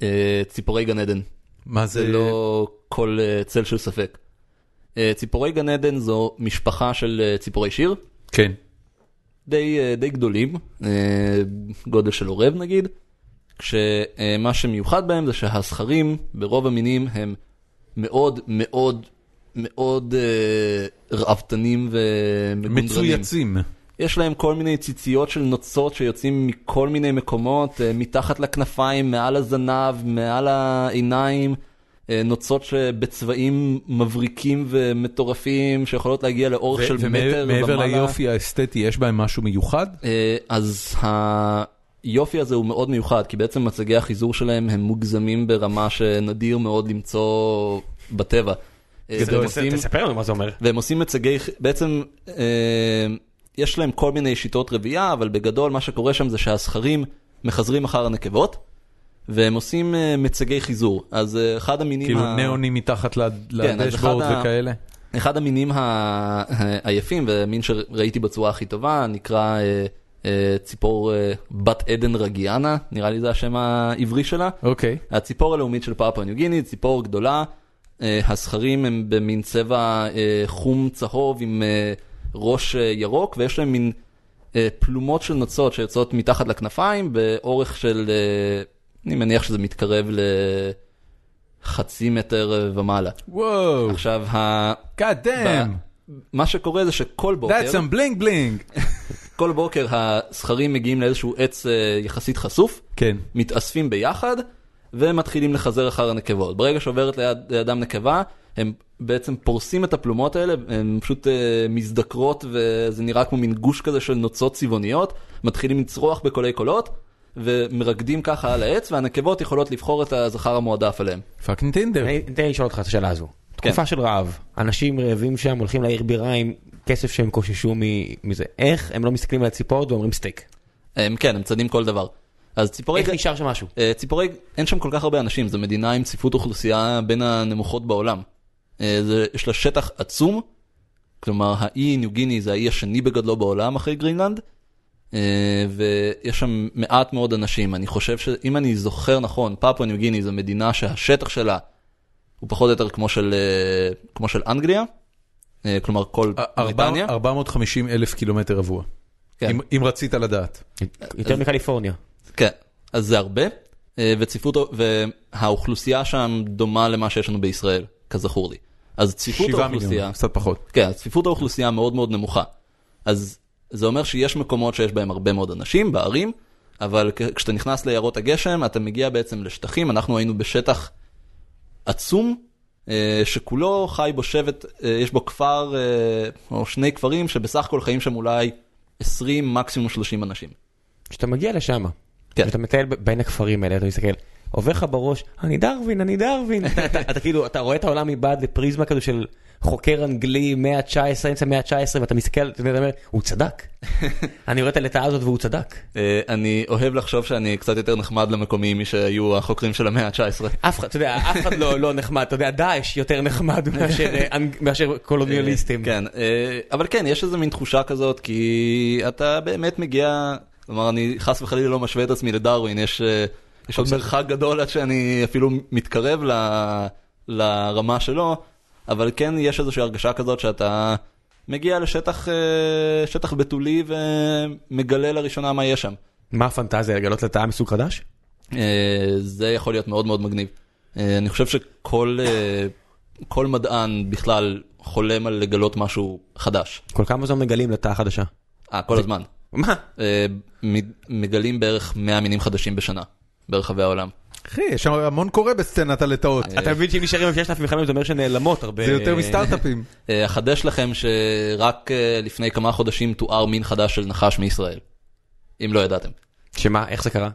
[SPEAKER 3] אה, ציפורי גן עדן,
[SPEAKER 1] מה
[SPEAKER 3] זה
[SPEAKER 1] זה?
[SPEAKER 3] לא כל אה, צל של ספק. אה, ציפורי גן עדן זו משפחה של אה, ציפורי שיר,
[SPEAKER 1] כן.
[SPEAKER 3] די, די גדולים, גודל של עורב נגיד, כשמה שמיוחד בהם זה שהזכרים ברוב המינים הם מאוד מאוד מאוד אה, רעבתנים ומגונדרנים.
[SPEAKER 1] מצויצים.
[SPEAKER 3] יש להם כל מיני ציציות של נוצות שיוצאים מכל מיני מקומות, אה, מתחת לכנפיים, מעל הזנב, מעל העיניים, אה, נוצות שבצבעים מבריקים ומטורפים, שיכולות להגיע לאורך של מטר ומעלה.
[SPEAKER 1] ומעבר ליופי האסתטי, יש בהם משהו מיוחד?
[SPEAKER 3] אה, אז היופי הזה הוא מאוד מיוחד, כי בעצם מצגי החיזור שלהם הם מוגזמים ברמה שנדיר מאוד למצוא בטבע. אה,
[SPEAKER 2] גדול.
[SPEAKER 3] עושים-
[SPEAKER 2] תספר לנו מה זה אומר.
[SPEAKER 3] והם עושים מצגי, בעצם אה, יש להם כל מיני שיטות רבייה, אבל בגדול מה שקורה שם זה שהזכרים מחזרים אחר הנקבות, והם עושים אה, מצגי חיזור. אז אה, אחד המינים...
[SPEAKER 1] כאילו
[SPEAKER 3] ה-
[SPEAKER 1] ניאונים מתחת
[SPEAKER 3] כן,
[SPEAKER 1] לדשבורד
[SPEAKER 3] אחד ה-
[SPEAKER 1] וכאלה?
[SPEAKER 3] אחד המינים ה- [laughs] היפים, ומין שראיתי בצורה הכי טובה, נקרא אה, ציפור אה, בת עדן רגיאנה, נראה לי זה השם העברי שלה.
[SPEAKER 1] אוקיי.
[SPEAKER 3] הציפור הלאומית של פאפואה ניו גיני, ציפור גדולה, אה, הזכרים הם במין צבע אה, חום צהוב עם אה, ראש אה, ירוק, ויש להם מין אה, פלומות של נוצות שיוצאות מתחת לכנפיים באורך של, אה, אני מניח שזה מתקרב לחצי מטר אה, ומעלה.
[SPEAKER 1] וואו.
[SPEAKER 3] עכשיו, ה...
[SPEAKER 1] God damn.
[SPEAKER 3] מה שקורה זה שכל בוקר,
[SPEAKER 1] That's some bling bling. [laughs]
[SPEAKER 3] כל בוקר הזכרים מגיעים לאיזשהו עץ אה, יחסית חשוף,
[SPEAKER 1] כן.
[SPEAKER 3] מתאספים ביחד ומתחילים לחזר אחר הנקבות. ברגע שעוברת ליד, לידם נקבה, הם בעצם פורסים את הפלומות האלה, הן פשוט אה, מזדקרות וזה נראה כמו מין גוש כזה של נוצות צבעוניות, מתחילים לצרוח בקולי קולות. ומרקדים ככה על העץ, והנקבות יכולות לבחור את הזכר המועדף עליהם.
[SPEAKER 1] fucking
[SPEAKER 2] Tinder. תן לי לשאול אותך את השאלה הזו.
[SPEAKER 3] כן.
[SPEAKER 2] תקופה של רעב, אנשים רעבים שם הולכים לעיר בירה עם כסף שהם קוששו מזה. איך הם לא מסתכלים על הציפורת ואומרים סטייק?
[SPEAKER 3] הם כן, הם צדים כל דבר. אז ציפורי...
[SPEAKER 2] איך נשאר שם משהו?
[SPEAKER 3] אה, ציפורי, אין שם כל כך הרבה אנשים, זו מדינה עם צפיפות אוכלוסייה בין הנמוכות בעולם. אה, יש לה שטח עצום, כלומר האי ניו גיני זה האי השני בגודלו בעולם אחרי גרינלנד, אה, ויש שם מעט מאוד אנשים. אני חושב שאם אני זוכר נכון, פפואה ניו גיני זו מדינה שהשטח שלה הוא פחות או יותר כמו של, כמו של אנגליה, כלומר כל בריטניה.
[SPEAKER 1] 450 אלף קילומטר רבוע.
[SPEAKER 3] כן.
[SPEAKER 1] אם- אם רצית לדעת.
[SPEAKER 2] יותר מקליפורניה.
[SPEAKER 3] כן, אז זה הרבה, אה, וצפיפות, והאוכלוסייה שם דומה למה שיש לנו בישראל, כזכור לי. אז צפיפות
[SPEAKER 1] 7
[SPEAKER 3] האוכלוסייה,
[SPEAKER 1] מיליון, קצת פחות.
[SPEAKER 3] כן, אז צפיפות האוכלוסייה מאוד מאוד נמוכה. אז זה אומר שיש מקומות שיש בהם הרבה מאוד אנשים, בערים, אבל כשאתה נכנס ליערות הגשם, אתה מגיע בעצם לשטחים, אנחנו היינו בשטח עצום, אה, שכולו חי בו שבט, אה, יש בו כפר, אה, או שני כפרים, שבסך הכל חיים שם אולי 20, מקסימום 30 אנשים.
[SPEAKER 2] כשאתה מגיע לשם,
[SPEAKER 3] כן.
[SPEAKER 2] כשאתה מטייל בין הכפרים האלה, אתה מסתכל, עובר לך בראש, אני דרווין, אני דרווין. [laughs] אתה- אתה אתה כאילו, אתה רואה את העולם מבעד לפריזמה כזו של חוקר אנגלי, מאה ה-19, אמצע מאה ה-19, ואתה מסתכל, אתה אומר, הוא צדק. [laughs] אני רואה את הלטאה הזאת והוא צדק.
[SPEAKER 3] אה, אני אוהב לחשוב שאני קצת יותר נחמד למקומי משהיו החוקרים של המאה ה-19.
[SPEAKER 2] אף אחד, אתה יודע, אף אחד לא לא נחמד, אתה יודע, דאעש יותר נחמד [laughs] מאשר, אה, מאשר קולוניאליסטים.
[SPEAKER 3] כן, אה, אבל כן, יש איזה מין תחושה כזאת, כי אתה באמת מגיע, כלומר, אני חס וחלילה לא משווה את עצמי לדרווין, יש יש עוד מרחק גדול עד שאני אפילו מתקרב ל- לרמה שלו, אבל כן יש איזושהי הרגשה כזאת שאתה מגיע לשטח אה, שטח בתולי ומגלה לראשונה מה יש שם.
[SPEAKER 2] מה הפנטזיה, לגלות לטאה מסוג חדש?
[SPEAKER 3] אה, זה יכול להיות מאוד מאוד מגניב. אה, אני חושב שכל כל מדען בכלל חולם על לגלות משהו חדש.
[SPEAKER 2] כל כמה זמן מגלים לטאה חדשה?
[SPEAKER 3] אה, כל הזמן.
[SPEAKER 2] מה?
[SPEAKER 3] מגלים בערך 100 מינים חדשים בשנה ברחבי העולם.
[SPEAKER 1] אחי, יש שם המון קורה בסצנת הלטאות.
[SPEAKER 2] אתה מבין שאם נשארים עם 6,500 זה אומר שנעלמות הרבה.
[SPEAKER 1] זה יותר מסטארט-אפים.
[SPEAKER 3] אה, אחדש לכם שרק אה, לפני כמה חודשים תואר מין חדש של נחש מישראל. אם לא ידעתם.
[SPEAKER 2] שמה, איך זה קרה?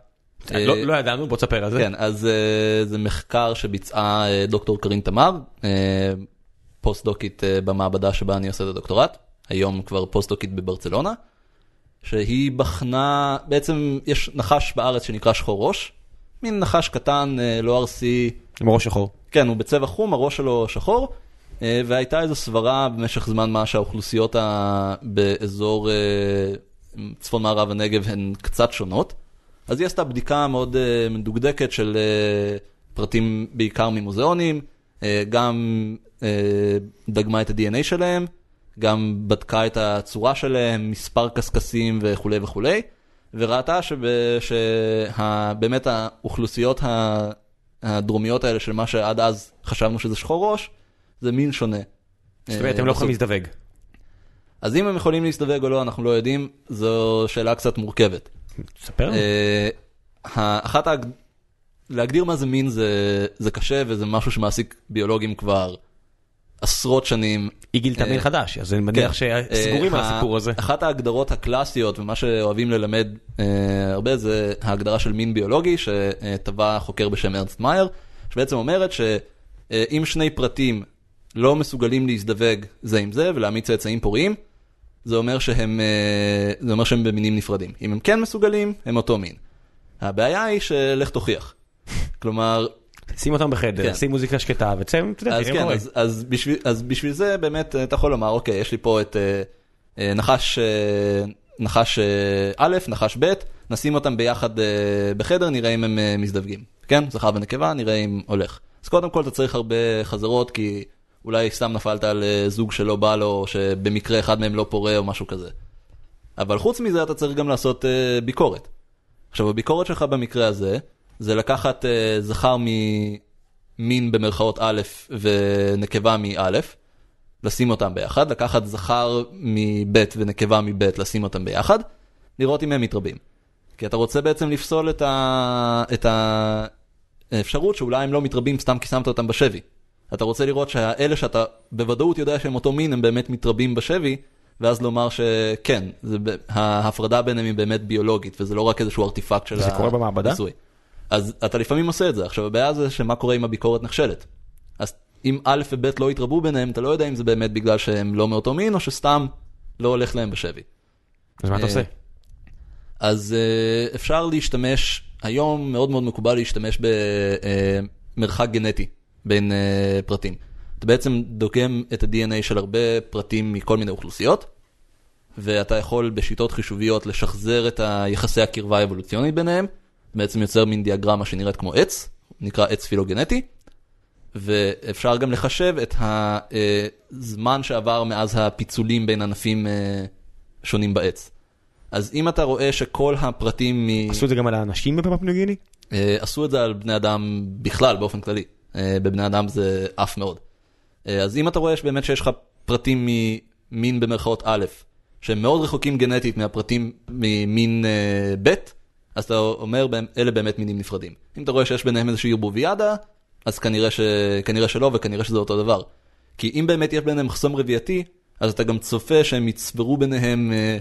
[SPEAKER 3] אה,
[SPEAKER 2] לא לא ידענו, בוא תספר על זה.
[SPEAKER 3] כן, אז אה, זה מחקר שביצעה אה, דוקטור קרין תמר, אה, פוסט-דוקית אה, במעבדה שבה אני עושה את הדוקטורט, היום כבר פוסט-דוקית בברצלונה, שהיא בחנה, בעצם יש נחש בארץ שנקרא שחור ראש, מין נחש קטן, אה, לא ארסי,
[SPEAKER 2] עם ראש שחור.
[SPEAKER 3] כן, הוא בצבע חום, הראש שלו שחור, אה, והייתה איזו סברה במשך זמן מה שהאוכלוסיות ה... באזור אה, צפון מערב הנגב הן קצת שונות. אז היא עשתה בדיקה מאוד מדוקדקת של פרטים בעיקר ממוזיאונים, גם דגמה את ה-DNA שלהם, גם בדקה את הצורה שלהם, מספר קשקשים וכולי וכולי, וראתה שבאמת האוכלוסיות. הדרומיות האלה של מה שעד אז חשבנו שזה שחור ראש, זה מין שונה.
[SPEAKER 2] זאת אומרת, הם לא יכולים להזדווג.
[SPEAKER 3] אז אם הם יכולים להזדווג או לא, אנחנו לא יודעים, זו שאלה קצת מורכבת.
[SPEAKER 2] ספר לנו.
[SPEAKER 3] אה, אחת. להגדיר מה זה מין זה, זה קשה וזה משהו שמעסיק ביולוגים כבר עשרות שנים.
[SPEAKER 2] היא גילתה מין
[SPEAKER 3] אה,
[SPEAKER 2] חדש, אז אני מניח
[SPEAKER 3] כן.
[SPEAKER 2] שסגורים על
[SPEAKER 3] אה,
[SPEAKER 2] הסיפור הזה.
[SPEAKER 3] אחת ההגדרות הקלאסיות ומה שאוהבים ללמד אה, הרבה זה ההגדרה של מין ביולוגי שטבע חוקר בשם ארנסט מאייר, שבעצם אומרת שאם שני פרטים לא מסוגלים להזדווג זה עם זה ולהעמיד צאצאים פוריים, זה אומר שהם, אה, זה אומר שהם במינים נפרדים. אם הם כן מסוגלים, הם אותו מין. הבעיה היא שלך תוכיח. כלומר,
[SPEAKER 2] שים אותם בחדר,
[SPEAKER 3] כן.
[SPEAKER 2] שים מוזיקה שקטה וצא, אתה יודע,
[SPEAKER 3] אז
[SPEAKER 2] תראה
[SPEAKER 3] כן,
[SPEAKER 2] מה קורה.
[SPEAKER 3] אז, אז, בשביל, אז בשביל זה באמת אה, אתה יכול לומר, אוקיי, יש לי פה את אה, אה, נחש, אה, נחש אה, א', נחש ב', נשים אותם ביחד אה, בחדר, נראה אם הם אה, מזדווגים. כן, זכר ונקבה, נראה אם הולך. אז קודם כל אתה צריך הרבה חזרות, כי אולי סתם נפלת על אה, זוג שלא בא לו, או שבמקרה אחד מהם לא פורה או משהו כזה. אבל חוץ מזה אתה צריך גם לעשות אה, ביקורת. עכשיו הביקורת שלך במקרה הזה, זה לקחת אה, זכר ממין במרכאות א' ונקבה מא', לשים אותם ביחד, לקחת זכר מבית ונקבה מבית, לשים אותם ביחד, לראות אם הם מתרבים. כי אתה רוצה בעצם לפסול את, ה... את האפשרות שאולי הם לא מתרבים סתם כי שמת אותם בשבי. אתה רוצה לראות שהאלה שאתה בוודאות יודע שהם אותו מין, הם באמת מתרבים בשבי, ואז לומר שכן, זה, ההפרדה ביניהם היא באמת ביולוגית, וזה לא רק איזשהו ארטיפקט של
[SPEAKER 2] זה קורה במעבדה?
[SPEAKER 3] אז אתה לפעמים עושה את זה. עכשיו הבעיה זה שמה קורה אם הביקורת נכשלת. אז אם א' וב' לא יתרבו ביניהם, אתה לא יודע אם זה באמת בגלל שהם לא מאותו מין, או שסתם לא הולך להם בשבי.
[SPEAKER 2] אז מה אתה
[SPEAKER 3] אה,
[SPEAKER 2] עושה?
[SPEAKER 3] אז uh, אפשר להשתמש, היום מאוד מאוד מקובל להשתמש במרחק גנטי בין פרטים. אתה בעצם דוגם את ה-DNA של הרבה פרטים מכל מיני אוכלוסיות, ואתה יכול בשיטות חישוביות לשחזר את היחסי הקרבה האבולוציונית ביניהם, בעצם יוצר מין דיאגרמה שנראית כמו עץ, נקרא עץ פילוגנטי, ואפשר גם לחשב את הזמן שעבר מאז הפיצולים בין ענפים אה, שונים בעץ. אז אם אתה רואה שכל הפרטים מ...
[SPEAKER 2] עשו את זה גם על האנשים בפאפ ניו גיני?
[SPEAKER 3] אה, עשו את זה על בני אדם בכלל, באופן כללי. אה, בבני אדם זה עף מאוד. אז אם אתה רואה שבאמת שיש לך פרטים ממין במרכאות א', שהם מאוד רחוקים גנטית מהפרטים ממין ב', אז אתה אומר, אלה באמת מינים נפרדים. אם אתה רואה שיש ביניהם איזושהי ערבוביאדה, אז כנראה, ש... כנראה שלא וכנראה שזה אותו דבר. כי אם באמת יש ביניהם מחסום רבייתי, אז אתה גם צופה שהם יצברו ביניהם אה,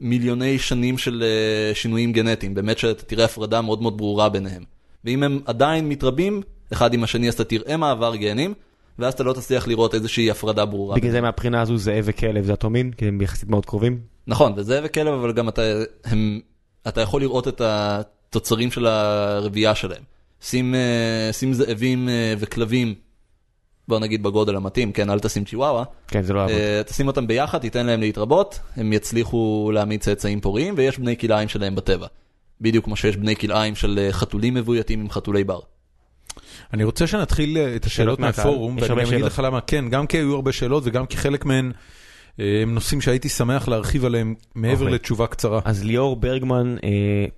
[SPEAKER 3] מיליוני שנים של אה, שינויים גנטיים, באמת שאתה תראה הפרדה מאוד מאוד ברורה ביניהם. ואם הם עדיין מתרבים, אחד עם השני, אז אתה תראה מעבר גנים, ואז אתה לא תצליח לראות איזושהי הפרדה ברורה.
[SPEAKER 2] בגלל זה מהבחינה הזו זאב וכלב זה אותו מין? כי הם יחסית מאוד קרובים?
[SPEAKER 3] נכון, וזה וכלב, אבל גם אתה, הם, אתה יכול לראות את התוצרים של הרבייה שלהם. שים, אה, שים זאבים אה, וכלבים, בוא נגיד בגודל המתאים, כן, אל תשים צ'יוואווה.
[SPEAKER 2] כן, זה לא יעבוד.
[SPEAKER 3] אה, תשים אותם ביחד, תיתן להם להתרבות, הם יצליחו להעמיד צאצאים פוריים, ויש בני כלאיים שלהם בטבע. בדיוק כמו שיש בני כלאיים של חתולים מבויתים עם חתולי בר.
[SPEAKER 1] אני רוצה שנתחיל את השאלות? מהפורום, ואני אגיד. לך למה, כן, גם כי היו הרבה שאלות וגם כי חלק מהן הם נושאים שהייתי שמח להרחיב עליהם מעבר
[SPEAKER 2] אוקיי.
[SPEAKER 1] לתשובה קצרה.
[SPEAKER 2] אז ליאור ברגמן אה,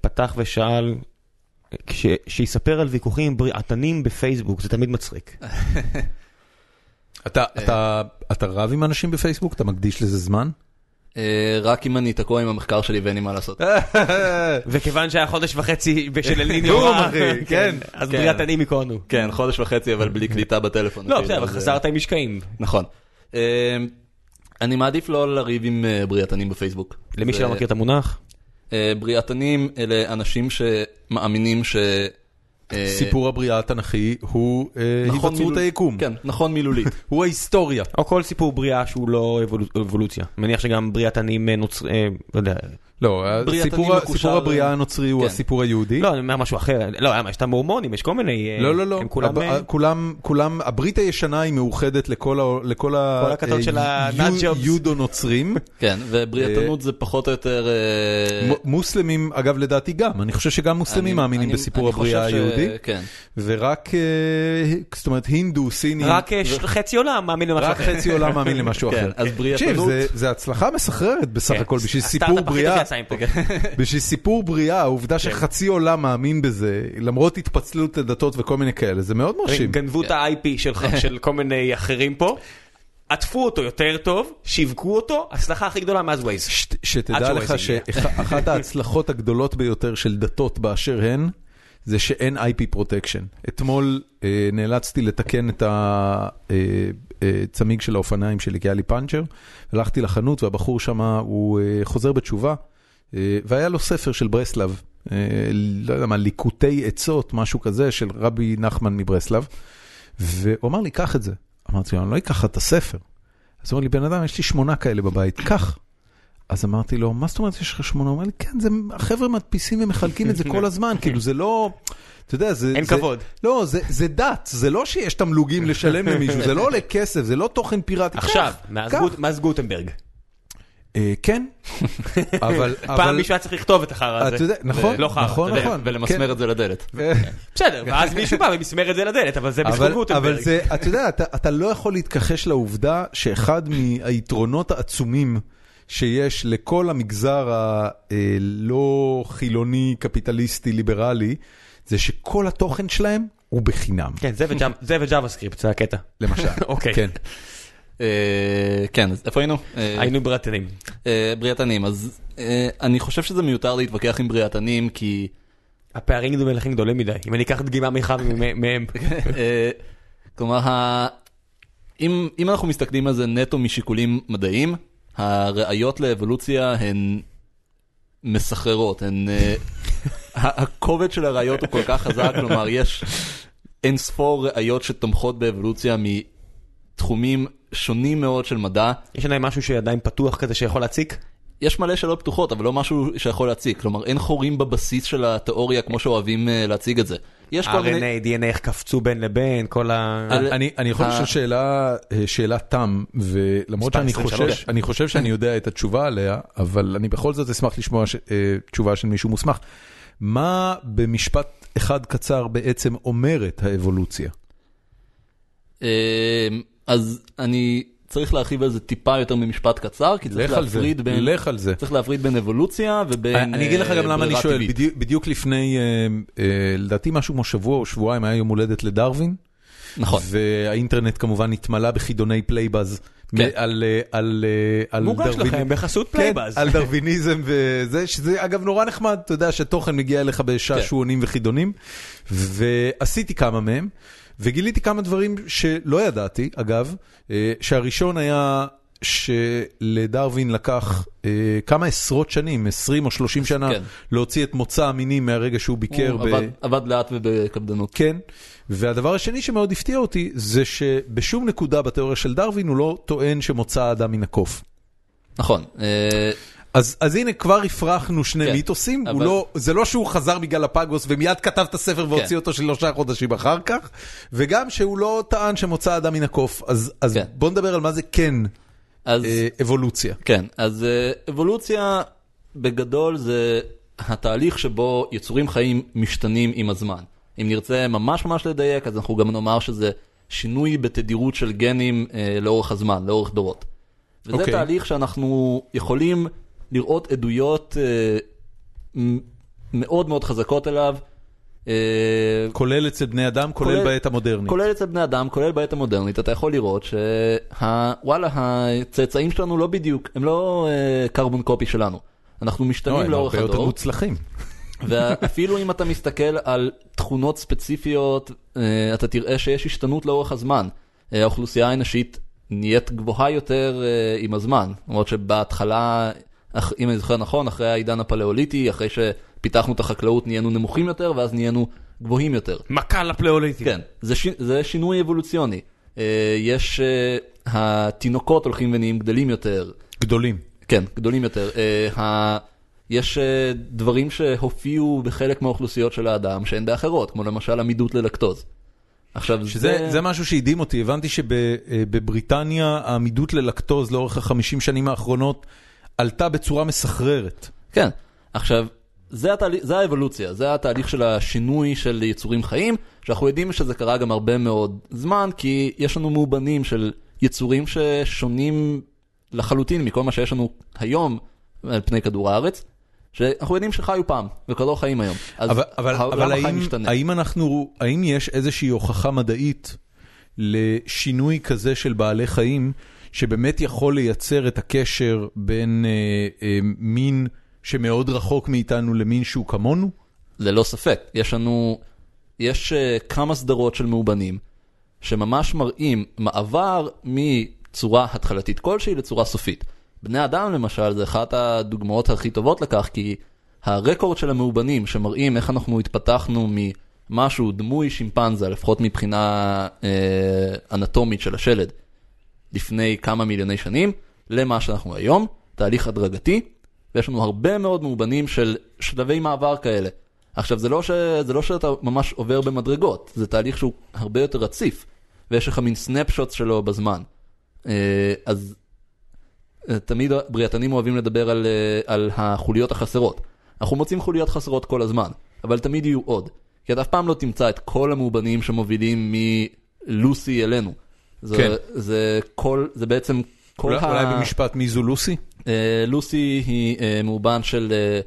[SPEAKER 2] פתח ושאל, כש- שיספר על ויכוחים בריאתנים בפייסבוק, זה תמיד מצחיק. [laughs]
[SPEAKER 1] אתה- אתה אתה רב עם אנשים בפייסבוק? אתה מקדיש לזה זמן?
[SPEAKER 3] אה, רק אם אני תקוע עם המחקר שלי ואין לי מה לעשות. [laughs]
[SPEAKER 2] וכיוון שהיה חודש וחצי של [laughs] אליניו
[SPEAKER 1] בום,
[SPEAKER 2] רע,
[SPEAKER 1] אחי, כן.
[SPEAKER 2] אז
[SPEAKER 3] כן.
[SPEAKER 2] בריאתנים ייכונו.
[SPEAKER 3] כן, חודש וחצי, אבל בלי קליטה בטלפון.
[SPEAKER 2] לא, בסדר, אבל
[SPEAKER 3] אה,
[SPEAKER 2] חזרת עם משקעים.
[SPEAKER 3] נכון. אני מעדיף לא לריב עם אה, בריאתנים בפייסבוק.
[SPEAKER 2] למי שלא מכיר את המונח,
[SPEAKER 3] אה, בריאתנים אלה אנשים שמאמינים ש... אה,
[SPEAKER 1] סיפור הבריאה התנ"כי הוא
[SPEAKER 3] נכון
[SPEAKER 1] היווצרות היקום.
[SPEAKER 3] כן, נכון מילולית. [laughs]
[SPEAKER 1] הוא ההיסטוריה.
[SPEAKER 2] או כל סיפור בריאה שהוא לא אבולו- אבולוציה. מניח שגם בריאתנים נוצר... אה, לא יודע.
[SPEAKER 1] לא, סיפור הבריאה הנוצרי הוא
[SPEAKER 3] כן.
[SPEAKER 1] הסיפור היהודי.
[SPEAKER 2] לא, אני אומר משהו אחר. לא, למה, יש את המורמונים, יש כל מיני... אה,
[SPEAKER 1] לא, לא, לא.
[SPEAKER 2] הם כולם...
[SPEAKER 1] הב-
[SPEAKER 2] אה,
[SPEAKER 1] כולם, כולם, הברית הישנה היא מאוחדת לכל ה... לכל.
[SPEAKER 2] כל הכתות
[SPEAKER 1] אה,
[SPEAKER 2] של.
[SPEAKER 1] יודו-נוצרים.
[SPEAKER 3] כן, ובריאתנות זה פחות או יותר...
[SPEAKER 1] מוסלמים, אגב, לדעתי גם. אני חושב שגם מוסלמים
[SPEAKER 3] אני-
[SPEAKER 1] מאמינים
[SPEAKER 3] אני-
[SPEAKER 1] בסיפור הבריאה
[SPEAKER 3] ש-
[SPEAKER 1] היהודי.
[SPEAKER 3] כן.
[SPEAKER 1] ורק, זאת אומרת, הינדו, סינים,
[SPEAKER 2] רק חצי עולם מאמין למשהו
[SPEAKER 1] רק
[SPEAKER 2] אחר.
[SPEAKER 1] חצי עולם מאמין למשהו
[SPEAKER 3] כן,
[SPEAKER 1] אחר.
[SPEAKER 3] אז
[SPEAKER 1] תקשיב,
[SPEAKER 3] בריאתנות...
[SPEAKER 1] זה- זה הצלחה מסחררת בסך
[SPEAKER 2] כן.
[SPEAKER 1] הכל, בשביל סיפור בריאה.
[SPEAKER 2] שיצא מפה. [laughs]
[SPEAKER 1] בשביל סיפור בריאה, העובדה
[SPEAKER 2] כן.
[SPEAKER 1] שחצי עולם מאמין בזה, למרות התפצלות לדתות וכל מיני כאלה, זה מאוד מרשים.
[SPEAKER 2] גנבו את ה-IP שלך, של כל מיני אחרים פה, עטפו אותו יותר טוב, שיווקו אותו, הצלחה הכי גדולה מאז Waze.
[SPEAKER 1] שתדע לך. שאחת ההצלחות הגדולות ביותר של דתות באשר הן, זה שאין IP protection. אתמול אה, נאלצתי לתקן את הצמיג של האופניים שלי, כי היה לי פאנצ'ר, הלכתי לחנות והבחור שם הוא אה, חוזר בתשובה, אה, והיה לו ספר של ברסלב, אה, לא יודע מה, ליקוטי עצות, משהו כזה, של רבי נחמן מברסלב, והוא אמר לי, קח את זה. אמרתי לו, אני לא אקח את הספר. אז הוא אומר לי, בן אדם, יש לי שמונה כאלה בבית, קח. אז אמרתי לו, מה זאת אומרת יש לך שמונה? הוא אומר לי, כן, זה, החבר'ה מדפיסים ומחלקים את זה כל הזמן, כאילו זה לא, אתה יודע, זה...
[SPEAKER 2] אין
[SPEAKER 1] זה,
[SPEAKER 2] כבוד.
[SPEAKER 1] לא, זה, זה דת, זה לא שיש תמלוגים לשלם למישהו, זה לא עולה כסף, זה לא תוכן פיראטי.
[SPEAKER 2] עכשיו, מאז גוטנברג.
[SPEAKER 1] אה, כן, [laughs] [laughs] אבל...
[SPEAKER 2] פעם
[SPEAKER 1] אבל-
[SPEAKER 2] מישהו היה צריך לכתוב את החרא הזה.
[SPEAKER 1] אתה יודע, נכון,
[SPEAKER 2] לא
[SPEAKER 1] נכון, נכון.
[SPEAKER 3] ולמסמר
[SPEAKER 1] כן.
[SPEAKER 3] את זה לדלת. [laughs]
[SPEAKER 2] בסדר, ואז מישהו בא ומסמר את זה לדלת, אבל זה בזכות גוטנברג.
[SPEAKER 1] אבל זה, אתה יודע, אתה, אתה לא יכול להתכחש לעובדה שאחד מהיתרונות העצומים שיש לכל המגזר הלא חילוני, קפיטליסטי, ליברלי, זה שכל התוכן שלהם הוא בחינם,
[SPEAKER 2] כן, זה וג'אווה סקריפט, זה הקטע.
[SPEAKER 1] למשל.
[SPEAKER 2] אוקיי.
[SPEAKER 1] כן.
[SPEAKER 3] אה, כן, אז איפה היינו? אה,
[SPEAKER 2] היינו בריאתנים.
[SPEAKER 3] אה, בריאתנים, אז אני חושב שזה מיותר להתווכח עם בריאתנים, כי...
[SPEAKER 2] הפערים במלכים גדולים מדי. אם אני אקח דגימה מאחד מהם. [laughs]
[SPEAKER 3] כלומר, אם אם אנחנו מסתכלים על זה נטו משיקולים מדעיים, הראיות לאבולוציה הן מסחררות, הן... הכובד של הראיות הוא כל כך חזק, כלומר, יש אין ספור ראיות שתומכות באבולוציה מתחומים שונים מאוד של מדע.
[SPEAKER 2] יש עדיין משהו שעדיין פתוח כזה שיכול להציק?
[SPEAKER 3] יש מלא שאלות פתוחות, אבל לא משהו שיכול להציק. כלומר, אין חורים בבסיס של התיאוריה כמו שאוהבים אה, להציג את זה. יש כל מיני...
[SPEAKER 2] RNA, DNA, איך קפצו בין לבין, כל ה...
[SPEAKER 1] אני, אני יכול לשאול שאלה, אה, שאלת תם, ולמרות שאני
[SPEAKER 2] 23.
[SPEAKER 1] חושש, אני חושב שאני יודע את התשובה עליה, אבל אני בכל זאת אשמח לשמוע אה, תשובה של מישהו מוסמך. מה במשפט אחד קצר בעצם אומרת האבולוציה?
[SPEAKER 3] אה, אז אני צריך להרחיב על זה טיפה יותר ממשפט קצר, כי צריך
[SPEAKER 1] על
[SPEAKER 3] להפריד בין...
[SPEAKER 1] לך על זה.
[SPEAKER 3] צריך להפריד בין אבולוציה ובין
[SPEAKER 1] אני אגיד לך
[SPEAKER 3] אה,
[SPEAKER 1] גם למה אני
[SPEAKER 3] ברירה
[SPEAKER 1] שואל,
[SPEAKER 3] טבעית.
[SPEAKER 1] בדיוק, בדיוק לפני, אה, אה, לדעתי משהו כמו שבוע או שבועיים היה יום הולדת לדרווין.
[SPEAKER 3] נכון.
[SPEAKER 1] והאינטרנט כמובן התמלא בחידוני Playbuzz.
[SPEAKER 3] כן.
[SPEAKER 1] על, אה, על, אה, על
[SPEAKER 2] מוגש
[SPEAKER 1] דרוויני-
[SPEAKER 2] לכם בחסות
[SPEAKER 1] כן,
[SPEAKER 2] Playbuzz.
[SPEAKER 1] על דרוויניזם וזה, שזה אגב נורא נחמד, אתה יודע שתוכן מגיע אליך
[SPEAKER 3] כן.
[SPEAKER 1] בשעשועונים וחידונים, ועשיתי כמה מהם, וגיליתי כמה דברים שלא ידעתי, אגב, אה, שהראשון היה שלדרווין לקח אה, כמה עשרות שנים, 20 או 30 שנה,
[SPEAKER 3] כן.
[SPEAKER 1] להוציא את מוצא המינים מהרגע שהוא ביקר
[SPEAKER 3] הוא
[SPEAKER 1] ב...
[SPEAKER 3] עבד- עבד לאט ובקפדנות.
[SPEAKER 1] כן, והדבר השני שמאוד הפתיע אותי, זה שבשום נקודה בתיאוריה של דרווין הוא לא טוען שמוצא האדם מן הקוף.
[SPEAKER 3] נכון.
[SPEAKER 1] אז, אז הנה כבר הפרחנו שני
[SPEAKER 3] כן,
[SPEAKER 1] מיתוסים,
[SPEAKER 3] אבל-
[SPEAKER 1] לא, זה לא שהוא חזר מגלפגוס ומיד כתב את הספר והוציא
[SPEAKER 3] כן.
[SPEAKER 1] אותו שלושה חודשים אחר כך, וגם שהוא לא טען שמוצא אדם מן הקוף, אז, אז
[SPEAKER 3] כן.
[SPEAKER 1] בוא נדבר על מה זה כן
[SPEAKER 3] אז
[SPEAKER 1] אה, אבולוציה.
[SPEAKER 3] כן, אז אה, אבולוציה בגדול זה התהליך שבו יצורים חיים משתנים עם הזמן. אם נרצה ממש ממש לדייק, אז אנחנו גם נאמר שזה שינוי בתדירות של גנים אה, לאורך הזמן, לאורך דורות. וזה
[SPEAKER 1] אוקיי.
[SPEAKER 3] תהליך שאנחנו יכולים לראות עדויות אה, מאוד מאוד חזקות אליו. אה,
[SPEAKER 1] כולל אצל בני אדם, כולל,
[SPEAKER 3] כולל-
[SPEAKER 1] בעת המודרנית.
[SPEAKER 3] כולל אצל בני אדם, כולל בעת המודרנית, אתה יכול לראות שוואלה, הצאצאים שלנו לא בדיוק, הם לא קרבון קופי שלנו. אנחנו
[SPEAKER 1] לא,
[SPEAKER 3] משתנים
[SPEAKER 1] הם
[SPEAKER 3] לאורך
[SPEAKER 1] הרבה יותר
[SPEAKER 3] הדור,
[SPEAKER 1] מוצלחים. [laughs]
[SPEAKER 3] ואפילו אם אתה מסתכל על תכונות ספציפיות, אה, אתה תראה שיש השתנות לאורך הזמן. אה, האוכלוסייה האנושית נהיית גבוהה יותר אה, עם הזמן, למרות שבהתחלה, אם אני זוכר נכון, אחרי העידן הפלאוליטי, אחרי שפיתחנו את החקלאות נהיינו נמוכים יותר, ואז נהיינו גבוהים יותר.
[SPEAKER 2] מכה לפלאוליטים.
[SPEAKER 3] כן, זה, ש... זה שינוי אבולוציוני. אה, יש, אה, התינוקות הולכים ונהיים גדלים יותר,
[SPEAKER 1] גדולים.
[SPEAKER 3] כן, גדולים יותר. אה. יש דברים שהופיעו בחלק מהאוכלוסיות של האדם שאין באחרות, כמו למשל עמידות ללקטוז. עכשיו,
[SPEAKER 1] שזה זה משהו שהדהים אותי, הבנתי שבבריטניה העמידות ללקטוז לאורך החמישים שנים האחרונות עלתה בצורה מסחררת.
[SPEAKER 3] כן, עכשיו, זה, התהליך, זה האבולוציה, זה התהליך של השינוי של יצורים חיים, שאנחנו יודעים שזה קרה גם הרבה מאוד זמן, כי יש לנו מאובנים של יצורים ששונים לחלוטין מכל מה שיש לנו היום על פני כדור הארץ, שאנחנו יודעים שחיו פעם, וכבר לא חיים היום. אז
[SPEAKER 1] אבל, אבל, אבל האם. האם אנחנו, האם יש איזושהי הוכחה מדעית לשינוי כזה של בעלי חיים, שבאמת יכול לייצר את הקשר בין אה, אה, מין שמאוד רחוק מאיתנו למין שהוא כמונו?
[SPEAKER 3] ללא ספק. יש לנו, יש uh, כמה סדרות של מאובנים, שממש מראים מעבר מצורה התחלתית כלשהי לצורה סופית. בני אדם למשל זה אחת הדוגמאות הכי טובות לכך, כי הרקורד של המאובנים שמראים איך אנחנו התפתחנו ממשהו דמוי שימפנזה, לפחות מבחינה אה, אנטומית של השלד, לפני כמה מיליוני שנים, למה שאנחנו היום, תהליך הדרגתי, ויש לנו הרבה מאוד מאובנים של שלבי מעבר כאלה. עכשיו, זה לא, ש... זה לא שאתה ממש עובר במדרגות, זה תהליך שהוא הרבה יותר רציף, ויש לך מין סנפשוט שלו בזמן. אה, אז אה, תמיד בריאתנים אוהבים לדבר על, אה, על החוליות החסרות. אנחנו מוצאים חוליות חסרות כל הזמן, אבל תמיד יהיו עוד. כי אתה אף פעם לא תמצא את כל המאובנים שמובילים מלוסי אלינו. זה,
[SPEAKER 1] כן.
[SPEAKER 3] זה, כל, זה בעצם כל
[SPEAKER 1] אולי,
[SPEAKER 3] ה...
[SPEAKER 1] אולי במשפט מי זו לוסי?
[SPEAKER 3] אה, לוסי היא אה, מאובן של אה,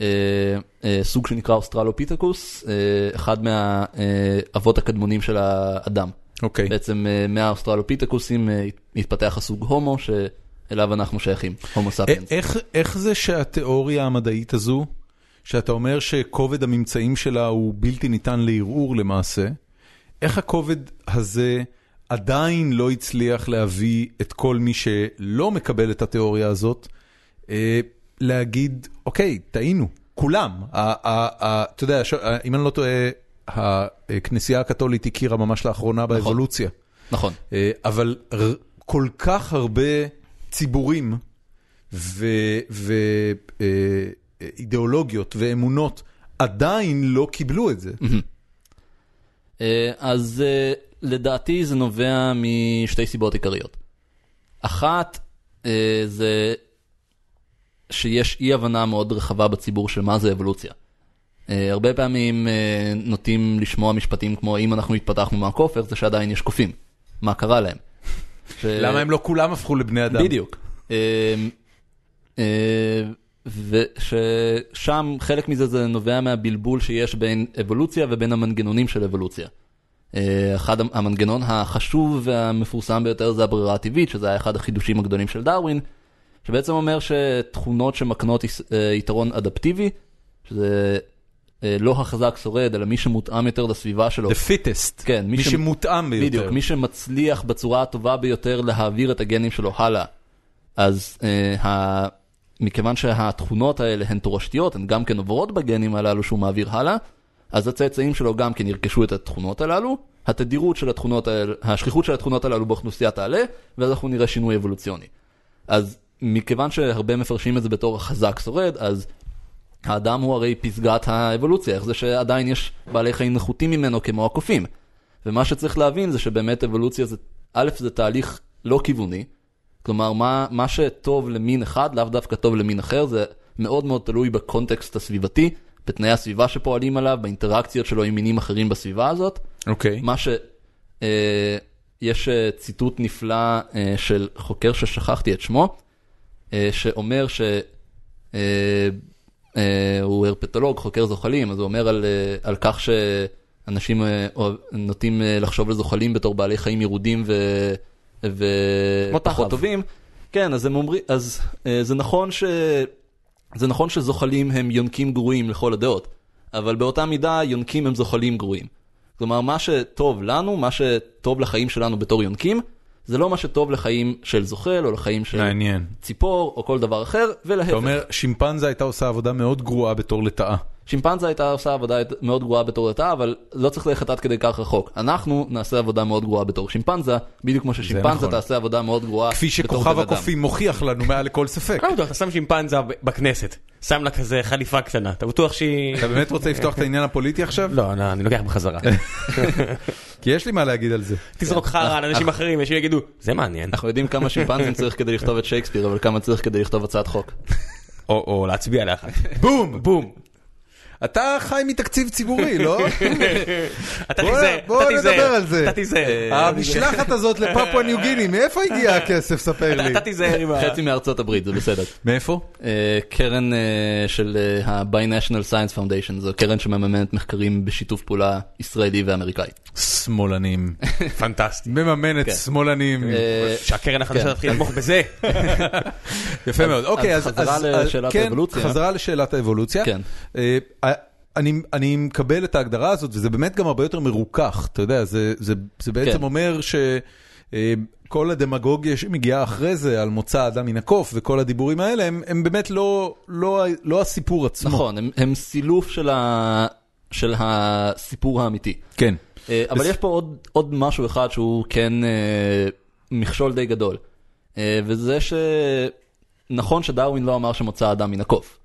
[SPEAKER 3] אה, אה, סוג שנקרא אוסטרלופיתקוס, אה, אחד מהאבות הקדמונים של האדם.
[SPEAKER 1] אוקיי.
[SPEAKER 3] בעצם אה, מהאוסטרלופיתקוסים אה, התפתח הסוג הומו, שאליו אנחנו שייכים, הומו
[SPEAKER 1] א-
[SPEAKER 3] ספיאנס.
[SPEAKER 1] איך, איך זה שהתיאוריה המדעית הזו, שאתה אומר שכובד הממצאים שלה הוא בלתי ניתן לערעור למעשה, איך הכובד הזה עדיין לא הצליח להביא את כל מי שלא מקבל את התיאוריה הזאת, אה, להגיד, אוקיי, טעינו, כולם. אתה יודע, ש- אם אני לא טועה, הכנסייה הקתולית הכירה ממש לאחרונה באבולוציה.
[SPEAKER 3] נכון.
[SPEAKER 1] אה, אבל כל כך הרבה ציבורים ואידיאולוגיות ואמונות עדיין לא קיבלו את זה.
[SPEAKER 3] אה, אז אה, לדעתי זה נובע משתי סיבות עיקריות. אחת, אה, זה שיש אי הבנה מאוד רחבה בציבור של מה זה אבולוציה. אה, הרבה פעמים אה, נוטים לשמוע משפטים כמו אם אנחנו התפתחנו מהכופר זה שעדיין יש קופים. מה קרה להם? ש- [laughs]
[SPEAKER 1] למה הם לא כולם הפכו לבני אדם?
[SPEAKER 3] בדיוק. וששם חלק מזה זה נובע מהבלבול שיש בין אבולוציה ובין המנגנונים של אבולוציה. אה, אחד המנגנון החשוב והמפורסם ביותר זה הברירה הטבעית, שזה היה אחד החידושים הגדולים של דרווין, שבעצם אומר שתכונות שמקנות אה, יתרון אדפטיבי, שזה אה, לא החזק שורד, אלא מי שמותאם יותר לסביבה שלו.
[SPEAKER 1] The fittest,
[SPEAKER 3] כן, מי
[SPEAKER 1] מי
[SPEAKER 3] ש-
[SPEAKER 1] שמותאם ביותר.
[SPEAKER 3] בדיוק, מי שמצליח בצורה הטובה ביותר להעביר את הגנים שלו הלאה. אז אה, ה... מכיוון שהתכונות האלה הן תורשתיות, הן גם כן עוברות בגנים הללו שהוא מעביר הלאה, אז הצאצאים שלו גם כן ירכשו את התכונות הללו, התדירות של התכונות האלה, השכיחות של התכונות הללו באוכלוסייה תעלה, ואז אנחנו נראה שינוי אבולוציוני. אז מכיוון שהרבה מפרשים את זה בתור החזק שורד, אז האדם הוא הרי פסגת האבולוציה, איך זה שעדיין יש בעלי חיים נחותים ממנו כמו הקופים. ומה שצריך להבין זה שבאמת אבולוציה זה, א', זה תהליך לא כיווני, כלומר מה, מה שטוב למין אחד לאו דווקא טוב למין אחר, זה מאוד מאוד תלוי בקונטקסט הסביבתי, בתנאי הסביבה שפועלים עליו, באינטראקציות שלו עם מינים אחרים בסביבה הזאת.
[SPEAKER 1] אוקיי.
[SPEAKER 3] מה ש... אה, יש אה, ציטוט נפלא אה, של חוקר ששכחתי את שמו, אה, שאומר ש... אה, אה, הוא הרפטולוג, חוקר זוחלים, אז הוא אומר על, אה, על כך שאנשים אה, נוטים אה, לחשוב על זוחלים בתור בעלי חיים ירודים ו...
[SPEAKER 2] כמו
[SPEAKER 3] ופחות
[SPEAKER 2] תחב.
[SPEAKER 3] טובים. כן, אז הם אומרים, אז אה, זה נכון ש... זה נכון שזוחלים הם יונקים גרועים לכל הדעות, אבל באותה מידה יונקים הם זוחלים גרועים. כלומר, מה שטוב לנו, מה שטוב לחיים שלנו בתור יונקים, זה לא מה שטוב לחיים של זוחל או לחיים של
[SPEAKER 1] מעניין.
[SPEAKER 3] ציפור או כל דבר אחר, ולהפך.
[SPEAKER 1] אתה אומר, שימפנזה הייתה עושה עבודה מאוד גרועה בתור לטאה.
[SPEAKER 3] שימפנזה הייתה עושה עבודה מאוד גרועה בתור לטאה, אבל לא צריך ללכת עד כדי כך רחוק. אנחנו נעשה עבודה מאוד גרועה בתור שימפנזה, בדיוק כמו ששימפנזה
[SPEAKER 1] נכון.
[SPEAKER 3] תעשה עבודה מאוד גרועה
[SPEAKER 1] כפי
[SPEAKER 3] בתור
[SPEAKER 1] שכוכב
[SPEAKER 3] בן אדם.
[SPEAKER 1] הקופים מוכיח לנו מעל לכל ספק.
[SPEAKER 2] לא אתה שם שימפנזה בכנסת, שם לה כזה חליפה קטנה, אתה בטוח שהיא...
[SPEAKER 1] אתה באמת רוצה לפתוח את העניין הפוליטי עכשיו?
[SPEAKER 2] לא, לא, אני לוקח בחזרה. [laughs]
[SPEAKER 1] כי יש לי מה להגיד על זה.
[SPEAKER 2] תזרוק חרא על אנשים אחרים, אנשים יגידו, זה מעניין.
[SPEAKER 3] אנחנו יודעים כמה שימפנזים צריך כדי לכתוב את שייקספיר, אבל כמה צריך כדי לכתוב הצעת חוק.
[SPEAKER 2] או להצביע אחת.
[SPEAKER 1] בום!
[SPEAKER 2] בום.
[SPEAKER 1] אתה חי מתקציב ציבורי, לא? [laughs]
[SPEAKER 2] אתה
[SPEAKER 1] בוא-
[SPEAKER 2] תיזהר,
[SPEAKER 1] בוא
[SPEAKER 2] אתה
[SPEAKER 1] נדבר על זה.
[SPEAKER 2] אתה תיזהר.
[SPEAKER 1] המשלחת הזאת לפפואה ניו גיני, מאיפה הגיע הכסף? ספר לי.
[SPEAKER 2] אתה תיזהר עם ה...
[SPEAKER 3] חצי מארצות הברית, זה בסדר.
[SPEAKER 1] מאיפה?
[SPEAKER 3] אה, קרן אה, של ה-Binational Science Foundation, זו קרן שמממנת מחקרים בשיתוף פעולה ישראלי ואמריקאי.
[SPEAKER 1] שמאלנים. [laughs]
[SPEAKER 2] פנטסטי.
[SPEAKER 1] מממנת
[SPEAKER 3] כן.
[SPEAKER 1] שמאלנים.
[SPEAKER 3] אה,
[SPEAKER 2] שהקרן החדשה
[SPEAKER 3] כן.
[SPEAKER 2] תתחיל לתמוך בזה. [laughs]
[SPEAKER 1] יפה מאוד. אוקיי,
[SPEAKER 3] אז. חזרה לשאלת
[SPEAKER 1] כן,
[SPEAKER 3] האבולוציה.
[SPEAKER 1] חזרה לשאלת האבולוציה. אה, אני, אני מקבל את ההגדרה הזאת, וזה באמת גם הרבה יותר מרוכך, אתה יודע, זה, זה, זה בעצם
[SPEAKER 3] כן.
[SPEAKER 1] אומר שכל הדמגוגיה שמגיעה אחרי זה על מוצא האדם מן הקוף וכל הדיבורים האלה, הם, הם באמת לא, לא, לא הסיפור עצמו.
[SPEAKER 3] נכון, הם- הם סילוף של ה- של הסיפור האמיתי.
[SPEAKER 1] כן.
[SPEAKER 3] אה, אבל
[SPEAKER 1] בס-
[SPEAKER 3] יש פה עוד, עוד משהו אחד שהוא כן אה, מכשול די גדול. אה, וזה שנכון שדרווין לא אמר שמוצא האדם מן הקוף.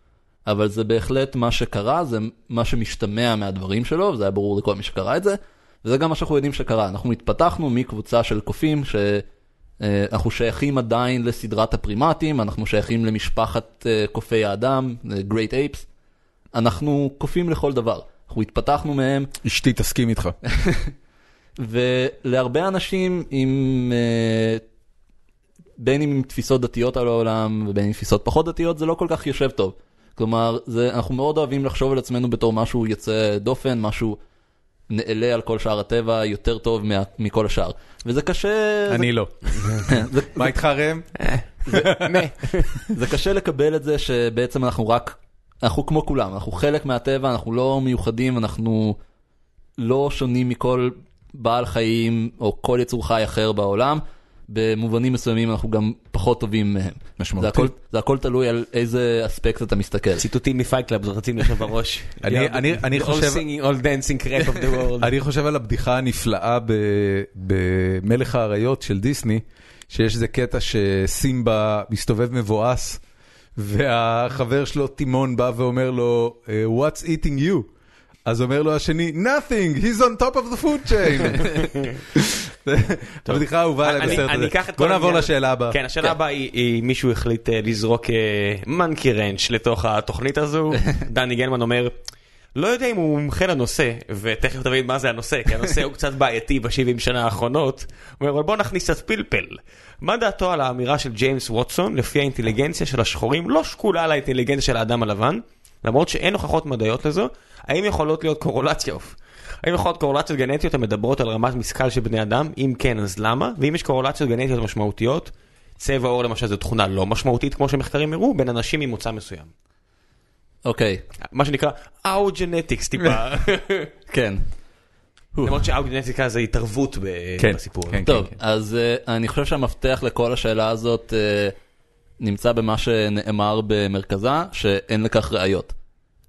[SPEAKER 3] אבל זה בהחלט מה שקרה, זה מה שמשתמע מהדברים שלו, וזה היה ברור לכל מי שקרא את זה. וזה גם מה שאנחנו יודעים שקרה. אנחנו התפתחנו מקבוצה של קופים שאנחנו שייכים עדיין לסדרת הפרימטים, אנחנו שייכים למשפחת אה, קופי האדם, אה, Great Apes. אנחנו קופים לכל דבר. אנחנו התפתחנו מהם,
[SPEAKER 1] אשתי תסכים איתך. [laughs]
[SPEAKER 3] ולהרבה אנשים עם, אה, בין אם עם תפיסות דתיות על העולם ובין עם תפיסות פחות דתיות, זה לא כל כך יושב טוב. כלומר, זה, אנחנו מאוד אוהבים לחשוב על עצמנו בתור משהו יוצא דופן, משהו נעלה על כל שאר הטבע יותר טוב מה, מכל השאר. וזה קשה,
[SPEAKER 1] אני לא. [laughs]
[SPEAKER 3] זה,
[SPEAKER 1] מה איתך ראם?
[SPEAKER 3] זה קשה לקבל את זה שבעצם אנחנו רק, אנחנו כמו כולם, אנחנו חלק מהטבע, אנחנו לא מיוחדים, אנחנו לא שונים מכל בעל חיים או כל יצור חי אחר בעולם. במובנים מסוימים אנחנו גם פחות טובים מהם.
[SPEAKER 1] משמעותי.
[SPEAKER 3] זה הכל, זה הכל תלוי על איזה אספקט אתה מסתכל.
[SPEAKER 2] ציטוטים מ Fight Club רצים לך בראש.
[SPEAKER 1] אני- אני- אני
[SPEAKER 2] All
[SPEAKER 1] חושב-
[SPEAKER 2] singing, all dancing crap of the world.
[SPEAKER 1] אני חושב על הבדיחה הנפלאה ב- במלך האריות של דיסני, שיש איזה קטע שסימבה מסתובב מבואס, והחבר שלו תימון בא ואומר לו, "Uh, What's eating you? אז אומר לו השני, Nothing, he's on top of the food chain. [laughs] [laughs] הבדיחה האהובה עליי
[SPEAKER 2] אני-
[SPEAKER 1] בסרט הזה. בוא נעבור לשאלה הבאה.
[SPEAKER 2] כן, השאלה הבאה היא- מישהו החליט אה, לזרוק מנקי רנץ' לתוך התוכנית הזו. [laughs] דני גלמן אומר, לא יודע אם הוא מומחה לנושא, ותכף תבין מה זה הנושא, כי הנושא הוא קצת בעייתי ב-70 שנה האחרונות. הוא אומר, אבל בוא נכניס קצת פלפל. מה דעתו על האמירה של ג'יימס ווטסון, לפי האינטליגנציה של השחורים לא שקולה לאינטליגנציה של האדם הלבן, למרות שאין הוכחות מדעיות לזו, האם יכולות להיות קורולציות? האם יכולות להיות קורולציות גנטיות המדברות על רמת משכל של בני אדם? אם כן, אז למה? ואם יש קורולציות גנטיות משמעותיות, צבע עור למשל זו תכונה לא משמעותית כמו שמחקרים הראו, בין אנשים ממוצא מסוים.
[SPEAKER 3] אוקיי,
[SPEAKER 2] מה שנקרא אאוג'נטיקס טיפה. [laughs]
[SPEAKER 3] כן. [laughs]
[SPEAKER 2] למרות שאאוג'נטיקה זה התערבות ב-
[SPEAKER 1] כן,
[SPEAKER 2] בסיפור.
[SPEAKER 1] כן.
[SPEAKER 3] טוב, אז uh, אני חושב שהמפתח לכל השאלה הזאת uh, נמצא במה שנאמר במרכזה, שאין לכך ראיות.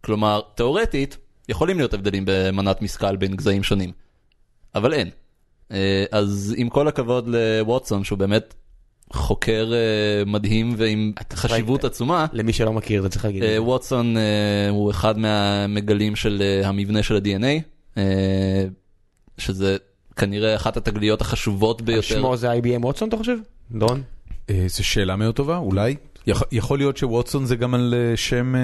[SPEAKER 3] כלומר, תאורטית, יכולים להיות הבדלים במנת משכל בין גזעים שונים, אבל אין. Uh, אז עם כל הכבוד לווטסון, שהוא באמת חוקר uh, מדהים ועם חשיבות עצומה,
[SPEAKER 2] למי שלא מכיר זה צריך להגיד.
[SPEAKER 3] אה, ווטסון אה, הוא אחד מהמגלים של אה, המבנה של ה-DNA, אה, שזה כנראה אחת התגליות החשובות ביותר.
[SPEAKER 2] שמו זה IBM ווטסון אתה חושב? דון?
[SPEAKER 1] אה, זו שאלה מאוד טובה, אולי. יכ- יכול להיות שווטסון זה גם על אה, שם אה,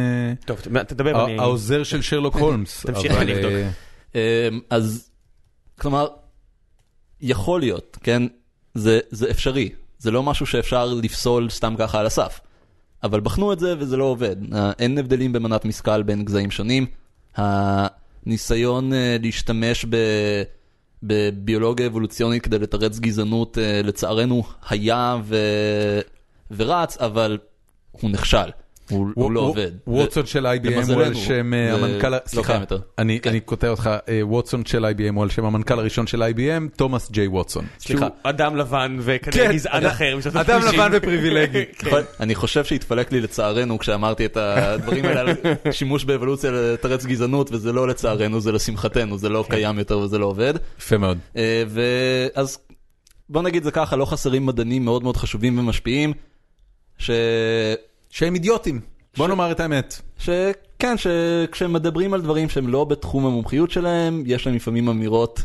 [SPEAKER 2] טוב, תדבר.
[SPEAKER 1] העוזר של שרלוק הולמס.
[SPEAKER 2] תמשיך, אבדוק.
[SPEAKER 1] אה,
[SPEAKER 3] אה, אז, כלומר, יכול להיות, כן? זה, זה אפשרי. זה לא משהו שאפשר לפסול סתם ככה על הסף. אבל בחנו את זה וזה לא עובד. אין הבדלים במנת משכל בין גזעים שונים. הניסיון להשתמש ב... בביולוגיה אבולוציונית כדי לתרץ גזענות, לצערנו היה ו... ורץ, אבל הוא נכשל. הוא, לא עובד.
[SPEAKER 1] ווטסון של IBM הוא על שם אה, המנכ"ל,
[SPEAKER 3] לא
[SPEAKER 1] סליחה. אני
[SPEAKER 3] כן.
[SPEAKER 1] אני קוטע אותך, אה, ווטסון של IBM הוא על שם המנכ"ל הראשון של IBM, תומאס ג'יי ווטסון. סליחה.
[SPEAKER 2] אדם לבן וכנראה
[SPEAKER 1] כן,
[SPEAKER 2] גזען
[SPEAKER 1] אדם-
[SPEAKER 2] אחר. משנות
[SPEAKER 1] אדם
[SPEAKER 2] ה-50.
[SPEAKER 1] לבן ופריבילגי. [laughs]
[SPEAKER 2] כן.
[SPEAKER 3] אני חושב שהתפלק לי לצערנו כשאמרתי את הדברים האלה על [laughs] שימוש באבולוציה לתרץ גזענות וזה לא לצערנו זה לשמחתנו זה לא קיים יותר וזה לא עובד.
[SPEAKER 1] יפה מאוד.
[SPEAKER 3] אה, ואז בוא נגיד זה ככה לא חסרים מדענים מאוד מאוד חשובים ומשפיעים. ש...
[SPEAKER 1] שהם אידיוטים, בוא נאמר את האמת.
[SPEAKER 3] שכן שכשהם מדברים על דברים שהם לא בתחום המומחיות שלהם יש להם לפעמים אמירות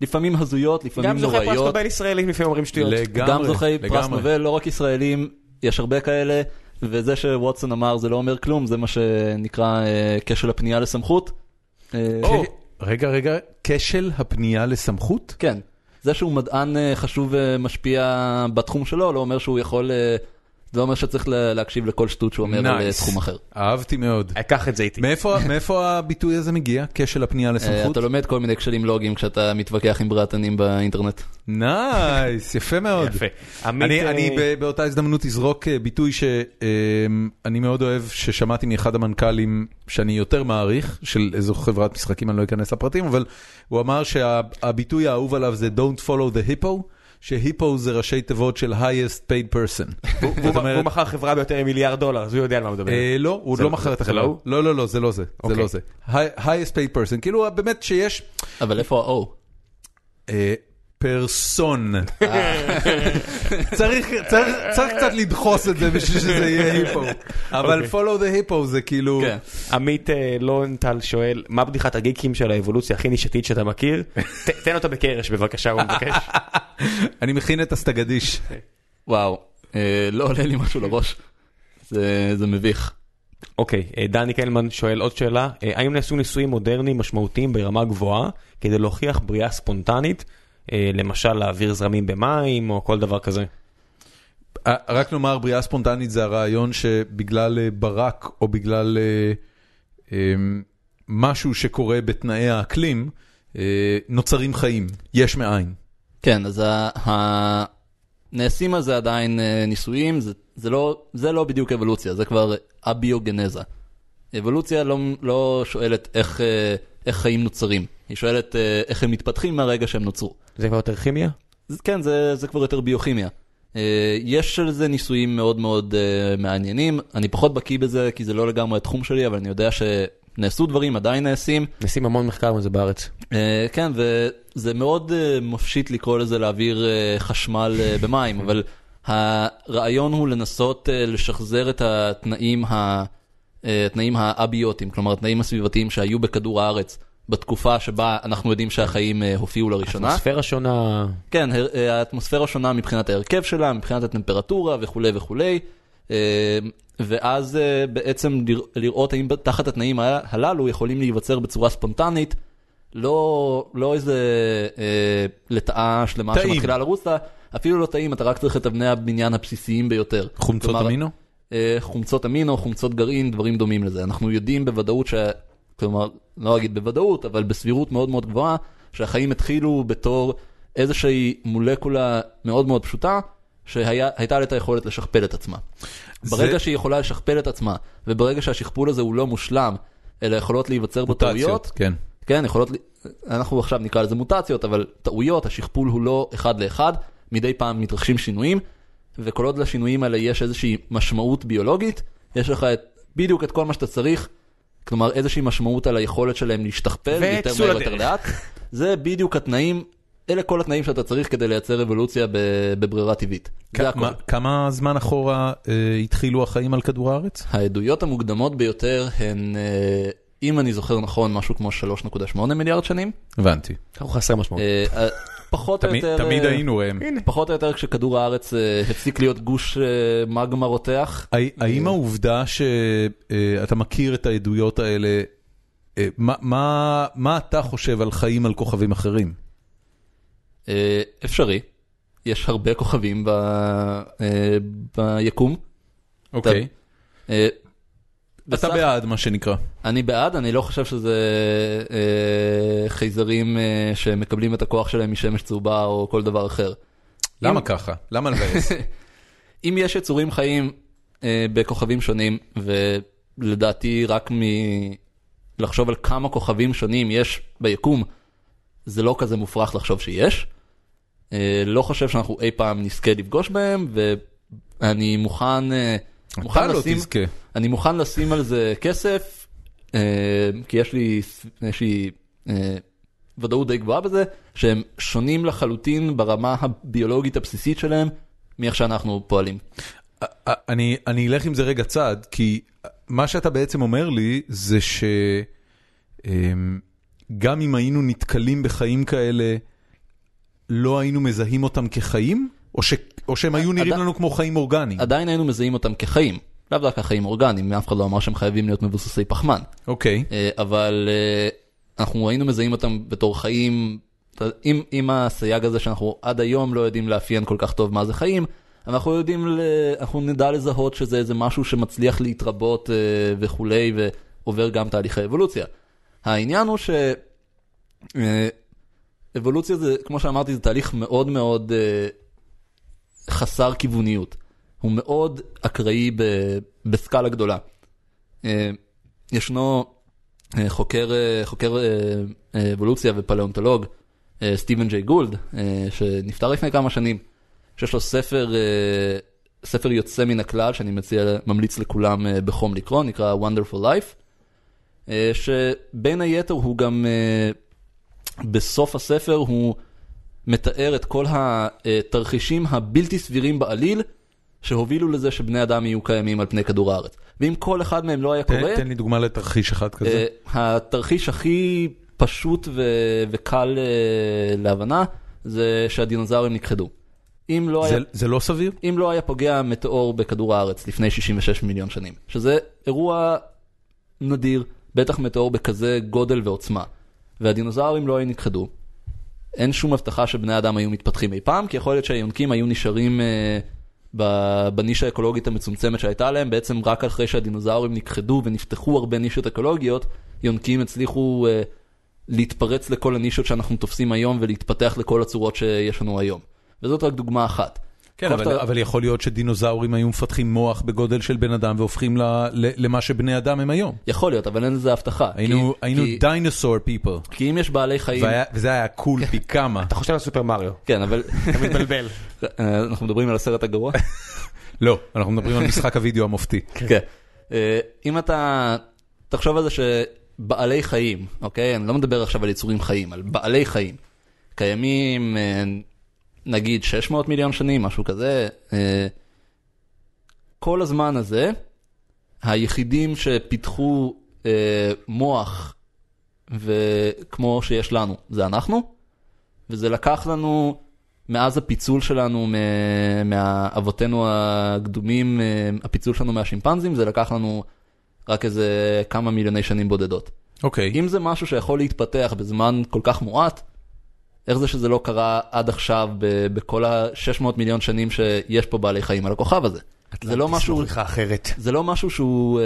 [SPEAKER 3] לפעמים הזויות לפעמים
[SPEAKER 2] גם זוכי פרס
[SPEAKER 3] נוראיות.
[SPEAKER 2] נובל ישראלים לפעמים אומרים שטויות.
[SPEAKER 1] לגמרי,
[SPEAKER 3] גם זוכי פרס
[SPEAKER 1] לגמרי.
[SPEAKER 3] נובל, לא רק ישראלים, יש הרבה כאלה, וזה שווטסון אמר זה לא אומר כלום, זה מה שנקרא אה, כשל הפנייה לסמכות. אה,
[SPEAKER 1] או, רגע, רגע, כשל הפנייה לסמכות?
[SPEAKER 3] כן, זה שהוא מדען אה, חשוב ומשפיע בתחום שלו, לא אומר שהוא יכול, זה אומר שצריך לה- להקשיב לכל שטות שהוא אומר על אה. תחום אחר.
[SPEAKER 1] אהבתי מאוד.
[SPEAKER 2] אקח את זה איתי.
[SPEAKER 1] מאיפה הביטוי הזה מגיע? כשל הפנייה
[SPEAKER 3] אה,
[SPEAKER 1] לסמכות?
[SPEAKER 3] אתה לומד כל מיני כשלים לוגיים כשאתה מתווכח עם בריאתנים באינטרנט.
[SPEAKER 1] nice, יפה מאוד. אני,
[SPEAKER 2] אה,
[SPEAKER 1] באותה הזדמנות אזרוק ביטוי שאני מאוד אוהב, ששמעתי מאחד המנכ"לים שאני יותר מעריך, של איזו חברת משחקים, אני לא אכנס לפרטים, אבל הוא אמר שהביטוי האהוב עליו זה Don't follow the hippo, ש hippo זה ראשי תיבות של highest paid person. [laughs]
[SPEAKER 2] הוא מכר חברה ביותר ממיליארד דולר, אז הוא יודע על מה הוא מדבר.
[SPEAKER 1] אה, לא, הוא
[SPEAKER 2] זה
[SPEAKER 1] לא
[SPEAKER 2] לא-
[SPEAKER 1] מכר את
[SPEAKER 2] זה לא
[SPEAKER 1] החברה.
[SPEAKER 2] הוא?
[SPEAKER 1] לא, לא, לא, זה לא זה. זה
[SPEAKER 2] אוקיי.
[SPEAKER 1] לא זה. Hi- highest paid person, כאילו באמת שיש
[SPEAKER 3] אבל איפה ה-O?
[SPEAKER 1] פרסון. צריך צריך- צריך קצת לדחוס את זה בשביל שזה יהיה היפו. אבל
[SPEAKER 2] אוקיי.
[SPEAKER 1] follow the hippo זה כאילו...
[SPEAKER 3] כן.
[SPEAKER 2] עמית אה, לונטל שואל, מה בדיחת הגיקים של האבולוציה הכי נישתית שאתה מכיר? תן אותה בקרש בבקשה, הוא מבקש. [laughs]
[SPEAKER 1] אני מכין את הסטגדיש.
[SPEAKER 3] וואו, אה, לא עולה לי משהו לראש. זה זה מביך.
[SPEAKER 2] אוקיי, אה, דני קלמן שואל עוד שאלה, האם נעשו ניסויים מודרניים משמעותיים ברמה גבוהה כדי להוכיח בריאה ספונטנית, למשל להעביר זרמים במים או כל דבר כזה?
[SPEAKER 1] אה, רק נאמר, בריאה ספונטנית זה הרעיון שבגלל אה, ברק או בגלל אה, אה, משהו שקורה בתנאי האקלים, אה, נוצרים חיים, יש מאין.
[SPEAKER 3] כן, אז ה- ה- נעשים על זה עדיין אה, ניסויים, זה, זה, לא, זה לא בדיוק אבולוציה, זה כבר אביוגנזה. אבולוציה לא, לא שואלת איך, אה, איך חיים נוצרים, היא שואלת אה, איך הם מתפתחים מהרגע שהם נוצרו.
[SPEAKER 2] זה כבר יותר כימיה?
[SPEAKER 3] אז כן, זה, זה כבר יותר ביוכימיה. אה, יש על זה ניסויים מאוד מאוד אה, מעניינים, אני פחות בקיא בזה כי זה לא לגמרי התחום שלי, אבל אני יודע שנעשו דברים, עדיין נעשים.
[SPEAKER 2] נשים המון מחקר על זה בארץ.
[SPEAKER 3] כן, וזה מאוד מפשיט לקרוא לזה להעביר חשמל במים, אבל הרעיון הוא לנסות לשחזר את התנאים, ה, התנאים האביוטיים, כלומר התנאים הסביבתיים שהיו בכדור הארץ בתקופה שבה אנחנו יודעים שהחיים אה, הופיעו לראשונה.
[SPEAKER 2] אטמוספירה שונה.
[SPEAKER 3] כן, אה, האטמוספירה שונה מבחינת ההרכב שלה, מבחינת הטמפרטורה וכולי וכולי. אה, ואז אה, בעצם לרא- לראות האם תחת התנאים הללו יכולים להיווצר בצורה ספונטנית, לא, לא איזה אה, לטאה שלמה
[SPEAKER 1] טעים.
[SPEAKER 3] שמתחילה לרוץ לה, אפילו לא טעים, אתה רק צריך את אבני הבניין הבסיסיים ביותר.
[SPEAKER 1] חומצות
[SPEAKER 3] כלומר,
[SPEAKER 1] אמינו?
[SPEAKER 3] אה, חומצות אמינו, חומצות גרעין, דברים דומים לזה. אנחנו יודעים בוודאות ש... כלומר, לא אגיד בוודאות, אבל בסבירות מאוד מאוד גבוהה, שהחיים התחילו בתור איזושהי מולקולה מאוד מאוד פשוטה, שהייתה לה את היכולת לשכפל את עצמה.
[SPEAKER 1] זה-
[SPEAKER 3] ברגע שהיא יכולה לשכפל את עצמה, וברגע שהשכפול הזה הוא לא מושלם, אלא יכולות להיווצר בו טעויות,
[SPEAKER 1] כן.
[SPEAKER 3] כן, יכולות, אנחנו עכשיו נקרא לזה מוטציות, אבל טעויות, השכפול הוא לא אחד לאחד, מדי פעם מתרחשים שינויים, וכל עוד לשינויים האלה יש איזושהי משמעות ביולוגית, יש לך את, בדיוק את כל מה שאתה צריך, כלומר איזושהי משמעות על היכולת שלהם להשתכפל יותר מהר יותר
[SPEAKER 2] לדרך.
[SPEAKER 3] לאט, זה בדיוק התנאים, אלה כל התנאים שאתה צריך כדי לייצר אבולוציה בברירה טבעית. זה הכל.
[SPEAKER 1] כמה- כמה זמן אחורה אה, התחילו החיים על כדור הארץ?
[SPEAKER 3] העדויות המוקדמות ביותר הן, אה, אם אני זוכר נכון, משהו כמו 3.8 מיליארד שנים.
[SPEAKER 1] הבנתי.
[SPEAKER 2] אנחנו חסר משמעות.
[SPEAKER 3] פחות או יותר,
[SPEAKER 1] תמיד
[SPEAKER 3] אה,
[SPEAKER 1] היינו הם.
[SPEAKER 3] פחות או יותר כשכדור הארץ אה, הפסיק להיות גוש אה, מגמה רותח.
[SPEAKER 1] הא- האם העובדה שאתה מכיר את העדויות האלה, מה- אתה חושב על חיים על כוכבים אחרים?
[SPEAKER 3] אפשרי, יש הרבה כוכבים ביקום.
[SPEAKER 1] אוקיי. אתה בעד מה שנקרא.
[SPEAKER 3] אני בעד, אני לא חושב שזה אה, חייזרים אה, שמקבלים את הכוח שלהם משמש צהובה או כל דבר אחר.
[SPEAKER 1] למה ככה? למה לבאס? [laughs]
[SPEAKER 3] אם יש יצורים חיים אה, בכוכבים שונים, ולדעתי רק מלחשוב על כמה כוכבים שונים יש ביקום, זה לא כזה מופרך לחשוב שיש. לא חושב שאנחנו אי פעם נזכה לפגוש בהם, ואני מוכן, מוכן
[SPEAKER 1] אתה לא תזכה.
[SPEAKER 3] אני מוכן לשים על זה כסף, אה, כי יש לי, יש לי אה, ודאות די גבוהה בזה, שהם שונים לחלוטין ברמה הביולוגית הבסיסית שלהם, מאיך שאנחנו פועלים.
[SPEAKER 1] אני אני אלך עם זה רגע צעד, כי מה שאתה בעצם אומר לי זה שגם אם היינו נתקלים בחיים כאלה, לא היינו מזהים אותם כחיים? או ש- או שהם היו נראים
[SPEAKER 3] עד-
[SPEAKER 1] לנו כמו חיים אורגניים?
[SPEAKER 3] עדיין היינו מזהים אותם כחיים, לאו דווקא חיים אורגניים, אף אחד לא אמר שהם חייבים להיות מבוססי פחמן.
[SPEAKER 1] אוקיי.
[SPEAKER 3] אה, אבל אה, אנחנו היינו מזהים אותם בתור חיים, עם, עם הסייג הזה שאנחנו עד היום לא יודעים לאפיין כל כך טוב מה זה חיים, אנחנו יודעים. אנחנו נדע לזהות שזה איזה משהו שמצליח להתרבות אה, וכולי, ועובר גם תהליכי אבולוציה. העניין הוא ש... אה, אבולוציה זה, כמו שאמרתי, זה תהליך מאוד מאוד חסר כיווניות. הוא מאוד אקראי ב, בסקאלה גדולה. אה, ישנו אה, חוקר, אה, חוקר אבולוציה ופלאונטולוג, סטיבן ג'יי גולד, שנפטר לפני כמה שנים, שיש לו ספר, ספר יוצא מן הכלל, שאני מציע, ממליץ לכולם בחום לקרוא, נקרא Wonderful Life, שבין היתר הוא גם, בסוף הספר הוא מתאר את כל התרחישים הבלתי סבירים בעליל, שהובילו לזה שבני אדם יהיו קיימים על פני כדור הארץ. ואם כל אחד מהם לא היה קורה,
[SPEAKER 1] תן לי דוגמה לתרחיש אחד כזה.
[SPEAKER 3] אה, התרחיש הכי פשוט ו- וקל אה, להבנה זה שהדינוזאורים נכחדו. אם לא, היה,
[SPEAKER 1] זה- זה לא סביר?
[SPEAKER 3] אם לא היה פוגע מטאור בכדור הארץ לפני 66 מיליון שנים, שזה אירוע נדיר, בטח מטאור בכזה גודל ועוצמה, והדינוזאורים לא היו נכחדו, אין שום הבטחה שבני אדם היו מתפתחים אי פעם, כי יכול להיות שהיונקים היו נשארים אה, בנישה האקולוגית המצומצמת שהייתה להם, בעצם רק אחרי שהדינוזאורים נכחדו ונפתחו הרבה נישות אקולוגיות, יונקים הצליחו אה, להתפרץ לכל הנישות שאנחנו תופסים היום ולהתפתח לכל הצורות שיש לנו היום. וזאת רק דוגמה אחת.
[SPEAKER 1] כן, אבל,
[SPEAKER 3] שאתה-
[SPEAKER 1] אבל יכול להיות שדינוזאורים היו מפתחים מוח בגודל של בן אדם והופכים ל, ל, למה שבני אדם הם היום.
[SPEAKER 3] יכול להיות, אבל אין לזה הבטחה.
[SPEAKER 1] היינו,
[SPEAKER 3] כי-
[SPEAKER 1] היינו
[SPEAKER 3] כי-
[SPEAKER 1] דינוסור פיפל,
[SPEAKER 3] כי אם יש בעלי חיים...
[SPEAKER 1] וזה היה קול פי כמה.
[SPEAKER 2] אתה חושב על סופר מריו,
[SPEAKER 3] כן, אבל
[SPEAKER 2] אתה מתבלבל. [laughs]
[SPEAKER 3] אה, אנחנו מדברים על הסרט הגרוע? [laughs]
[SPEAKER 1] לא, אנחנו מדברים על משחק הוידאו המופתי. [laughs]
[SPEAKER 3] כן. אה, אם אתה... תחשוב על זה שבעלי חיים, אוקיי? אני לא מדבר עכשיו על יצורים חיים, על בעלי חיים. קיימים אה, נגיד 600 מיליון שנים, משהו כזה. אה, כל הזמן הזה, היחידים שפיתחו אה, מוח וכמו שיש לנו, זה אנחנו. וזה לקח לנו, מאז הפיצול שלנו מאבותינו הקדומים, אה, הפיצול שלנו מהשימפנזים, זה לקח לנו רק איזה כמה מיליוני שנים בודדות.
[SPEAKER 1] אוקיי.
[SPEAKER 3] אם זה משהו שיכול להתפתח בזמן כל כך מועט, איך זה שזה לא קרה עד עכשיו ב- בכל ה-600 מיליון שנים שיש פה בעלי חיים על הכוכב הזה? זה לא משהו,
[SPEAKER 2] אחרת.
[SPEAKER 3] זה לא משהו שהוא אה,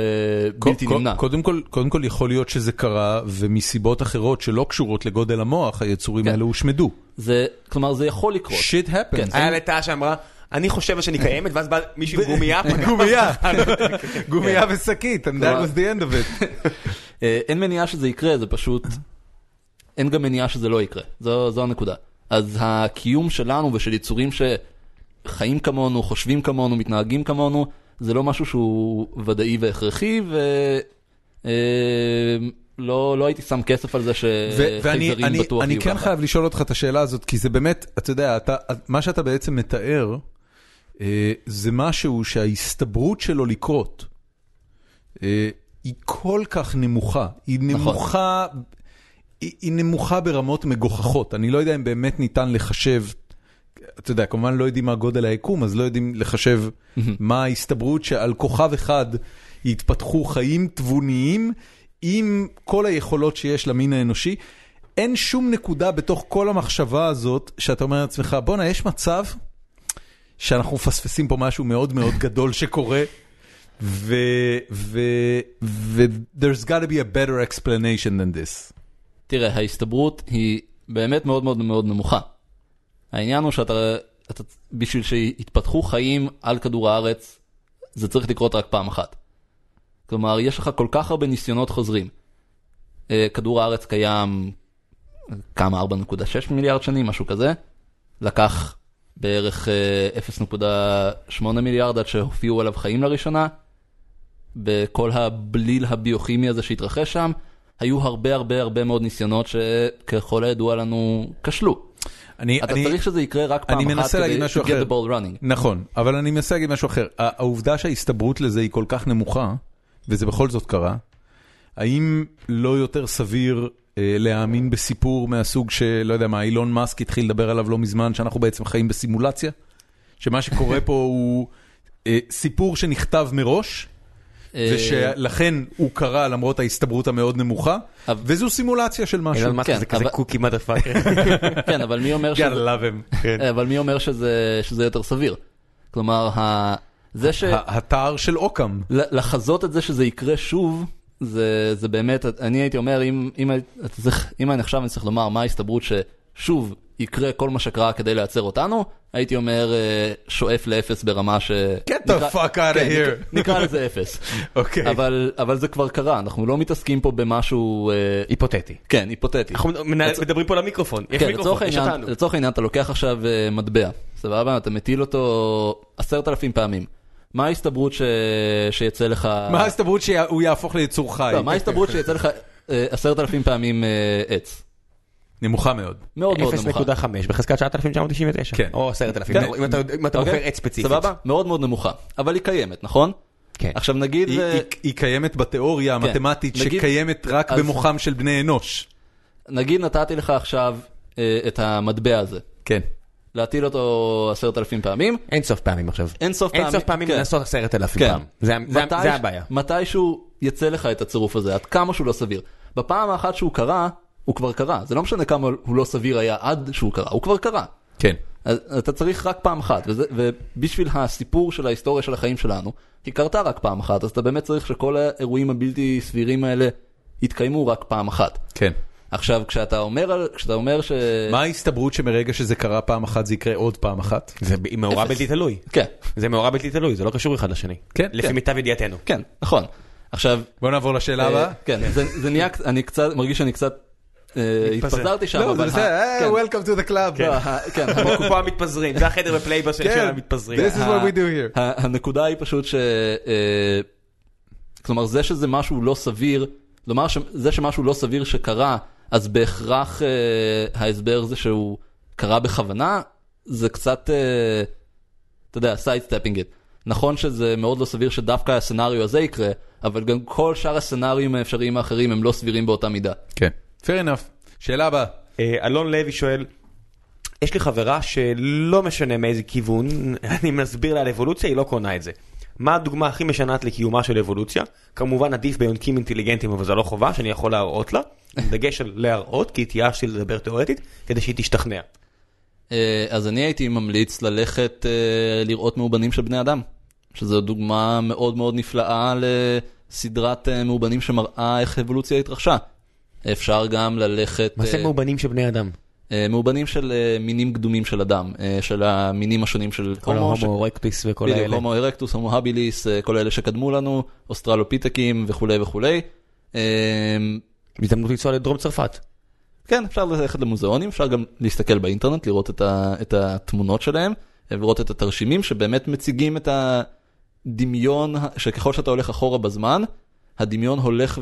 [SPEAKER 3] בלתי נמנע.
[SPEAKER 1] קודם כל, קודם כל יכול להיות שזה קרה, ומסיבות אחרות שלא קשורות לגודל המוח, היצורים
[SPEAKER 3] כן.
[SPEAKER 1] האלה הושמדו.
[SPEAKER 3] זה, כלומר זה יכול לקרות.
[SPEAKER 1] שיט
[SPEAKER 3] כן.
[SPEAKER 1] happens.
[SPEAKER 2] היה לטאה שאמרה, אני חושבת שאני קיימת, ואז בא מישהו עם גומייה, [laughs]
[SPEAKER 1] גומייה, [laughs] גומייה ושקית, and that was the end of it.
[SPEAKER 3] אה, אין מניעה שזה יקרה, זה פשוט... אין גם מניעה שזה לא יקרה, זו, זו הנקודה. אז הקיום שלנו ושל יצורים שחיים כמונו, חושבים כמונו, מתנהגים כמונו, זה לא משהו שהוא ודאי והכרחי, ולא לא הייתי שם כסף על זה
[SPEAKER 1] ו-
[SPEAKER 3] שחייזרים
[SPEAKER 1] אני,
[SPEAKER 3] בטוח
[SPEAKER 1] אני
[SPEAKER 3] יהיו
[SPEAKER 1] כן
[SPEAKER 3] ככה.
[SPEAKER 1] חייב לשאול אותך את השאלה הזאת, כי זה באמת, אתה יודע, אתה, מה שאתה בעצם מתאר, אה, זה משהו שההסתברות שלו לקרות, אה, היא כל כך נמוכה. היא
[SPEAKER 3] נכון.
[SPEAKER 1] נמוכה, היא, היא נמוכה ברמות מגוחכות. אני לא יודע אם באמת ניתן לחשב, אתה יודע, כמובן לא יודעים מה גודל היקום, אז לא יודעים לחשב מה ההסתברות שעל כוכב אחד יתפתחו חיים תבוניים עם כל היכולות שיש למין האנושי. אין שום נקודה בתוך כל המחשבה הזאת שאתה אומר לעצמך, בואנה, יש מצב שאנחנו מפספסים פה משהו מאוד מאוד גדול שקורה, ו... ו... ו... there's got to be a better explanation than this.
[SPEAKER 3] תראה, ההסתברות היא באמת מאוד מאוד מאוד נמוכה. העניין הוא שאתה, אתה, בשביל שיתפתחו חיים על כדור הארץ, זה צריך לקרות רק פעם אחת. כלומר, יש לך כל כך הרבה ניסיונות חוזרים. אה, כדור הארץ קיים כמה, 4.6 מיליארד שנים, משהו כזה. לקח בערך אה, 0.8 מיליארד עד שהופיעו עליו חיים לראשונה. בכל הבליל הביוכימי הזה שהתרחש שם, היו הרבה הרבה הרבה מאוד ניסיונות שככל הידוע לנו כשלו.
[SPEAKER 1] אני,
[SPEAKER 3] אתה
[SPEAKER 1] אני,
[SPEAKER 3] צריך שזה יקרה רק פעם
[SPEAKER 1] אני
[SPEAKER 3] אחת כדי to
[SPEAKER 1] אחר.
[SPEAKER 3] get the ball running.
[SPEAKER 1] נכון, אבל אני מנסה להגיד משהו אחר. העובדה שההסתברות לזה היא כל כך נמוכה, וזה בכל זאת קרה, האם לא יותר סביר אה, להאמין בסיפור מהסוג שלא יודע מה, אילון מאסק התחיל לדבר עליו לא מזמן, שאנחנו בעצם חיים בסימולציה? שמה שקורה פה הוא אה, סיפור שנכתב מראש, ושלכן הוא קרה למרות ההסתברות המאוד נמוכה, וזו סימולציה של משהו.
[SPEAKER 2] אילון מאסק
[SPEAKER 3] כן,
[SPEAKER 2] זה כזה קוקי מדה פאקר. [laughs]
[SPEAKER 3] כן, אבל מי אומר [laughs] שזה-
[SPEAKER 1] love him. כן.
[SPEAKER 3] אבל מי אומר שזה שזה יותר סביר? כלומר, זה ש...
[SPEAKER 1] התער של אוקאם.
[SPEAKER 3] לחזות את זה שזה יקרה שוב, זה, זה באמת, אני הייתי אומר, אם, אם, אתה צריך, אם אני עכשיו אני צריך לומר מה ההסתברות ששוב יקרה כל מה שקרה כדי לייצר אותנו, הייתי אומר אה, שואף לאפס ברמה ש...
[SPEAKER 1] Get the
[SPEAKER 3] נקרא-
[SPEAKER 1] fuck out of
[SPEAKER 3] כן,
[SPEAKER 1] here.
[SPEAKER 3] נקרא, נקרא לזה [laughs] אפס.
[SPEAKER 1] אוקיי.
[SPEAKER 3] אבל, אבל זה כבר קרה, אנחנו לא מתעסקים פה במשהו, אה,
[SPEAKER 2] היפותטי.
[SPEAKER 3] כן, היפותטי.
[SPEAKER 2] אנחנו מנהל- מדברים פה למיקרופון. יש
[SPEAKER 3] כן, לצורך
[SPEAKER 2] מיקרופון, יש
[SPEAKER 3] העניין,
[SPEAKER 2] אותנו.
[SPEAKER 3] לצורך העניין אתה לוקח עכשיו אה, מטבע, סבבה? אתה מטיל אותו עשרת אלפים פעמים. מה ההסתברות ש... שיצא לך...
[SPEAKER 1] מה ההסתברות שהוא יהפוך ליצור חי?
[SPEAKER 3] לא, מה ההסתברות שיצא לך עשרת אלפים פעמים עץ?
[SPEAKER 1] נמוכה מאוד.
[SPEAKER 3] מאוד מאוד נמוכה.
[SPEAKER 2] 0.5 בחזקת 9,999.
[SPEAKER 1] כן.
[SPEAKER 2] או 10,000,
[SPEAKER 3] כן.
[SPEAKER 2] אם אתה- אם אתה
[SPEAKER 3] אוקיי?
[SPEAKER 2] בוחר עץ ספציפית.
[SPEAKER 3] סבבה? מאוד מאוד נמוכה. אבל היא קיימת, נכון?
[SPEAKER 2] כן.
[SPEAKER 3] עכשיו נגיד...
[SPEAKER 1] היא-
[SPEAKER 3] ו-
[SPEAKER 1] היא- היא קיימת בתיאוריה המתמטית
[SPEAKER 3] נגיד-
[SPEAKER 1] שקיימת רק
[SPEAKER 3] אז-
[SPEAKER 1] במוחם של בני אנוש.
[SPEAKER 3] נגיד נתתי לך עכשיו אה, את המטבע הזה.
[SPEAKER 1] כן.
[SPEAKER 3] להטיל אותו עשרת אלפים פעמים.
[SPEAKER 2] אין סוף פעמים עכשיו.
[SPEAKER 3] אין סוף פעמים.
[SPEAKER 2] אין סוף פעמים
[SPEAKER 3] כן.
[SPEAKER 2] לנסות עשרת אלפים
[SPEAKER 3] כן.
[SPEAKER 2] פעם. זה- זה- זה הבעיה.
[SPEAKER 3] מתישהו יצא לך את הצירוף הזה, עד כמה שהוא לא סביר. בפעם האחת שהוא קרה, הוא כבר קרה. זה לא משנה כמה הוא לא סביר היה עד שהוא קרה, הוא כבר קרה.
[SPEAKER 1] כן.
[SPEAKER 3] אז אתה צריך רק פעם אחת, וזה, ובשביל הסיפור של ההיסטוריה של החיים שלנו, היא קרתה רק פעם אחת, אז אתה באמת צריך שכל האירועים הבלתי סבירים האלה יתקיימו רק פעם אחת.
[SPEAKER 1] כן.
[SPEAKER 3] עכשיו, כשאתה אומר, כשאתה אומר ש...
[SPEAKER 1] מה ההסתברות שמרגע שזה קרה פעם אחת זה יקרה עוד פעם אחת?
[SPEAKER 2] זה מאורע. בלתי תלוי.
[SPEAKER 3] כן,
[SPEAKER 2] זה מאורע בלתי תלוי, זה לא קשור אחד לשני.
[SPEAKER 1] כן,
[SPEAKER 2] לפי
[SPEAKER 3] כן.
[SPEAKER 2] מיטב ידיעתנו.
[SPEAKER 3] כן, נכון. עכשיו,
[SPEAKER 1] בוא נעבור לשאלה
[SPEAKER 3] אה,
[SPEAKER 1] הבאה.
[SPEAKER 3] כן, זה זה נהיה, אני קצת, מרגיש שאני קצת. התפזרתי שם,
[SPEAKER 1] לא, זה
[SPEAKER 3] אבל...
[SPEAKER 1] בסדר,
[SPEAKER 3] ה-
[SPEAKER 1] אה,
[SPEAKER 3] כן,
[SPEAKER 1] Welcome to the club.
[SPEAKER 3] לא, ה- כן, [laughs]
[SPEAKER 2] פה פה המתפזרים, זה החדר ב Playbuzz של
[SPEAKER 1] כן,
[SPEAKER 2] של המתפזרים.
[SPEAKER 1] This is what we do here.
[SPEAKER 3] הנקודה היא פשוט ש... אה, כלומר, זה שזה משהו לא סביר, כלומר, זה שמשהו לא סביר שקרה, אז בהכרח אה, ההסבר זה שהוא קרה בכוונה, זה קצת, אה, אתה יודע, sidestepping את. נכון שזה מאוד לא סביר שדווקא ה scenario הזה יקרה, אבל גם כל שאר ה scenario האפשריים האחרים הם לא סבירים באותה מידה.
[SPEAKER 1] כן. Fair enough. שאלה הבאה.
[SPEAKER 2] אה, אלון לוי שואל, יש לי חברה שלא משנה מאיזה כיוון, [laughs] אני מסביר לה על אבולוציה, היא לא קונה את זה. מה הדוגמה הכי משנת לקיומה של אבולוציה? כמובן עדיף ביונקים אינטליגנטים, אבל זו לא חובה שאני יכול להראות לה. [laughs] דגש על להראות, כי התייאשתי לדבר תיאורטית, כדי שהיא תשתכנע.
[SPEAKER 3] אה, אז אני הייתי ממליץ ללכת אה, לראות מאובנים של בני אדם, שזו דוגמה מאוד מאוד נפלאה לסדרת מאובנים שמראה איך אבולוציה התרחשה. אפשר גם ללכת...
[SPEAKER 2] מה זה
[SPEAKER 3] אה,
[SPEAKER 2] מאובנים של בני אדם?
[SPEAKER 3] אה, מאובנים של אה, מינים קדומים של אדם, אה, של המינים השונים של
[SPEAKER 2] כל
[SPEAKER 3] הומו, ש-
[SPEAKER 2] ההומו רקפיס וכל
[SPEAKER 3] בדיוק,
[SPEAKER 2] האלה.
[SPEAKER 3] הומו ארקטוס, הומו הביליס, אה, כל אלה שקדמו לנו, אוסטרלופיטקים וכולי וכולי.
[SPEAKER 2] הזדמנות לנסוע לדרום צרפת.
[SPEAKER 3] כן, אפשר ללכת למוזיאונים, אפשר גם להסתכל באינטרנט, לראות את, ה, את התמונות שלהם, ולראות את התרשימים שבאמת מציגים את הדמיון, שככל שאתה הולך אחורה בזמן, הדמיון הולך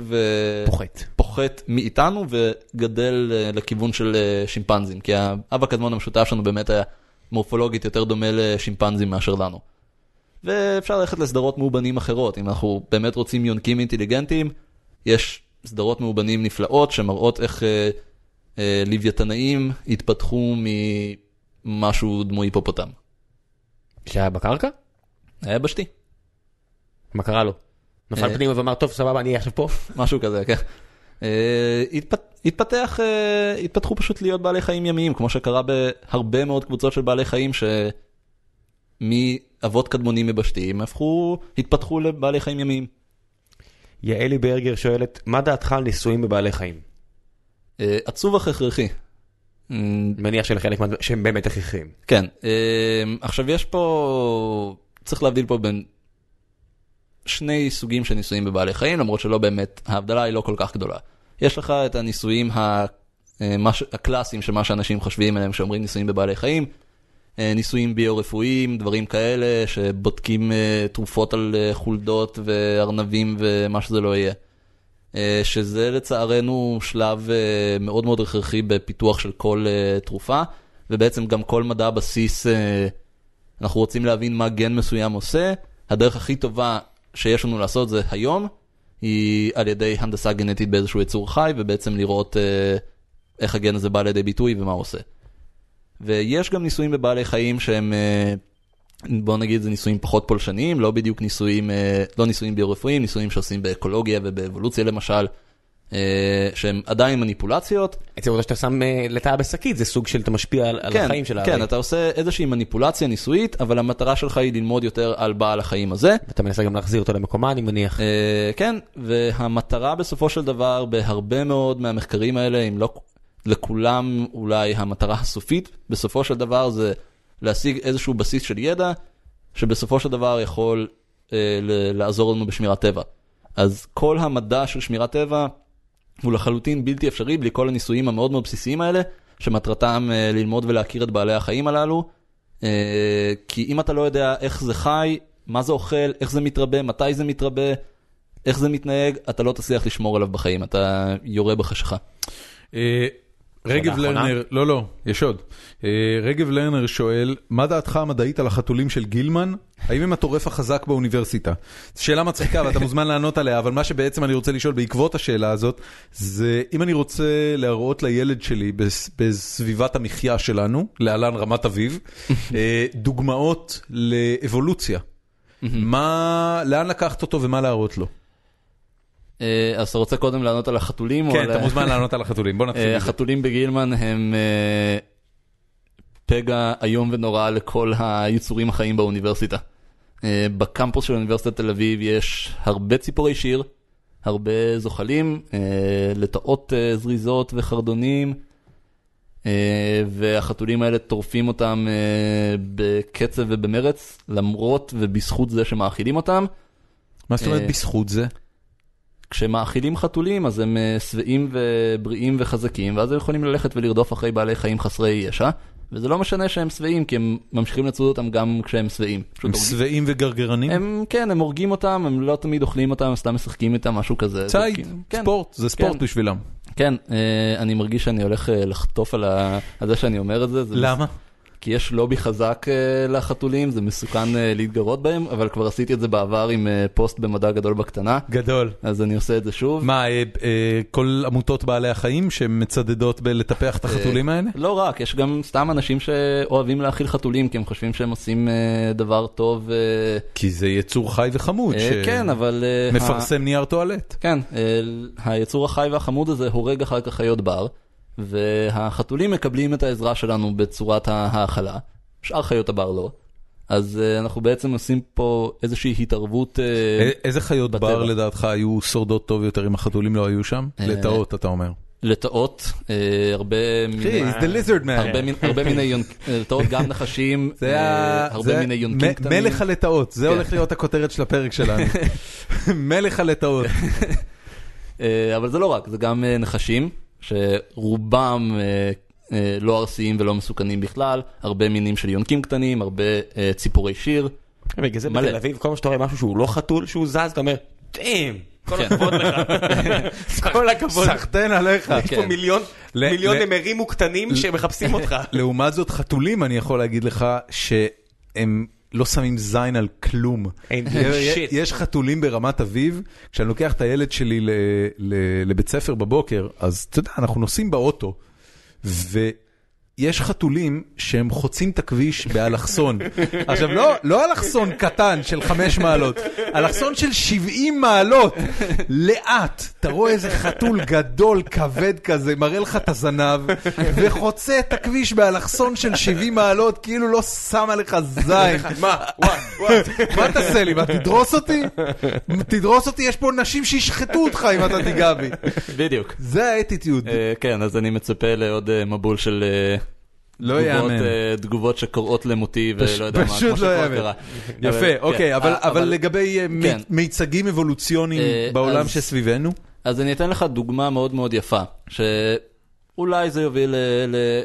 [SPEAKER 2] פוחת.
[SPEAKER 3] ופוחת מאיתנו וגדל אה, לכיוון של אה, שימפנזים, כי האב הקדמון המשותף שלנו באמת היה מורפולוגית יותר דומה לשימפנזים מאשר לנו. ואפשר ללכת לסדרות מאובנים אחרות, אם אנחנו באמת רוצים יונקים אינטליגנטיים, יש סדרות מאובנים נפלאות שמראות איך אה, אה, לוויתנאים התפתחו ממשהו דמוי היפופוטם.
[SPEAKER 2] שהיה בקרקע?
[SPEAKER 3] היה בשתי,
[SPEAKER 2] מה קרה לו? נפל
[SPEAKER 3] אה.
[SPEAKER 2] פנימה ואמר טוב סבבה אני עכשיו פה.
[SPEAKER 3] משהו כזה, כן. אה, התפת, התפתח, אה, התפתחו פשוט להיות בעלי חיים ימיים, כמו שקרה בהרבה מאוד קבוצות של בעלי חיים שמאבות קדמונים מבשתיים הפכו, התפתחו לבעלי חיים ימיים.
[SPEAKER 2] יעלי ברגר שואלת מה דעתך על ניסויים בבעלי חיים?
[SPEAKER 3] עצוב אך הכרחי. אה,
[SPEAKER 2] מניח שלחלק מהדברים שהם באמת הכרחיים.
[SPEAKER 3] כן, עכשיו יש פה, צריך להבדיל פה בין שני סוגים של ניסויים בבעלי חיים, למרות שלא באמת, ההבדלה היא לא כל כך גדולה. יש לך את הניסויים אה, הקלאסיים של מה שאנשים חושבים עליהם כשאומרים ניסויים בבעלי חיים, אה, ניסויים ביו-רפואיים, דברים כאלה, שבודקים אה, תרופות על חולדות וארנבים ומה שזה לא יהיה. שזה לצערנו שלב מאוד מאוד הכרחי בפיתוח של כל תרופה, ובעצם גם כל מדע הבסיס, אה, אנחנו רוצים להבין מה גן מסוים עושה, הדרך הכי טובה שיש לנו לעשות זה היום, היא על ידי הנדסה גנטית באיזשהו יצור חי, ובעצם לראות אה, איך הגן הזה בא לידי ביטוי ומה הוא עושה. ויש גם ניסויים בבעלי חיים שהם, אה, בוא נגיד זה ניסויים פחות פולשניים, לא בדיוק ניסויים, אה, לא ניסויים ביו-רפואיים, ניסויים שעושים באקולוגיה ובאבולוציה למשל, אה, שהם עדיין מניפולציות.
[SPEAKER 2] עצם העובדה שאתה שם אה, לטאה בשקית זה סוג של אתה משפיע על
[SPEAKER 3] כן,
[SPEAKER 2] החיים של
[SPEAKER 3] כן,
[SPEAKER 2] הארי.
[SPEAKER 3] אתה עושה איזושהי מניפולציה ניסויית, אבל המטרה שלך היא ללמוד יותר על בעל החיים הזה.
[SPEAKER 2] אתה מנסה גם להחזיר אותו למקומה אני מניח.
[SPEAKER 3] אה, כן, והמטרה בסופו של דבר בהרבה מאוד מהמחקרים האלה, אם לא לכולם אולי המטרה הסופית, בסופו של דבר זה להשיג איזשהו בסיס של ידע, שבסופו של דבר יכול אה, לעזור לנו בשמירת טבע. אז כל המדע של שמירת טבע הוא לחלוטין בלתי אפשרי בלי כל הניסויים המאוד מאוד בסיסיים האלה, שמטרתם אה, ללמוד ולהכיר את בעלי החיים הללו. אה, כי אם אתה לא יודע איך זה חי, מה זה אוכל, איך זה מתרבה, מתי זה מתרבה, איך זה מתנהג, אתה לא תצליח לשמור עליו בחיים, אתה יורה בחשיכה.
[SPEAKER 1] רגב? לרנר, לא לא, יש עוד. אה, רגב לרנר שואל, מה דעתך המדעית על החתולים של גילמן? האם הם הטורף החזק באוניברסיטה? שאלה מצחיקה ואתה מוזמן לענות עליה, אבל מה שבעצם אני רוצה לשאול בעקבות השאלה הזאת, זה אם אני רוצה להראות לילד שלי בס- בסביבת המחיה שלנו, להלן רמת אביב, [laughs] אה, דוגמאות לאבולוציה. מה, לאן לקחת אותו ומה להראות לו?
[SPEAKER 3] אה, אז אתה רוצה קודם לענות על החתולים? או
[SPEAKER 1] כן,
[SPEAKER 3] על-
[SPEAKER 1] אתה מוזמן לענות על החתולים, בוא נתחיל
[SPEAKER 3] אה. החתולים בגילמן הם אה, פגע איום ונורא לכל היצורים החיים באוניברסיטה. בקמפוס של אוניברסיטת תל אביב יש הרבה ציפורי שיר, הרבה זוחלים, לטאות זריזות וחרדונים, והחתולים האלה טורפים אותם בקצב ובמרץ, למרות ובזכות זה שמאכילים אותם.
[SPEAKER 1] מה זאת אומרת בזכות זה?
[SPEAKER 3] כשמאכילים חתולים אז הם אה, שבעים ובריאים וחזקים, ואז הם יכולים ללכת ולרדוף אחרי בעלי חיים חסרי ישע, וזה לא משנה שהם שבעים, כי הם ממשיכים לצוד אותם גם כשהם שבעים.
[SPEAKER 1] הם שבעים וגרגרנים?
[SPEAKER 3] הם, כן, הם הורגים אותם, הם לא תמיד אוכלים אותם, הם סתם משחקים איתם, משהו כזה.
[SPEAKER 1] ציד,
[SPEAKER 3] זורקים- כן,
[SPEAKER 1] ספורט, זה ספורט
[SPEAKER 3] כן.
[SPEAKER 1] בשבילם.
[SPEAKER 3] כן, אה, אני מרגיש שאני הולך אה, לחטוף על זה שאני אומר את זה. זה
[SPEAKER 1] למה?
[SPEAKER 3] כי יש לובי חזק אה, לחתולים, זה מסוכן אה, להתגרות בהם, אבל כבר עשיתי את זה בעבר עם אה, פוסט במדע גדול בקטנה,
[SPEAKER 1] גדול.
[SPEAKER 3] אז אני עושה את זה שוב.
[SPEAKER 1] מה, כל עמותות בעלי החיים שמצדדות בלטפח את החתולים האלה?
[SPEAKER 3] לא רק, יש גם סתם אנשים שאוהבים להאכיל חתולים, כי הם חושבים שהם עושים דבר טוב.
[SPEAKER 1] כי זה יצור חי וחמוד,
[SPEAKER 3] כן, אבל...
[SPEAKER 1] שמפרסם נייר טואלט.
[SPEAKER 3] כן, היצור החי והחמוד הזה הורג אחר כך חיות בר, והחתולים מקבלים את העזרה שלנו בצורת ההאכלה, שאר חיות הבר לא. אז אה, אנחנו בעצם עושים פה איזושהי התערבות,
[SPEAKER 1] א- איזה חיות
[SPEAKER 3] בטבע.
[SPEAKER 1] בר לדעתך היו שורדות טוב יותר אם החתולים לא היו שם?
[SPEAKER 3] אה,
[SPEAKER 1] לטאות, אתה אומר.
[SPEAKER 3] לטאות, אה, הרבה מיני...
[SPEAKER 1] he's the lizard man.
[SPEAKER 3] הרבה מין- הרבה מיני יונק... [laughs] אה, לטאות גם נחשים,
[SPEAKER 1] זה ה-
[SPEAKER 3] הרבה
[SPEAKER 1] זה
[SPEAKER 3] מיני יונקים
[SPEAKER 1] מ-
[SPEAKER 3] קטנים.
[SPEAKER 1] מלך הלטאות, זה
[SPEAKER 3] כן.
[SPEAKER 1] הולך להיות הכותרת של הפרק שלנו. [laughs] מלך הלטאות.
[SPEAKER 3] אה, אבל זה לא רק, זה גם אה, נחשים, שרובם אה, אה, לא ארסיים ולא מסוכנים בכלל, הרבה מינים של יונקים קטנים, הרבה אה, ציפורי שיר.
[SPEAKER 2] בגלל זה. בתל אביב, כל פעם שאתה רואה משהו שהוא לא חתול, שהוא זז, אתה אומר, דאם, כל
[SPEAKER 3] כן.
[SPEAKER 2] הכבוד לך. [laughs] כל הכבוד.
[SPEAKER 1] סחטיין עליך.
[SPEAKER 2] יש פה
[SPEAKER 3] כן.
[SPEAKER 2] מיליון נמרים וקטנים שמחפשים אותך.
[SPEAKER 1] לעומת זאת, חתולים, אני יכול להגיד לך שהם לא שמים זין על כלום. יש- חתולים ברמת אביב, כשאני לוקח את הילד שלי לבית ספר בבוקר, אז אתה יודע, אנחנו נוסעים באוטו, ויש חתולים שהם חוצים את הכביש באלכסון. עכשיו, לא, לא אלכסון קטן של חמש מעלות, אלכסון של 70 מעלות, לאט. אתה רואה איזה חתול גדול, כבד כזה, מראה לך את הזנב, וחוצה את הכביש באלכסון של 70 מעלות, כאילו לא שם עליך זין.
[SPEAKER 2] מה?
[SPEAKER 1] מה תעשה לי? מה, תדרוס אותי? תדרוס אותי, יש פה נשים שישחטו אותך אם אתה תיגע בי.
[SPEAKER 3] בדיוק.
[SPEAKER 1] זה האטיטיוד.
[SPEAKER 3] אה, כן, אז אני מצפה לעוד אה, מבול של אה,
[SPEAKER 1] לא
[SPEAKER 3] תגובות,
[SPEAKER 1] יאמן.
[SPEAKER 3] אה, תגובות שקוראות למותי ולא יודע מה,
[SPEAKER 1] פשוט
[SPEAKER 3] כמו
[SPEAKER 1] לא
[SPEAKER 3] שכבר. קרה.
[SPEAKER 1] יפה, אוקיי,
[SPEAKER 3] כן,
[SPEAKER 1] אבל-
[SPEAKER 3] אה,
[SPEAKER 1] אבל לגבי אה,
[SPEAKER 3] כן.
[SPEAKER 1] מיצגים אבולוציוניים בעולם שסביבנו?
[SPEAKER 3] אז אני אתן לך דוגמה מאוד מאוד יפה, שאולי זה יוביל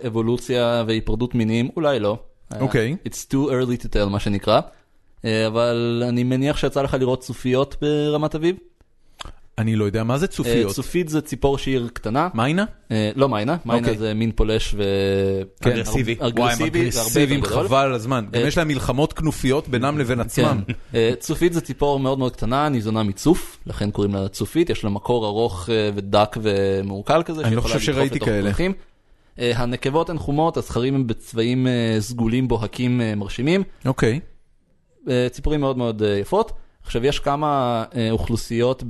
[SPEAKER 3] לאבולוציה והיפרדות מינים, אולי לא.
[SPEAKER 1] אוקיי.
[SPEAKER 3] It's too early to tell מה שנקרא. אבל אני מניח שיצא לך לראות צופיות ברמת אביב.
[SPEAKER 1] אני לא יודע מה זה
[SPEAKER 3] אה,
[SPEAKER 1] צופיות.
[SPEAKER 3] צופית זה ציפור שיר קטנה.
[SPEAKER 1] מיינה?
[SPEAKER 3] אה, לא מיינה, מיינה
[SPEAKER 1] אוקיי.
[SPEAKER 3] זה מין פולש ו...
[SPEAKER 1] כן.
[SPEAKER 2] אגרסיבי.
[SPEAKER 3] אגרסיבי,
[SPEAKER 1] אגרסיביים
[SPEAKER 3] גדול.
[SPEAKER 1] חבל על הזמן. גם
[SPEAKER 3] אה,
[SPEAKER 1] יש להם מלחמות כנופיות בינם לבין עצמם.
[SPEAKER 3] כן. אה, צופית זה ציפור מאוד מאוד קטנה, ניזונה מצוף, לכן קוראים לה צופית, יש לה מקור ארוך אה, ודק ומעוקל כזה.
[SPEAKER 1] אני לא חושב שראיתי כאלה.
[SPEAKER 3] אה, הנקבות הן חומות, הזכרים הם בצבעים אה, סגולים בוהקים אה, מרשימים.
[SPEAKER 1] אוקיי.
[SPEAKER 3] אה, ציפורים מאוד מאוד אה, יפות. עכשיו יש כמה אה, אוכלוסיות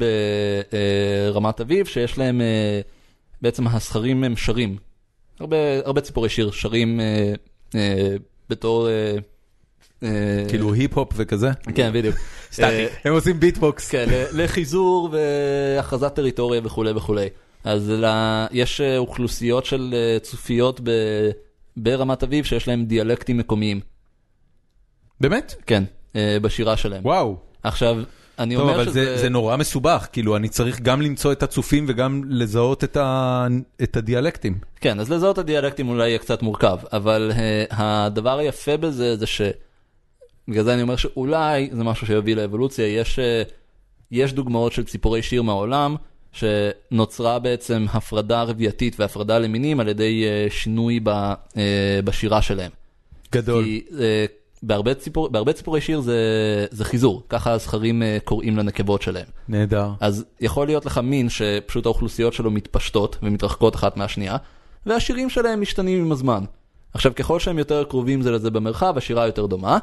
[SPEAKER 3] ברמת אביב שיש להם, אה, בעצם הזכרים הם שרים. הרבה, הרבה ציפורי שיר שרים אה, אה, בתור... אה, אה,
[SPEAKER 1] כאילו היפ-הופ וכזה?
[SPEAKER 3] כן, בדיוק.
[SPEAKER 2] סטטי.
[SPEAKER 3] אה,
[SPEAKER 1] הם עושים ביטבוקס.
[SPEAKER 3] כן, לחיזור והכרזת טריטוריה וכולי וכולי. אז יש אה, אוכלוסיות של אה, צופיות ברמת אביב שיש להם דיאלקטים מקומיים.
[SPEAKER 1] באמת?
[SPEAKER 3] כן, אה, בשירה שלהם.
[SPEAKER 1] וואו.
[SPEAKER 3] עכשיו, אני
[SPEAKER 1] טוב,
[SPEAKER 3] אומר
[SPEAKER 1] אבל
[SPEAKER 3] שזה...
[SPEAKER 1] זה זה נורא מסובך, כאילו אני צריך גם למצוא את הצופים וגם לזהות את ה- את הדיאלקטים.
[SPEAKER 3] כן, אז לזהות את הדיאלקטים אולי יהיה קצת מורכב, אבל uh, הדבר היפה בזה זה ש... בגלל זה אני אומר שאולי זה משהו שיביא לאבולוציה, יש, uh, יש דוגמאות של ציפורי שיר מהעולם, שנוצרה בעצם הפרדה רבייתית והפרדה למינים על ידי uh, שינוי ב, uh, בשירה שלהם.
[SPEAKER 1] גדול.
[SPEAKER 3] כי uh, בהרבה, ציפור, בהרבה ציפורי שיר זה, זה חיזור, ככה הזכרים uh, קוראים לנקבות שלהם.
[SPEAKER 1] נהדר.
[SPEAKER 3] אז יכול להיות לך מין שפשוט האוכלוסיות שלו מתפשטות ומתרחקות אחת מהשנייה, והשירים שלהם משתנים עם הזמן. עכשיו, ככל שהם יותר קרובים זה לזה במרחב, השירה יותר דומה,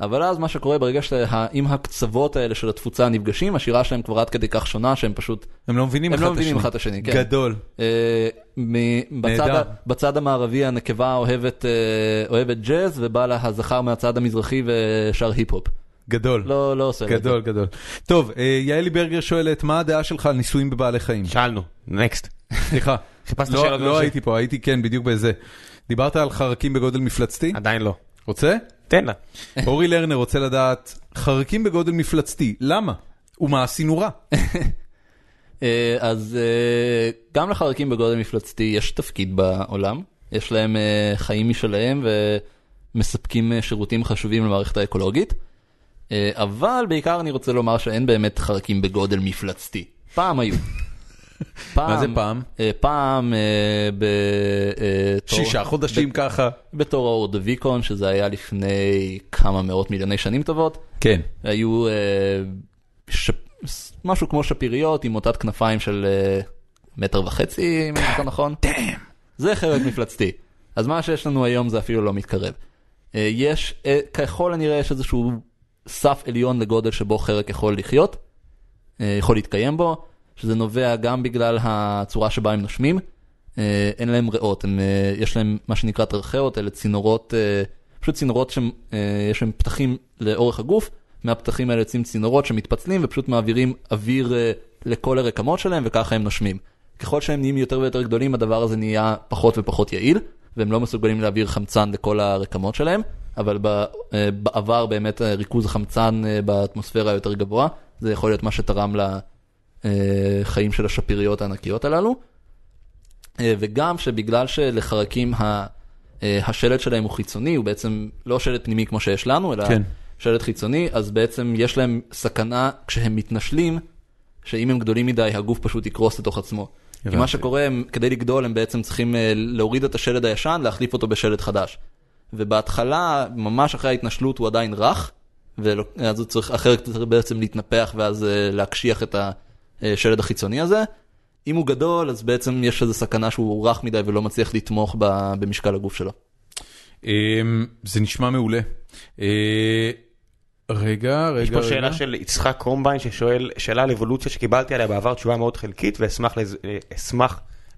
[SPEAKER 3] אבל אז מה שקורה ברגע שאם הקצוות האלה של התפוצה נפגשים, השירה שלהם כבר עד כדי כך שונה שהם פשוט
[SPEAKER 1] הם לא מבינים
[SPEAKER 3] הם
[SPEAKER 1] אחד
[SPEAKER 3] לא
[SPEAKER 1] את
[SPEAKER 3] מבינים
[SPEAKER 1] השני.
[SPEAKER 3] את השני, כן.
[SPEAKER 1] גדול.
[SPEAKER 3] אה, מ- בצד. ה, בצד המערבי הנקבה אוהבת, אה, אוהבת ג'אז, ובא לה הזכר מהצד המזרחי ושר היפ-הופ.
[SPEAKER 1] גדול.
[SPEAKER 3] לא לא עושה את זה.
[SPEAKER 1] גדול, גדול. טוב, אה, יעלי ברגר שואלת, מה הדעה שלך על ניסויים בבעלי חיים?
[SPEAKER 2] שאלנו, נקסט.
[SPEAKER 1] סליחה.
[SPEAKER 2] חיפשת
[SPEAKER 1] לא-
[SPEAKER 2] שאלות
[SPEAKER 1] לא
[SPEAKER 2] בנושא.
[SPEAKER 1] הייתי פה, הייתי כן, בדיוק בזה. דיברת על חרקים בגודל מפלצתי?
[SPEAKER 2] עדיין לא.
[SPEAKER 1] רוצה?
[SPEAKER 2] תן לה.
[SPEAKER 1] אורי לרנר רוצה לדעת, חרקים בגודל מפלצתי, למה? ומה עשינו רע? [laughs]
[SPEAKER 3] אה, אז אה, גם לחרקים בגודל מפלצתי יש תפקיד בעולם, יש להם אה, חיים משלהם ומספקים שירותים חשובים למערכת האקולוגית, אבל בעיקר אני רוצה לומר שאין באמת חרקים בגודל מפלצתי. פעם היו. [laughs]
[SPEAKER 1] מה זה פעם?
[SPEAKER 3] אה, פעם אה, בתור...
[SPEAKER 1] שישה חודשים ככה.
[SPEAKER 3] בתור האורדוויקון, שזה היה לפני כמה מאות מיליוני שנים טובות.
[SPEAKER 1] כן.
[SPEAKER 3] היו אה, ש... משהו כמו שפיריות עם מוטת כנפיים של אה, מטר וחצי, אם אני זוכר נכון. זה חרק מפלצתי. אז מה שיש לנו היום זה אפילו לא מתקרב. אה, יש, אה, ככל הנראה יש איזשהו סף עליון לגודל שבו חרק יכול לחיות, אה, יכול להתקיים בו, שזה נובע גם בגלל הצורה שבה הם נושמים. אה, אין להם ריאות, הם, אה, יש להם מה שנקרא טרחאות, אלה צינורות, אה, פשוט צינורות שיש להם פתחים לאורך הגוף, מהפתחים האלה יוצאים צינורות שמתפצלים ופשוט מעבירים אוויר לכל הרקמות שלהם וככה הם נושמים. ככל שהם נהיים יותר ויותר גדולים הדבר הזה נהיה פחות ופחות יעיל, והם לא מסוגלים להעביר חמצן לכל הרקמות שלהם, אבל בעבר באמת ריכוז החמצן באטמוספירה יותר גבוה, זה יכול להיות מה שתרם לחיים של השפיריות הענקיות הללו. אה, וגם שבגלל שלחרקים ה- אה, השלד שלהם הוא חיצוני, הוא בעצם לא שלד פנימי כמו שיש לנו, אלא
[SPEAKER 1] כן.
[SPEAKER 3] שלד חיצוני, אז בעצם יש להם סכנה כשהם מתנשלים, שאם הם גדולים מדי הגוף פשוט יקרוס לתוך עצמו. כי
[SPEAKER 1] הבנתי.
[SPEAKER 3] מה שקורה, הם, כדי לגדול הם בעצם צריכים אה, להוריד את השלד הישן, להחליף אותו בשלד חדש. ובהתחלה, ממש אחרי ההתנשלות הוא עדיין רך, ואז הוא צריך, אחרת צריך בעצם להתנפח ואז אה, להקשיח את השלד החיצוני הזה. אם הוא גדול, אז בעצם יש איזו סכנה שהוא רך מדי ולא מצליח לתמוך ב- במשקל הגוף שלו.
[SPEAKER 1] אמ, זה נשמע מעולה. אה, רגע, רגע,
[SPEAKER 2] יש פה
[SPEAKER 1] רגע.
[SPEAKER 2] שאלה של יצחק קרומביין ששואל שאלה על אבולוציה שקיבלתי עליה בעבר תשובה מאוד חלקית ואשמח אה,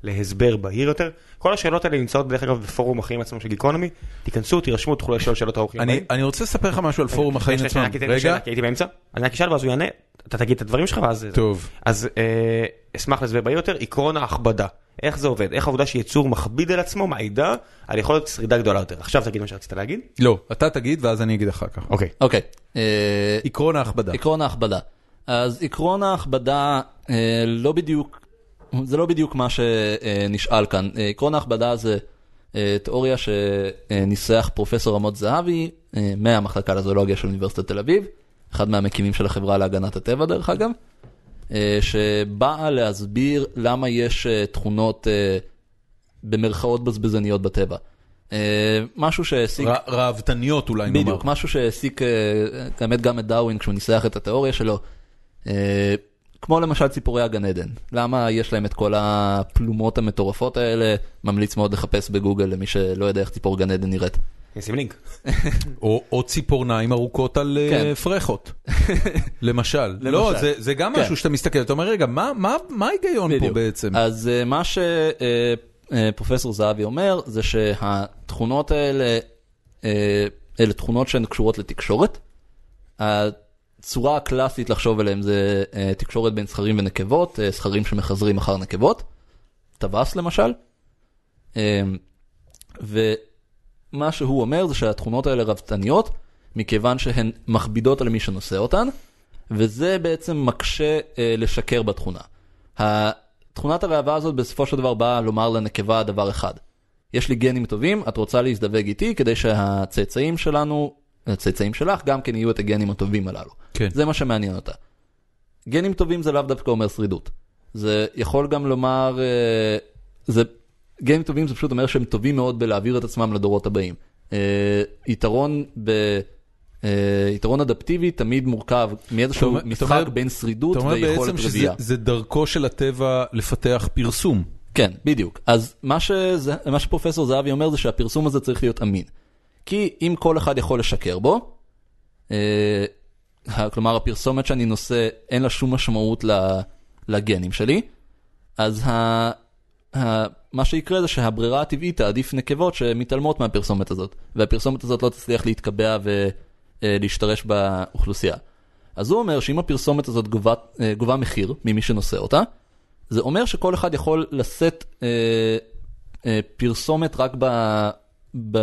[SPEAKER 2] להסבר בהיר יותר. כל השאלות האלה נמצאות דרך אגב בפורום החיים עצמם של גיקונומי. תיכנסו, תירשמו, תוכלו לשאול שאלות האורחים.
[SPEAKER 1] אני. אני רוצה לספר לך משהו על פורום החיים עצמם. רגע,
[SPEAKER 2] כי הייתי באמצע. אני רק אשאל ואז הוא יענה, אתה תגיד את הדברים שלך ואז...
[SPEAKER 1] טוב.
[SPEAKER 2] אז אה, אשמח להסבר בהיר יותר, עקרון ההכבדה. איך זה עובד? איך העובדה שיצור מכביד על עצמו מעידה על יכולת שרידה גדולה יותר. עכשיו תגיד מה שרצית להגיד.
[SPEAKER 1] לא, אתה תגיד ואז אני אגיד אחר כך.
[SPEAKER 2] אוקיי.
[SPEAKER 3] אוקיי. אה,
[SPEAKER 1] עקרון ההכבדה.
[SPEAKER 3] עקרון ההכבדה. אז עקרון ההכבדה אה, לא בדיוק, זה לא בדיוק מה שנשאל כאן. אה, עקרון ההכבדה זה אה, תיאוריה שניסח פרופסור רמות זהבי אה, מהמחלקה לזואולוגיה של אוניברסיטת תל אביב, אחד מהמקימים של החברה להגנת הטבע דרך אגב, אה, שבאה להסביר למה יש אה, תכונות אה, במרכאות בזבזניות בטבע. משהו.
[SPEAKER 1] ר- ראוותניות אולי נאמר.
[SPEAKER 3] בדיוק, משהו שהעסיק האמת גם את דרווין כשהוא ניסח את התיאוריה שלו. כמו למשל ציפורי הגן עדן. למה יש להם את כל הפלומות המטורפות האלה? ממליץ מאוד לחפש בגוגל למי שלא יודע איך ציפור גן עדן נראית.
[SPEAKER 2] נשים לינק.
[SPEAKER 1] או, או ציפורניים ארוכות על אה,
[SPEAKER 3] כן.
[SPEAKER 1] פרחות. [laughs] למשל. לא, זה, זה גם
[SPEAKER 3] כן.
[SPEAKER 1] משהו שאתה מסתכל, אתה אומר, רגע, מה, מה, מה ההיגיון פה. בעצם?
[SPEAKER 3] אז אה, מה שפרופסור זהבי אומר זה שהתכונות האלה, אה, אלה תכונות שהן קשורות לתקשורת. הצורה הקלאסית לחשוב עליהן זה אה, תקשורת בין זכרים ונקבות, אה, זכרים שמחזרים אחר נקבות, טווס למשל. אה, ומה שהוא אומר זה שהתכונות האלה רבתניות, מכיוון שהן מכבידות על מי שנושא אותן, וזה בעצם מקשה אה, לשקר בתכונה. תכונת הראווה הזאת בסופו של דבר באה לומר לנקבה דבר אחד. יש לי גנים טובים, את רוצה להזדווג איתי כדי שהצאצאים שלנו, הצאצאים שלך, גם כן יהיו את הגנים הטובים הללו.
[SPEAKER 1] כן.
[SPEAKER 3] זה מה שמעניין אותה. גנים טובים זה לאו דווקא אומר שרידות. זה יכול גם לומר, אה, זה, גנים טובים זה פשוט אומר שהם טובים מאוד בלהעביר את עצמם לדורות הבאים. אה, יתרון ב... אה, יתרון אדפטיבי תמיד מורכב מאיזשהו משחק
[SPEAKER 1] אתה אומר-
[SPEAKER 3] בין שרידות
[SPEAKER 1] אתה אומר
[SPEAKER 3] ויכולת
[SPEAKER 1] בעצם שזה
[SPEAKER 3] רבייה.
[SPEAKER 1] זה דרכו של הטבע לפתח פרסום.
[SPEAKER 3] כן, בדיוק. אז מה, שזה, מה שפרופסור זהבי אומר זה שהפרסום הזה צריך להיות אמין. כי אם כל אחד יכול לשקר בו, ה- כלומר הפרסומת שאני נושא אין לה שום משמעות לגנים שלי, אז ה, ה, מה שיקרה זה שהברירה הטבעית תעדיף נקבות שמתעלמות מהפרסומת הזאת, והפרסומת הזאת לא תצליח להתקבע אה, להשתרש באוכלוסייה. אז הוא אומר שאם הפרסומת הזאת גובה, אה, גובה מחיר ממי שנושא אותה, זה אומר שכל אחד יכול לשאת אה, אה, פרסומת רק ב, ב,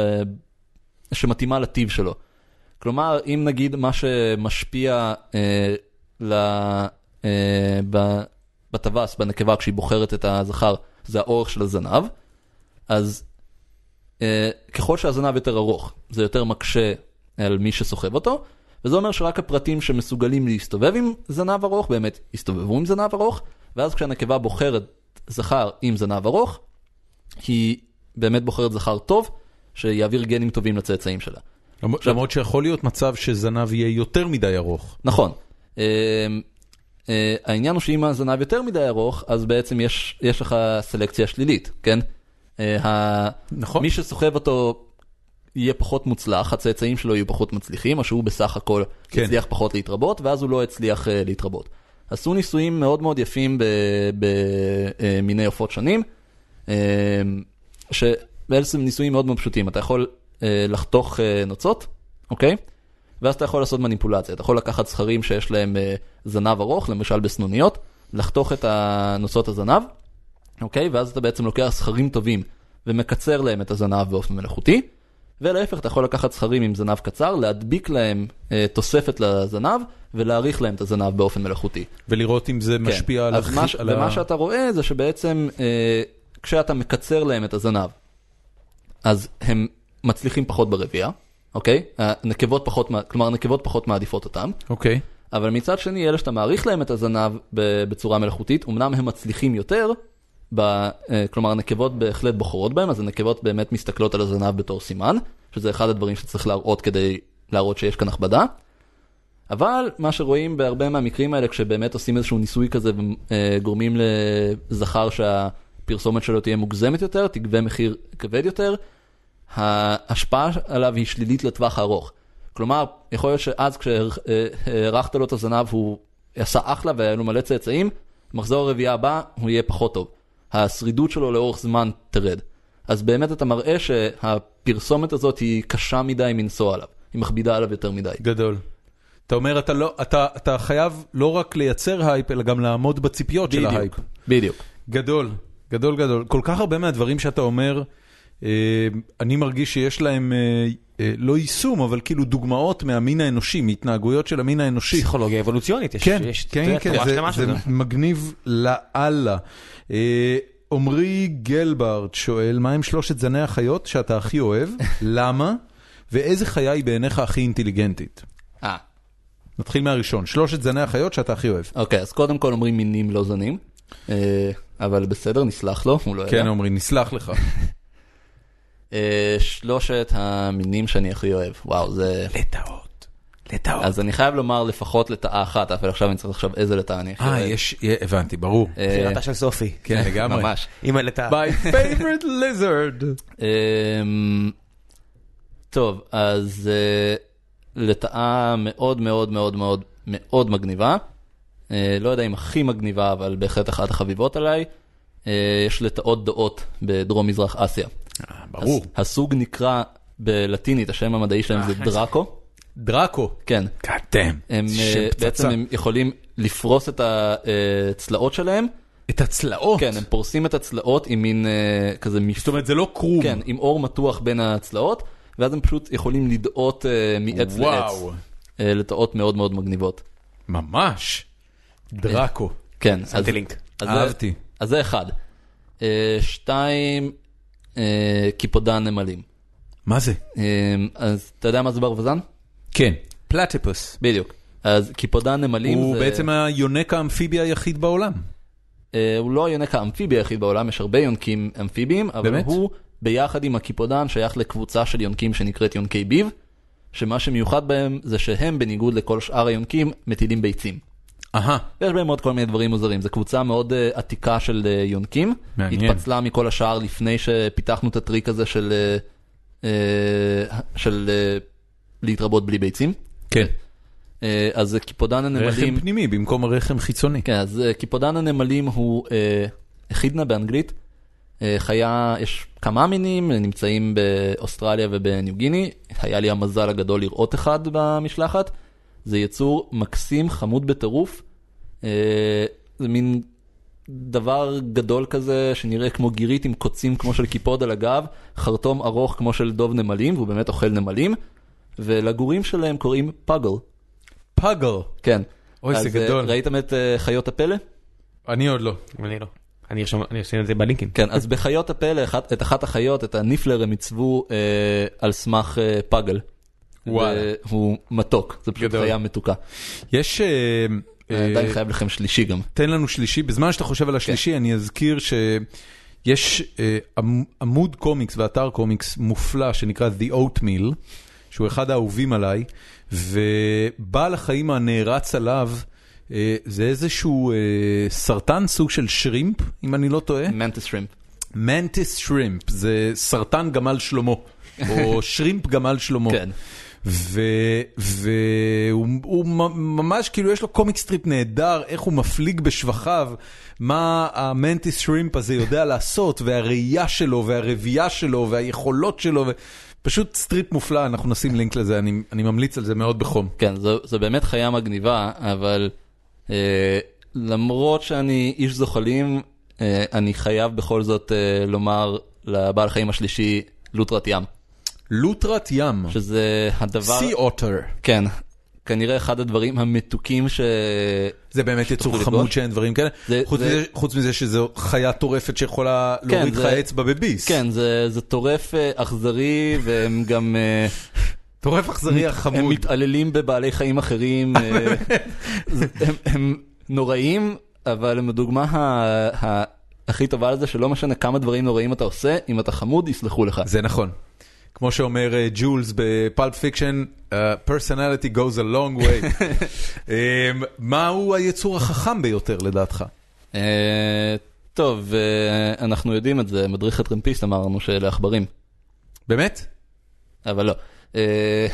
[SPEAKER 3] שמתאימה לטיב שלו. כלומר, אם נגיד מה שמשפיע אה, ל, אה, ב, בטווס, בנקבה, כשהיא בוחרת את הזכר, זה האורך של הזנב, אז אה, ככל שהזנב יותר ארוך, זה יותר מקשה על מי שסוחב אותו, וזה אומר שרק הפרטים שמסוגלים להסתובב עם זנב ארוך באמת יסתובבו עם זנב ארוך, ואז כשהנקבה בוחרת זכר עם זנב ארוך, היא באמת בוחרת זכר טוב, שיעביר גנים טובים לצאצאים שלה.
[SPEAKER 1] למרות שיכול להיות מצב שזנב יהיה יותר מדי ארוך.
[SPEAKER 3] נכון. אה, העניין הוא שאם הזנב יותר מדי ארוך, אז בעצם יש, יש לך סלקציה שלילית, כן? ה-
[SPEAKER 1] נכון.
[SPEAKER 3] מי שסוחב אותו יהיה פחות מוצלח, הצאצאים שלו יהיו פחות מצליחים, או שהוא בסך הכל
[SPEAKER 1] כן.
[SPEAKER 3] יצליח פחות להתרבות, ואז הוא לא יצליח אה, להתרבות. עשו ניסויים מאוד מאוד יפים במיני עופות שונים, אה, שבעצם ניסויים מאוד מאוד פשוטים. אתה יכול אה, לחתוך אה, נוצות, אוקיי? ואז אתה יכול לעשות מניפולציה. אתה יכול לקחת זכרים שיש להם אה, זנב ארוך, למשל בסנוניות, לחתוך את הנוצות הזנב, אוקיי? ואז אתה בעצם לוקח זכרים טובים ומקצר להם את הזנב באופן מלאכותי, ולהפך, אתה יכול לקחת זכרים עם זנב קצר, להדביק להם אה, תוספת לזנב, ולהאריך להם את הזנב באופן מלאכותי.
[SPEAKER 1] ולראות אם זה משפיע
[SPEAKER 3] כן.
[SPEAKER 1] על
[SPEAKER 3] אז מה,
[SPEAKER 1] על ה-
[SPEAKER 3] ומה שאתה רואה זה שבעצם אה, כשאתה מקצר להם את הזנב, אז הם מצליחים פחות ברבייה, אוקיי? הנקבות פחות, כלומר הנקבות פחות מעדיפות אותם,
[SPEAKER 1] אוקיי.
[SPEAKER 3] אבל מצד שני אלה שאתה מעריך להם את הזנב בצורה מלאכותית, אמנם הם מצליחים יותר, ב, אה, כלומר הנקבות בהחלט בוחרות בהם, אז הנקבות באמת מסתכלות על הזנב בתור סימן, שזה אחד הדברים שצריך להראות כדי להראות שיש כאן הכבדה. אבל מה שרואים בהרבה מהמקרים האלה, כשבאמת עושים איזשהו ניסוי כזה וגורמים לזכר שהפרסומת שלו תהיה מוגזמת יותר, תגבה מחיר כבד יותר, ההשפעה עליו היא שלילית לטווח הארוך. כלומר, יכול להיות שאז כשהארכת לו את הזנב הוא עשה אחלה והיה לו מלא צאצאים, מחזור הרביעייה הבא הוא יהיה פחות טוב. השרידות שלו לאורך זמן תרד. אז באמת אתה מראה שהפרסומת הזאת היא קשה מדי מנסוע עליו, היא מכבידה עליו יותר מדי.
[SPEAKER 1] גדול. אתה אומר, אתה, לא, אתה, אתה חייב לא רק לייצר הייפ, אלא גם לעמוד בציפיות של ההייפ.
[SPEAKER 3] בדיוק, בדיוק.
[SPEAKER 1] גדול, גדול גדול. כל כך הרבה מהדברים שאתה אומר, אני מרגיש שיש להם אה, אה, לא יישום, אבל כאילו דוגמאות מהמין האנושי, מהתנהגויות של המין האנושי.
[SPEAKER 2] פסיכולוגיה אבולוציונית, יש,
[SPEAKER 1] כן,
[SPEAKER 2] אתה
[SPEAKER 1] כן,
[SPEAKER 2] יודע,
[SPEAKER 1] כן,
[SPEAKER 2] תורה
[SPEAKER 1] זה,
[SPEAKER 2] שלמה
[SPEAKER 1] זה
[SPEAKER 2] של זה.
[SPEAKER 1] מגניב לאללה. אה, עמרי גלברד שואל, מה הם שלושת זני החיות שאתה הכי אוהב, למה, ואיזה חיה היא בעיניך הכי אינטליגנטית?
[SPEAKER 3] אה,
[SPEAKER 1] נתחיל מהראשון, שלושת זני החיות שאתה הכי אוהב.
[SPEAKER 3] אוקיי, אז קודם כל אומרים מינים לא זנים, אה, אבל בסדר, נסלח לו, הוא לא
[SPEAKER 1] כן,
[SPEAKER 3] ידע.
[SPEAKER 1] עמרי, נסלח לך. [laughs]
[SPEAKER 3] אה, שלושת המינים שאני הכי אוהב, וואו, זה...
[SPEAKER 1] לטאות, לטאות.
[SPEAKER 3] אז אני חייב לומר לפחות לטאה אחת, אבל עכשיו אני צריך לחשוב איזה לטאה אני הכי
[SPEAKER 1] אה,
[SPEAKER 3] אוהב.
[SPEAKER 1] יש, הבנתי, ברור.
[SPEAKER 3] אה,
[SPEAKER 2] בחירתה של סופי.
[SPEAKER 1] כן, [laughs] לגמרי.
[SPEAKER 3] ממש.
[SPEAKER 2] אימא לטאה.
[SPEAKER 1] My favorite lizard.
[SPEAKER 3] אמ, טוב, אז אה, לטאה מאוד מאוד מאוד מאוד מאוד מגניבה. אה, לא יודע אם הכי מגניבה, אבל בהחלט אחת החביבות עליי. אה, יש לטאות דעות בדרום מזרח אסיה.
[SPEAKER 1] ברור.
[SPEAKER 3] הס- הסוג נקרא בלטינית, השם המדעי שלהם זה דראקו.
[SPEAKER 1] דראקו.
[SPEAKER 3] כן.
[SPEAKER 1] קאטם.
[SPEAKER 3] הם אה, בעצם הם יכולים לפרוס את הצלעות שלהם.
[SPEAKER 1] את הצלעות.
[SPEAKER 3] כן, הם פורסים את הצלעות עם מין אה, כזה מפ...
[SPEAKER 1] זאת אומרת, זה לא קרום.
[SPEAKER 3] כן, עם אור מתוח בין הצלעות, ואז הם פשוט יכולים לדאות אה, מעץ לעץ.
[SPEAKER 1] וואו.
[SPEAKER 3] אה, לטאות מאוד מאוד מגניבות.
[SPEAKER 1] ממש. דראקו.
[SPEAKER 3] כן, אז,
[SPEAKER 2] שמתי לינק.
[SPEAKER 3] אז זה-
[SPEAKER 1] אהבתי.
[SPEAKER 3] אז זה אחד. אה, שתיים, אה, קיפודן נמלים.
[SPEAKER 1] מה זה?
[SPEAKER 3] אה, אז אתה יודע מה זה ברווזן?
[SPEAKER 1] כן. פלטיפוס.
[SPEAKER 3] בדיוק. אז קיפודן נמלים
[SPEAKER 1] הוא
[SPEAKER 3] זה...
[SPEAKER 1] בעצם היונק האמפיבי היחיד בעולם.
[SPEAKER 3] אה, הוא לא היונק האמפיבי היחיד בעולם, יש הרבה יונקים אמפיביים, אבל
[SPEAKER 1] באמת?
[SPEAKER 3] הוא ביחד עם הקיפודן שייך לקבוצה של יונקים שנקראת יונקי ביב, שמה שמיוחד בהם זה שהם, בניגוד לכל שאר היונקים, מטילים ביצים. יש בהם עוד כל מיני דברים מוזרים, זו קבוצה מאוד uh, עתיקה של uh, יונקים.
[SPEAKER 1] מעניין.
[SPEAKER 3] התפצלה מכל השאר לפני שפיתחנו את הטריק הזה של, uh, של uh, להתרבות בלי ביצים.
[SPEAKER 1] כן.
[SPEAKER 3] Uh, אז קיפודן
[SPEAKER 1] רחם
[SPEAKER 3] הנמלים,
[SPEAKER 1] פנימי במקום הרחם חיצוני.
[SPEAKER 3] כן, אז uh, קיפודן הנמלים הוא uh, אחידנה באנגלית, חיה, יש כמה מינים, נמצאים באוסטרליה ובניו גיני, היה לי המזל הגדול לראות אחד במשלחת. זה יצור מקסים, חמוד בטירוף. אה, זה מין דבר גדול כזה שנראה כמו גירית עם קוצים כמו של קיפוד על הגב, חרטום ארוך כמו של דוב נמלים, והוא באמת אוכל נמלים, ולגורים שלהם קוראים פאגל.
[SPEAKER 1] פאגל.
[SPEAKER 3] כן.
[SPEAKER 1] אוי, זה
[SPEAKER 3] אה,
[SPEAKER 1] גדול.
[SPEAKER 3] ראיתם את אה, חיות הפלא?
[SPEAKER 1] אני עוד לא.
[SPEAKER 2] אני לא. אני ארשום, את זה בלינקים.
[SPEAKER 3] כן, אז בחיות הפלא, את אחת החיות, את הניפלר, הם עיצבו אה, על סמך אה, פאגל. הוא מתוק, זה פשוט. חיה מתוקה.
[SPEAKER 1] יש... אה, אה,
[SPEAKER 3] עדיין חייב לכם שלישי גם.
[SPEAKER 1] תן לנו שלישי. בזמן שאתה חושב על השלישי,
[SPEAKER 3] כן.
[SPEAKER 1] אני אזכיר שיש אה, עמ- עמוד קומיקס ואתר קומיקס מופלא שנקרא The Oatmeal, שהוא אחד האהובים עליי, ובעל החיים הנערץ עליו אה, זה איזשהו אה, סרטן סוג של shrimp, אם אני לא טועה.
[SPEAKER 3] mantis shrimp.
[SPEAKER 1] Mantis shrimp, זה סרטן גמל שלמה, או [laughs] shrimp גמל שלמה.
[SPEAKER 3] כן.
[SPEAKER 1] והוא ממש כאילו יש לו comic strip נהדר, איך הוא מפליג בשבחיו, מה ה mantis shrimp הזה יודע [laughs] לעשות, והראייה שלו, והרבייה שלו, והיכולות שלו. פשוט strip מופלא, אנחנו נשים לינק לזה, אני, אני ממליץ על זה מאוד בחום.
[SPEAKER 3] כן, זו, זו באמת חיה מגניבה, אבל אה, למרות שאני איש זוחלים, אה, אני חייב בכל זאת אה, לומר לבעל חיים השלישי לוטרת ים.
[SPEAKER 1] לוטרת ים,
[SPEAKER 3] שזה הדבר,
[SPEAKER 1] sea otter,
[SPEAKER 3] כן, כנראה אחד הדברים המתוקים ש...
[SPEAKER 1] זה באמת יצור חמוד. שאין דברים כאלה,
[SPEAKER 3] זה-
[SPEAKER 1] חוץ,
[SPEAKER 3] זה-
[SPEAKER 1] מזה, חוץ מזה שזו חיה טורפת שיכולה להוריד לך
[SPEAKER 3] זה-
[SPEAKER 1] אצבע בביס.
[SPEAKER 3] כן, זה, זה טורף אה, אכזרי, והם גם... אה,
[SPEAKER 1] טורף אכזרי
[SPEAKER 3] הם
[SPEAKER 1] החמוד.
[SPEAKER 3] מתעללים בבעלי חיים אחרים, אה, [laughs] זה- הם- הם נוראים, אבל הם הדוגמה ה- ה- הכי טובה לזה, שלא משנה כמה דברים נוראים אתה עושה, אם אתה חמוד, יסלחו לך.
[SPEAKER 1] זה נכון. כמו שאומר אה, ג'ולס ב Pulp Fiction, uh, personality goes a long way. um, [laughs] מהו היצור החכם ביותר לדעתך?
[SPEAKER 3] אה, טוב, אה, אנחנו יודעים את זה, מדריך הטרמפיסט אמר לנו שאלה עכברים,
[SPEAKER 1] באמת?
[SPEAKER 3] אבל לא. אה,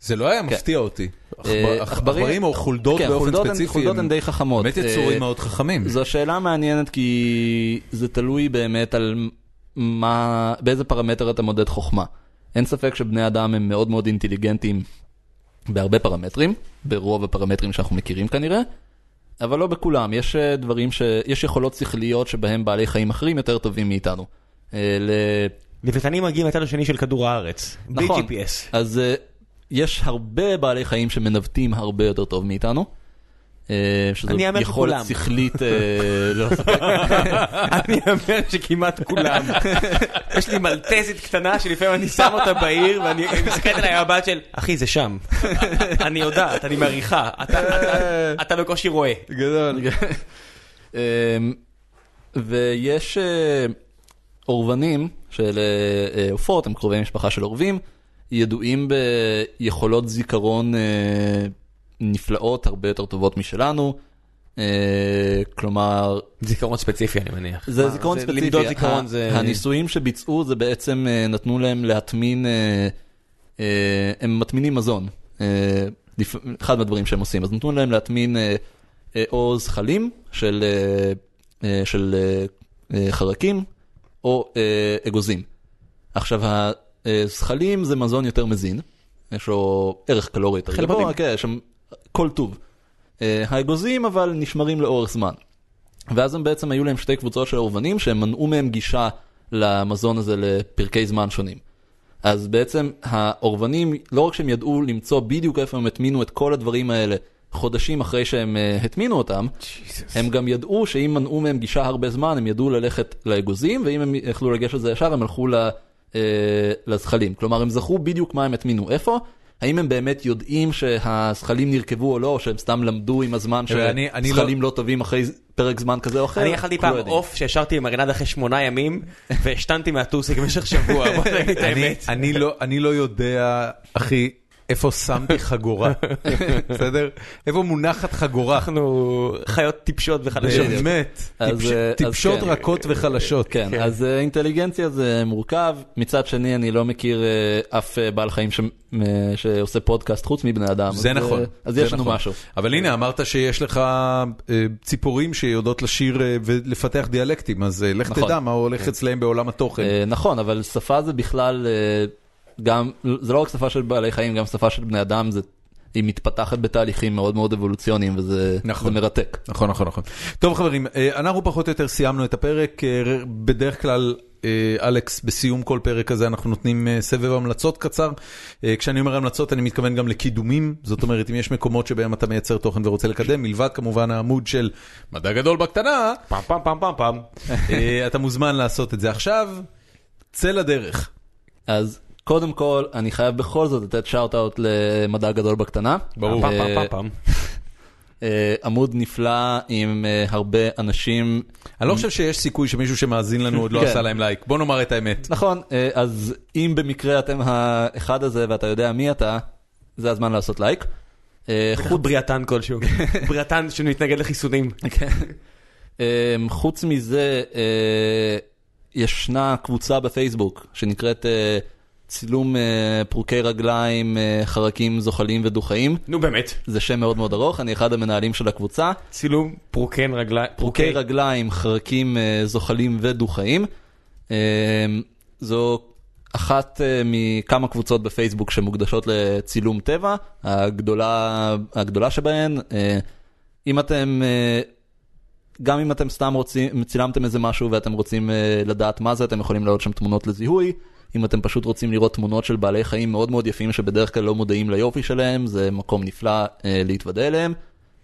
[SPEAKER 1] זה לא היה מפתיע אותי.
[SPEAKER 3] אה,
[SPEAKER 1] עכבר- עכברים או חולדות
[SPEAKER 3] כן,
[SPEAKER 1] באופן
[SPEAKER 3] חולדות
[SPEAKER 1] ספציפי,
[SPEAKER 3] חולדות
[SPEAKER 1] הם
[SPEAKER 3] הן די חכמות.
[SPEAKER 1] באמת
[SPEAKER 3] אה,
[SPEAKER 1] יצורים מאוד חכמים.
[SPEAKER 3] זו שאלה מעניינת כי זה תלוי באמת על מה, באיזה פרמטר אתה מודד חוכמה. אין ספק שבני אדם הם מאוד מאוד אינטליגנטים בהרבה פרמטרים, ברוב הפרמטרים שאנחנו מכירים כנראה, אבל לא בכולם, יש אה, דברים ש... יש יכולות שכליות שבהם בעלי חיים אחרים יותר טובים מאיתנו. אה, ל...
[SPEAKER 2] לוויתנים מגיעים מהצד השני של כדור הארץ. בלי
[SPEAKER 3] נכון.
[SPEAKER 2] GPS.
[SPEAKER 3] אז אה, יש הרבה בעלי חיים שמנווטים הרבה יותר טוב מאיתנו. אה, שזו יכולת. שכלית אה, [laughs] ללא ספק.
[SPEAKER 2] אני אומר שכמעט כולם. [laughs] יש לי מלטזית קטנה שלפעמים אני שם אותה בעיר ואני מסתכלת עליי הבת של אחי זה שם. [laughs] אני יודעת, אני מעריכה. אתה- בקושי רואה.
[SPEAKER 1] גדול.
[SPEAKER 3] אמ, ויש אורבנים של אה, אה, עופות, הם קרובי משפחה של עורבים, ידועים ביכולות זיכרון נפלאות, הרבה יותר טובות משלנו. אה, כלומר,
[SPEAKER 2] זיכרון ספציפי אני מניח.
[SPEAKER 3] זה זיכרון ספציפי.
[SPEAKER 2] למדוד זיכרון זה...
[SPEAKER 3] הניסויים שביצעו זה בעצם אה, נתנו להם להטמין, אה, הם מטמינים מזון. אחד מהדברים שהם עושים, אז נתנו להם להטמין או זחלים של, של חרקים או אגוזים. עכשיו הזחלים זה מזון יותר מזין, יש לו ערך קלורי יותר. גבוה, כן, יש שם כל טוב. אה, האגוזים אבל נשמרים לאורך זמן. ואז הם בעצם היו להם שתי קבוצות של אורבנים שהם מנעו מהם גישה למזון הזה לפרקי זמן שונים. אז בעצם האורבנים, לא רק שהם ידעו למצוא בדיוק איפה הם הטמינו את כל הדברים האלה חודשים אחרי שהם uh, הטמינו אותם, הם גם ידעו שאם מנעו מהם גישה הרבה זמן, הם ידעו ללכת לאגוזים, ואם הם יכלו לגשת לזה ישר, הם הלכו ל, uh, לזחלים. כלומר, הם זכרו בדיוק מה הם הטמינו איפה. האם הם באמת יודעים שהזחלים נרכבו או לא, או שהם סתם למדו עם הזמן
[SPEAKER 1] אני
[SPEAKER 3] שזחלים לא טובים אחרי פרק זמן כזה או אחר?
[SPEAKER 2] אני אכלתי
[SPEAKER 3] לא
[SPEAKER 2] פעם. עוף שהשארתי במרינד אחרי שמונה ימים והשתנתי מהטוסיק במשך שבוע, בוא [laughs] נגיד את
[SPEAKER 1] אני-
[SPEAKER 2] האמת.
[SPEAKER 1] לא- אני לא יודע, אחי, איפה שמתי חגורה, [laughs] בסדר? איפה מונחת חגורה?
[SPEAKER 2] אנחנו חיות טיפשות וחדשות.
[SPEAKER 1] באמת,
[SPEAKER 3] אה,
[SPEAKER 1] טיפשות
[SPEAKER 3] כן.
[SPEAKER 1] רכות וחלשות.
[SPEAKER 3] כן, אז אה, אינטליגנציה זה מורכב, מצד שני אני לא מכיר אה, אף בעל חיים ש- שעושה פודקאסט חוץ מבני אדם.
[SPEAKER 1] זה נכון.
[SPEAKER 3] אז יש לנו
[SPEAKER 1] נכון.
[SPEAKER 3] משהו.
[SPEAKER 1] אבל הנה, אמרת שיש לך ציפורים שיודעות לשיר ולפתח דיאלקטים, אז לך
[SPEAKER 3] נכון.
[SPEAKER 1] תדע מה הולך אצלהם בעולם התוכן.
[SPEAKER 3] נכון, אבל שפה זה בכלל, גם, זה לא רק שפה של בעלי חיים, גם שפה של בני אדם, זה, היא מתפתחת בתהליכים מאוד מאוד אבולוציוניים, וזה
[SPEAKER 1] נכון.
[SPEAKER 3] מרתק.
[SPEAKER 1] נכון, נכון, נכון. טוב חברים, אה, אנחנו פחות או יותר סיימנו את הפרק, אה, בדרך כלל, אה, אלכס, בסיום כל פרק כזה אנחנו נותנים סבב המלצות קצר. כשאני אומר המלצות אני מתכוון גם לקידומים, זאת אומרת אם יש מקומות שבהם אתה מייצר תוכן ורוצה לקדם, מלבד כמובן העמוד של מדע גדול בקטנה,
[SPEAKER 2] פעם פעם פעם פעם פעם.
[SPEAKER 1] אתה מוזמן לעשות את זה עכשיו, צא לדרך.
[SPEAKER 3] אז קודם כל, אני חייב בכל זאת לתת שאוט אאוט למדע גדול בקטנה.
[SPEAKER 1] ברור.
[SPEAKER 2] פעם פעם
[SPEAKER 3] אה,
[SPEAKER 2] פעם פעם.
[SPEAKER 3] אה, עמוד נפלא עם אה, הרבה אנשים.
[SPEAKER 1] אני לא חושב שיש סיכוי שמישהו שמאזין לנו עוד לא [laughs]
[SPEAKER 3] כן.
[SPEAKER 1] עשה להם לייק, בוא נאמר את האמת.
[SPEAKER 3] נכון, אה, אז אם במקרה אתם האחד הזה ואתה יודע מי אתה, זה הזמן לעשות לייק. אה,
[SPEAKER 2] חוץ בריאתן כלשהו. [laughs] בריאתן שמתנגד לחיסונים.
[SPEAKER 3] כן. חוץ מזה, אה, ישנה קבוצה בפייסבוק שנקראת אה, צילום אה, פרוקי רגליים, אה, חרקים, זוחלים ודו-חיים.
[SPEAKER 2] נו באמת.
[SPEAKER 3] זה שם מאוד מאוד ארוך, אני אחד המנהלים של הקבוצה.
[SPEAKER 2] צילום פרוקן רגליים.
[SPEAKER 3] פרוקי רגליים, חרקים, אה, זוחלים ודו-חיים. אמ, זו אחת אה, מכמה קבוצות בפייסבוק שמוקדשות לצילום טבע, הגדולה, הגדולה שבהן. אה, אם אתם, אה, גם אם אתם סתם רוצים, צילמתם איזה משהו ואתם רוצים אה, לדעת מה זה, אתם יכולים להעלות שם תמונות לזיהוי. אם אתם פשוט רוצים לראות תמונות של בעלי חיים מאוד מאוד יפים שבדרך כלל לא מודעים ליופי שלהם, זה מקום נפלא אה, להתוודע אליהם,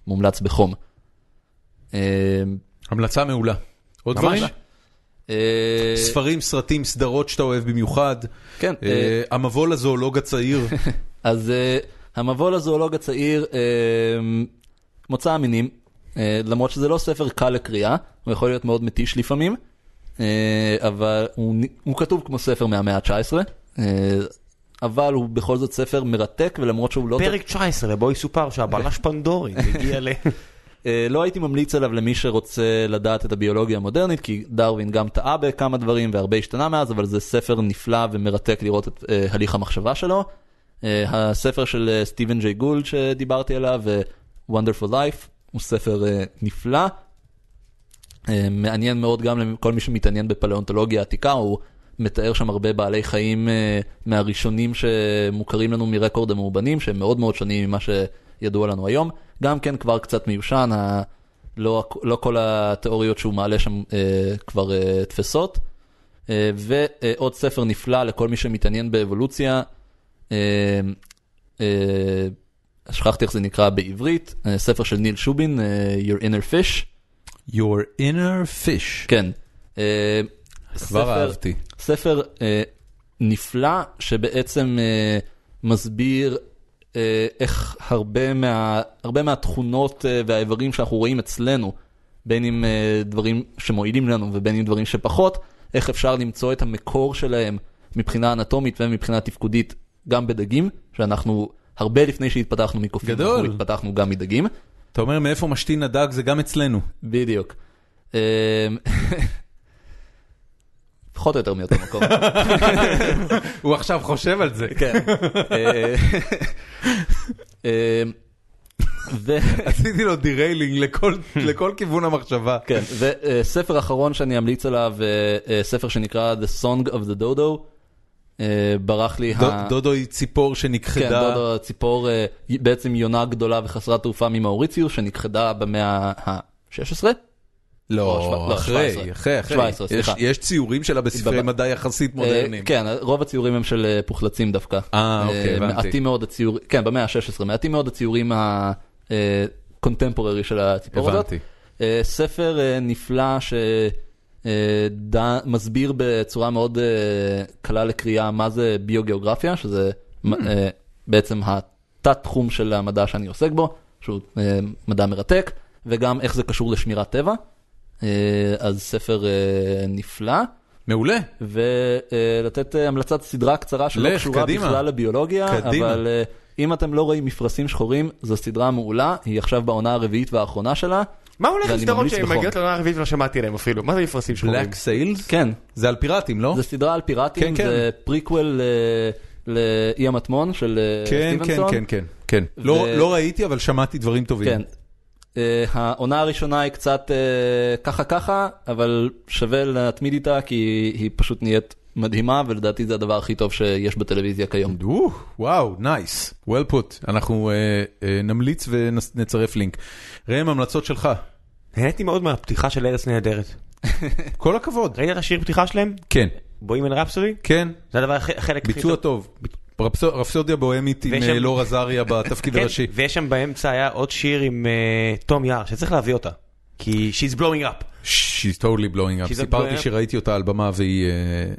[SPEAKER 3] מומלץ בחום. אה,
[SPEAKER 1] המלצה מעולה. עוד. דברים?
[SPEAKER 3] אה,
[SPEAKER 1] ספרים, סרטים, סדרות שאתה אוהב במיוחד.
[SPEAKER 3] כן, אה,
[SPEAKER 1] אה, המבוא לזואולוג הצעיר. [laughs]
[SPEAKER 3] אז אה, המבוא לזואולוג הצעיר, אה, מוצא המינים, אה, למרות שזה לא ספר קל לקריאה, הוא יכול להיות מאוד מתיש לפעמים, אבל הוא הוא כתוב כמו ספר מהמאה ה-19, אה, אבל הוא בכל זאת ספר מרתק, ולמרות שהוא לא...
[SPEAKER 2] פרק 19 ובו יסופר שהבלש פנדורי [laughs] הגיע ל...
[SPEAKER 3] אה, לא הייתי ממליץ עליו למי שרוצה לדעת את הביולוגיה המודרנית, כי דרווין גם טעה בכמה דברים והרבה השתנה מאז, אבל זה ספר נפלא ומרתק לראות את אה, הליך המחשבה שלו. אה, הספר של אה, סטיבן ג'יי גולד שדיברתי עליו, אה, Wonderful Life, הוא ספר אה, נפלא. אה, מעניין מאוד גם לכל מי שמתעניין בפלאונטולוגיה עתיקה, הוא מתאר שם הרבה בעלי חיים אה, מהראשונים שמוכרים לנו מרקורד המאובנים, שהם מאוד מאוד שונים ממה שידוע לנו היום. גם כן כבר קצת מיושן, ה... לא, לא כל התיאוריות שהוא מעלה שם אה, כבר אה, תפסות. אה, ועוד ספר נפלא לכל מי שמתעניין באבולוציה, אה, אה, שכחתי איך זה נקרא בעברית, אה, ספר של ניל שובין, אה, Your Inner Fish.
[SPEAKER 1] Your inner fish.
[SPEAKER 3] כן. אה,
[SPEAKER 1] כבר אהבתי.
[SPEAKER 3] ספר אה, נפלא שבעצם אה, מסביר איך הרבה, מה, הרבה מהתכונות והאיברים שאנחנו רואים אצלנו, בין אם דברים שמועילים לנו ובין אם דברים שפחות, איך אפשר למצוא את המקור שלהם מבחינה אנטומית ומבחינה תפקודית גם בדגים, שאנחנו הרבה לפני שהתפתחנו מקופים,
[SPEAKER 1] גדול.
[SPEAKER 3] אנחנו התפתחנו גם מדגים.
[SPEAKER 1] אתה אומר מאיפה משתין הדג זה גם אצלנו.
[SPEAKER 3] בדיוק. אה, פחות או יותר מאותו מקום. [laughs]
[SPEAKER 1] הוא עכשיו חושב על זה.
[SPEAKER 3] כן. אה, אה, ו- [laughs]
[SPEAKER 1] עשיתי לו derailing לכל- כיוון המחשבה.
[SPEAKER 3] כן, וספר אחרון שאני אמליץ עליו, אה, אה, ספר שנקרא The Song of the Dodo. אה, ברח לי ה...
[SPEAKER 1] דו- דודו היא ציפור
[SPEAKER 3] כן,
[SPEAKER 1] שנכחדה.
[SPEAKER 3] דודו ציפור, אה, בעצם יונה גדולה וחסרת תעופה ממאוריציוס, שנכחדה במאה ה-16.
[SPEAKER 1] לא,
[SPEAKER 3] לא,
[SPEAKER 1] אחרי,
[SPEAKER 3] 17.
[SPEAKER 1] אחרי, אחרי.
[SPEAKER 3] 17,
[SPEAKER 1] יש-
[SPEAKER 3] סליחה.
[SPEAKER 1] יש ציורים שלה בספרי מדע יחסית מודרניים.
[SPEAKER 3] כן, רוב הציורים הם של אה, פוחלצים דווקא.
[SPEAKER 1] אה, אוקיי, הבנתי.
[SPEAKER 3] מעטים מאוד הציורים, כן, במאה ה-16, מעטים מאוד הציורים הקונטמפוררי של הציפור הזאת.
[SPEAKER 1] הבנתי.
[SPEAKER 3] אה, ספר אה, נפלא שמסביר בצורה מאוד אה, קלה לקריאה מה זה ביוגיאוגרפיה, שזה
[SPEAKER 1] Hmm.
[SPEAKER 3] אה, בעצם התת תחום של המדע שאני עוסק בו, שהוא אה, מדע מרתק, וגם איך זה קשור לשמירת טבע. אה, אז ספר אה, נפלא.
[SPEAKER 1] מעולה.
[SPEAKER 3] ולתת המלצת סדרה קצרה שלא קשורה
[SPEAKER 1] קדימה.
[SPEAKER 3] בכלל לביולוגיה,
[SPEAKER 1] קדימה.
[SPEAKER 3] אבל אה, אם אתם לא רואים מפרשים שחורים, זו סדרה מעולה, היא עכשיו בעונה הרביעית והאחרונה שלה.
[SPEAKER 2] מה הולך שהן
[SPEAKER 3] בחום.
[SPEAKER 2] מגיעות לעונה הרביעית ולא שמעתי עליהן אפילו? מה זה מפרשים שחורים?
[SPEAKER 1] Black Sails?
[SPEAKER 3] כן,
[SPEAKER 1] זה על פיראטים, לא?
[SPEAKER 3] זו סדרה על פיראטים,
[SPEAKER 1] כן, כן.
[SPEAKER 3] זה פריקוול ל- לאי המטמון של אה,
[SPEAKER 1] כן, כן,
[SPEAKER 3] סטיבנסון.
[SPEAKER 1] כן, כן, כן. לא
[SPEAKER 3] ו-
[SPEAKER 1] לא ראיתי, אבל שמעתי דברים טובים.
[SPEAKER 3] כן. אה, העונה הראשונה היא קצת אה, ככה ככה, אבל שווה להתמיד איתה כי היא פשוט נהיית מדהימה, ולדעתי זה הדבר הכי טוב שיש בטלוויזיה כיום.
[SPEAKER 1] או, וואו, נייס, well put. אנחנו אה, אה, נמליץ ונצרף לינק. ראם, המלצות שלך.
[SPEAKER 2] נהניתי מאוד מהפתיחה של ארץ נהדרת. [laughs]
[SPEAKER 1] כל הכבוד.
[SPEAKER 2] ראית את השיר פתיחה שלהם?
[SPEAKER 1] כן,
[SPEAKER 2] בוהימן רפסודי?
[SPEAKER 1] כן,
[SPEAKER 2] זה הדבר הכי- החלק הכי
[SPEAKER 1] ביצוע טוב. רפסו- רפסודיה בוהמית עם אה,
[SPEAKER 2] שם-
[SPEAKER 1] לור עזריה בתפקיד [laughs]
[SPEAKER 2] כן,
[SPEAKER 1] הראשי.
[SPEAKER 2] ויש שם באמצע היה עוד שיר עם תום יער, שצריך להביא אותה. כי She's blowing up.
[SPEAKER 1] She's totally blowing up. סיפרתי. שראיתי אותה על במה והיא אה,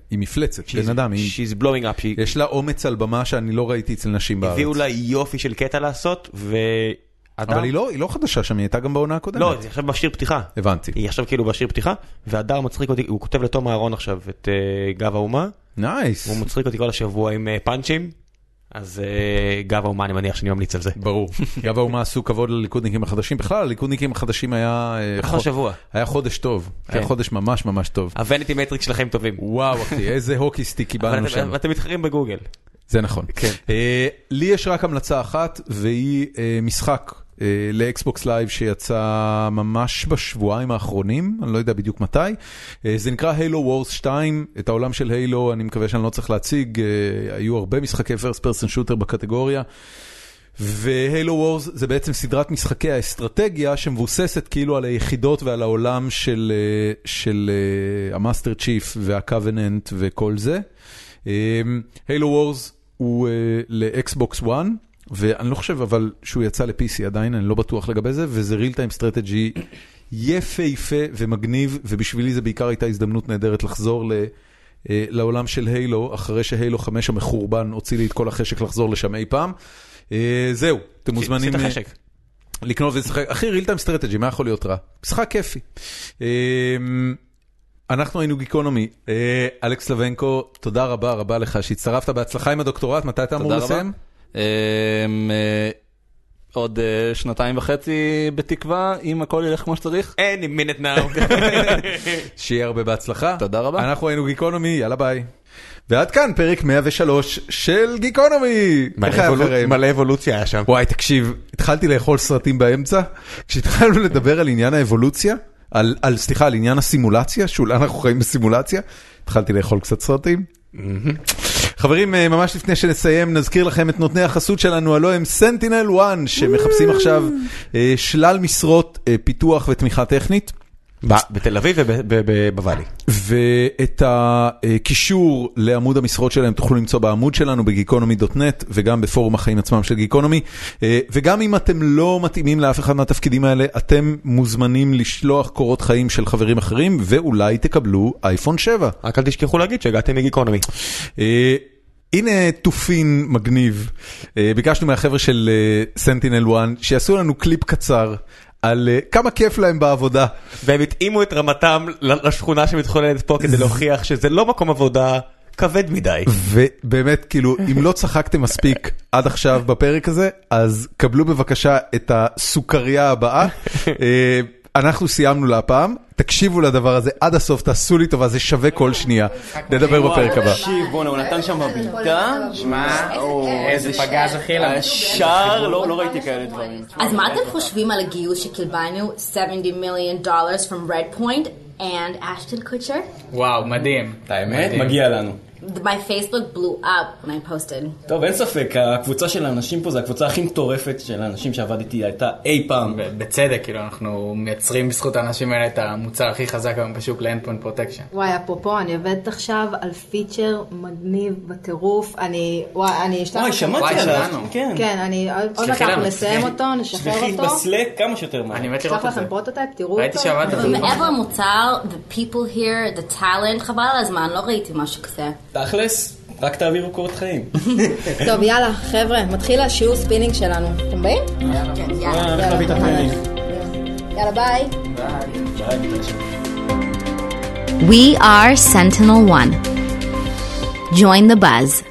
[SPEAKER 1] היא מפלצת, בן אדם. היא-
[SPEAKER 2] She's blowing up.
[SPEAKER 1] יש לה אומץ על במה שאני לא ראיתי אצל נשים בארץ.
[SPEAKER 2] הביאו לה יופי של קטע לעשות, והדר...
[SPEAKER 1] אבל היא לא היא לא חדשה שם, היא הייתה גם בעונה הקודמת.
[SPEAKER 2] לא, זה עכשיו בשיר פתיחה.
[SPEAKER 1] הבנתי.
[SPEAKER 2] היא עכשיו כאילו בשיר פתיחה, והדר מצחיק אותי, הוא כותב לתום אהרון עכשיו את אה, גב האומה,
[SPEAKER 1] nice.
[SPEAKER 2] הוא מצחיק אותי כל השבוע עם אה, פאנצ'ים, אז אה, גב האומה אני מניח שאני ממליץ על זה.
[SPEAKER 1] ברור. [laughs] גב האומה עשו כבוד לליכודניקים החדשים. בכלל, הליכודניקים החדשים היה... אה,
[SPEAKER 2] אחלה
[SPEAKER 1] חו-
[SPEAKER 2] שבוע.
[SPEAKER 1] היה חודש טוב. היה
[SPEAKER 2] כן.
[SPEAKER 1] חודש ממש ממש טוב.
[SPEAKER 2] ה vanity metrics שלכם טובים.
[SPEAKER 1] וואו אחי, איזה hockey
[SPEAKER 2] stick
[SPEAKER 1] קיבלנו שם.
[SPEAKER 2] אתם מתחרים בגוגל.
[SPEAKER 1] זה נכון.
[SPEAKER 2] כן.
[SPEAKER 1] אה, לי יש רק המלצה אחת, והיא אה, משחק אה, ל Xbox Live שיצא ממש בשבועיים האחרונים, אני לא יודע בדיוק מתי. אה, זה נקרא Halo Wars 2, את העולם של Halo אני מקווה שאני לא צריך להציג, אה, היו הרבה משחקי first person shooter בקטגוריה. ו Halo Wars זה בעצם סדרת משחקי האסטרטגיה שמבוססת כאילו על היחידות ועל העולם של, אה, של אה, ה Master Chief וה Covenant וכל זה. Halo Wars הוא אה, לאקסבוקס 1, ואני לא חושב אבל שהוא יצא ל-PC עדיין, אני לא בטוח לגבי זה, וזה real time strategy יפהפה ומגניב, ובשבילי זה בעיקר הייתה הזדמנות נהדרת לחזור ל... אה, לעולם של הילו, אחרי שהילו 5 המחורבן הוציא לי את כל החשק לחזור לשם אי פעם. אה, זהו, אתם מוזמנים
[SPEAKER 2] עשית
[SPEAKER 1] אה. לקנות ולשחק. אחי, real time strategy, מה יכול להיות רע? משחק כיפי. אה, אנחנו היינו גיקונומי. אלכס לבנקו, תודה רבה רבה לך שהצטרפת בהצלחה עם הדוקטורט, מתי אתה אמור
[SPEAKER 3] תודה רבה.
[SPEAKER 1] לסיים?
[SPEAKER 3] אמ, אה, עוד אה, שנתיים וחצי בתקווה, אם הכל ילך כמו שצריך.
[SPEAKER 2] Any minute now. [laughs]
[SPEAKER 1] שיהיה הרבה בהצלחה.
[SPEAKER 3] תודה רבה.
[SPEAKER 1] אנחנו היינו גיקונומי, יאללה ביי. ועד כאן פרק 103 של גיקונומי.
[SPEAKER 2] מלא אבולוציה היה שם.
[SPEAKER 1] וואי, תקשיב, התחלתי לאכול סרטים באמצע, כשהתחלנו לדבר על עניין האבולוציה, על, על סליחה, על עניין הסימולציה, שאולי אנחנו חיים בסימולציה, התחלתי לאכול קצת סרטים. חברים, אה, ממש לפני שנסיים, נזכיר לכם את נותני החסות שלנו, הלוא הם סנטינל 1, שמחפשים עכשיו אה, שלל משרות אה, פיתוח ותמיכה טכנית.
[SPEAKER 2] בתל אביב ובוואלי.
[SPEAKER 1] ואת הקישור לעמוד המשרות שלהם תוכלו למצוא בעמוד שלנו בגיקונומי.נט וגם בפורום החיים עצמם של גיקונומי. אה, וגם אם אתם לא מתאימים לאף אחד מהתפקידים האלה, אתם מוזמנים לשלוח קורות חיים של חברים אחרים, ואולי תקבלו אייפון 7.
[SPEAKER 2] רק אל תשכחו להגיד שהגעתם מגיקונומי.
[SPEAKER 1] אה, הנה תופין מגניב, אה, ביקשנו מהחבר'ה של סנטינל 1 שיעשו לנו קליפ קצר על אה, כמה כיף להם בעבודה.
[SPEAKER 2] והם התאימו את רמתם לשכונה שמתחוללת פה כדי להוכיח שזה לא מקום עבודה כבד מדי.
[SPEAKER 1] ובאמת, כאילו, אם לא צחקתם מספיק עד עכשיו בפרק הזה, אז קבלו בבקשה את הסוכריה הבאה. [laughs] אנחנו סיימנו להפעם, תקשיבו לדבר הזה עד הסוף, תעשו לי טובה, זה שווה כל שנייה. נדבר בפרק הבא.
[SPEAKER 4] תקשיב, בואנה, הוא נתן שם בבעיטה, שמע,
[SPEAKER 5] איזה פגז הכי לנו.
[SPEAKER 4] השער, לא לא ראיתי כאלה דברים.
[SPEAKER 6] אז מה אתם חושבים על הגיוס שקיבלנו 70 מיליון דולר from Red Point and Ashton Kutcher?
[SPEAKER 5] וואו, מדהים.
[SPEAKER 4] האמת, מגיע לנו.
[SPEAKER 6] My Facebook blew up when I posted.
[SPEAKER 4] טוב, אין ספק, הקבוצה של האנשים פה זה הקבוצה הכי מטורפת של האנשים שעבד איתי הייתה אי פעם.
[SPEAKER 5] בצדק, כאילו, אנחנו מייצרים בזכות האנשים האלה את המוצר הכי חזק היום בשוק ל-endpoint protection.
[SPEAKER 7] וואי, אפרופו, אני עובדת עכשיו על פיצ'ר מגניב בטירוף. אני, וואי, אני אשלח
[SPEAKER 4] וואי, שמעתי עליו. כן.
[SPEAKER 7] כן, אני, עוד מעט אנחנו נסיים. אותו, נשחרר
[SPEAKER 4] שלחי
[SPEAKER 7] אותו.
[SPEAKER 4] בסלק כמה שיותר מהר.
[SPEAKER 5] אני מת לראות
[SPEAKER 7] אשלח
[SPEAKER 5] את זה.
[SPEAKER 7] לכם prototype, תראו אותו.
[SPEAKER 5] ראיתי שעבדת על זה.
[SPEAKER 6] מעבר למוצר, the people here, the talent, חבל על הזמן, לא ראיתי משהו כזה.
[SPEAKER 4] תכלס, רק תעבירו קורות חיים. [laughs]
[SPEAKER 7] טוב, יאללה, חבר'ה, מתחיל השיעור ספינינג שלנו. אתם באים?
[SPEAKER 6] כן,
[SPEAKER 4] אה,
[SPEAKER 6] יאללה.
[SPEAKER 4] הולך להביא את הפנים.
[SPEAKER 7] יאללה, ביי.
[SPEAKER 4] ביי, מתרשם.
[SPEAKER 6] We are Sentinel One. Join the buzz.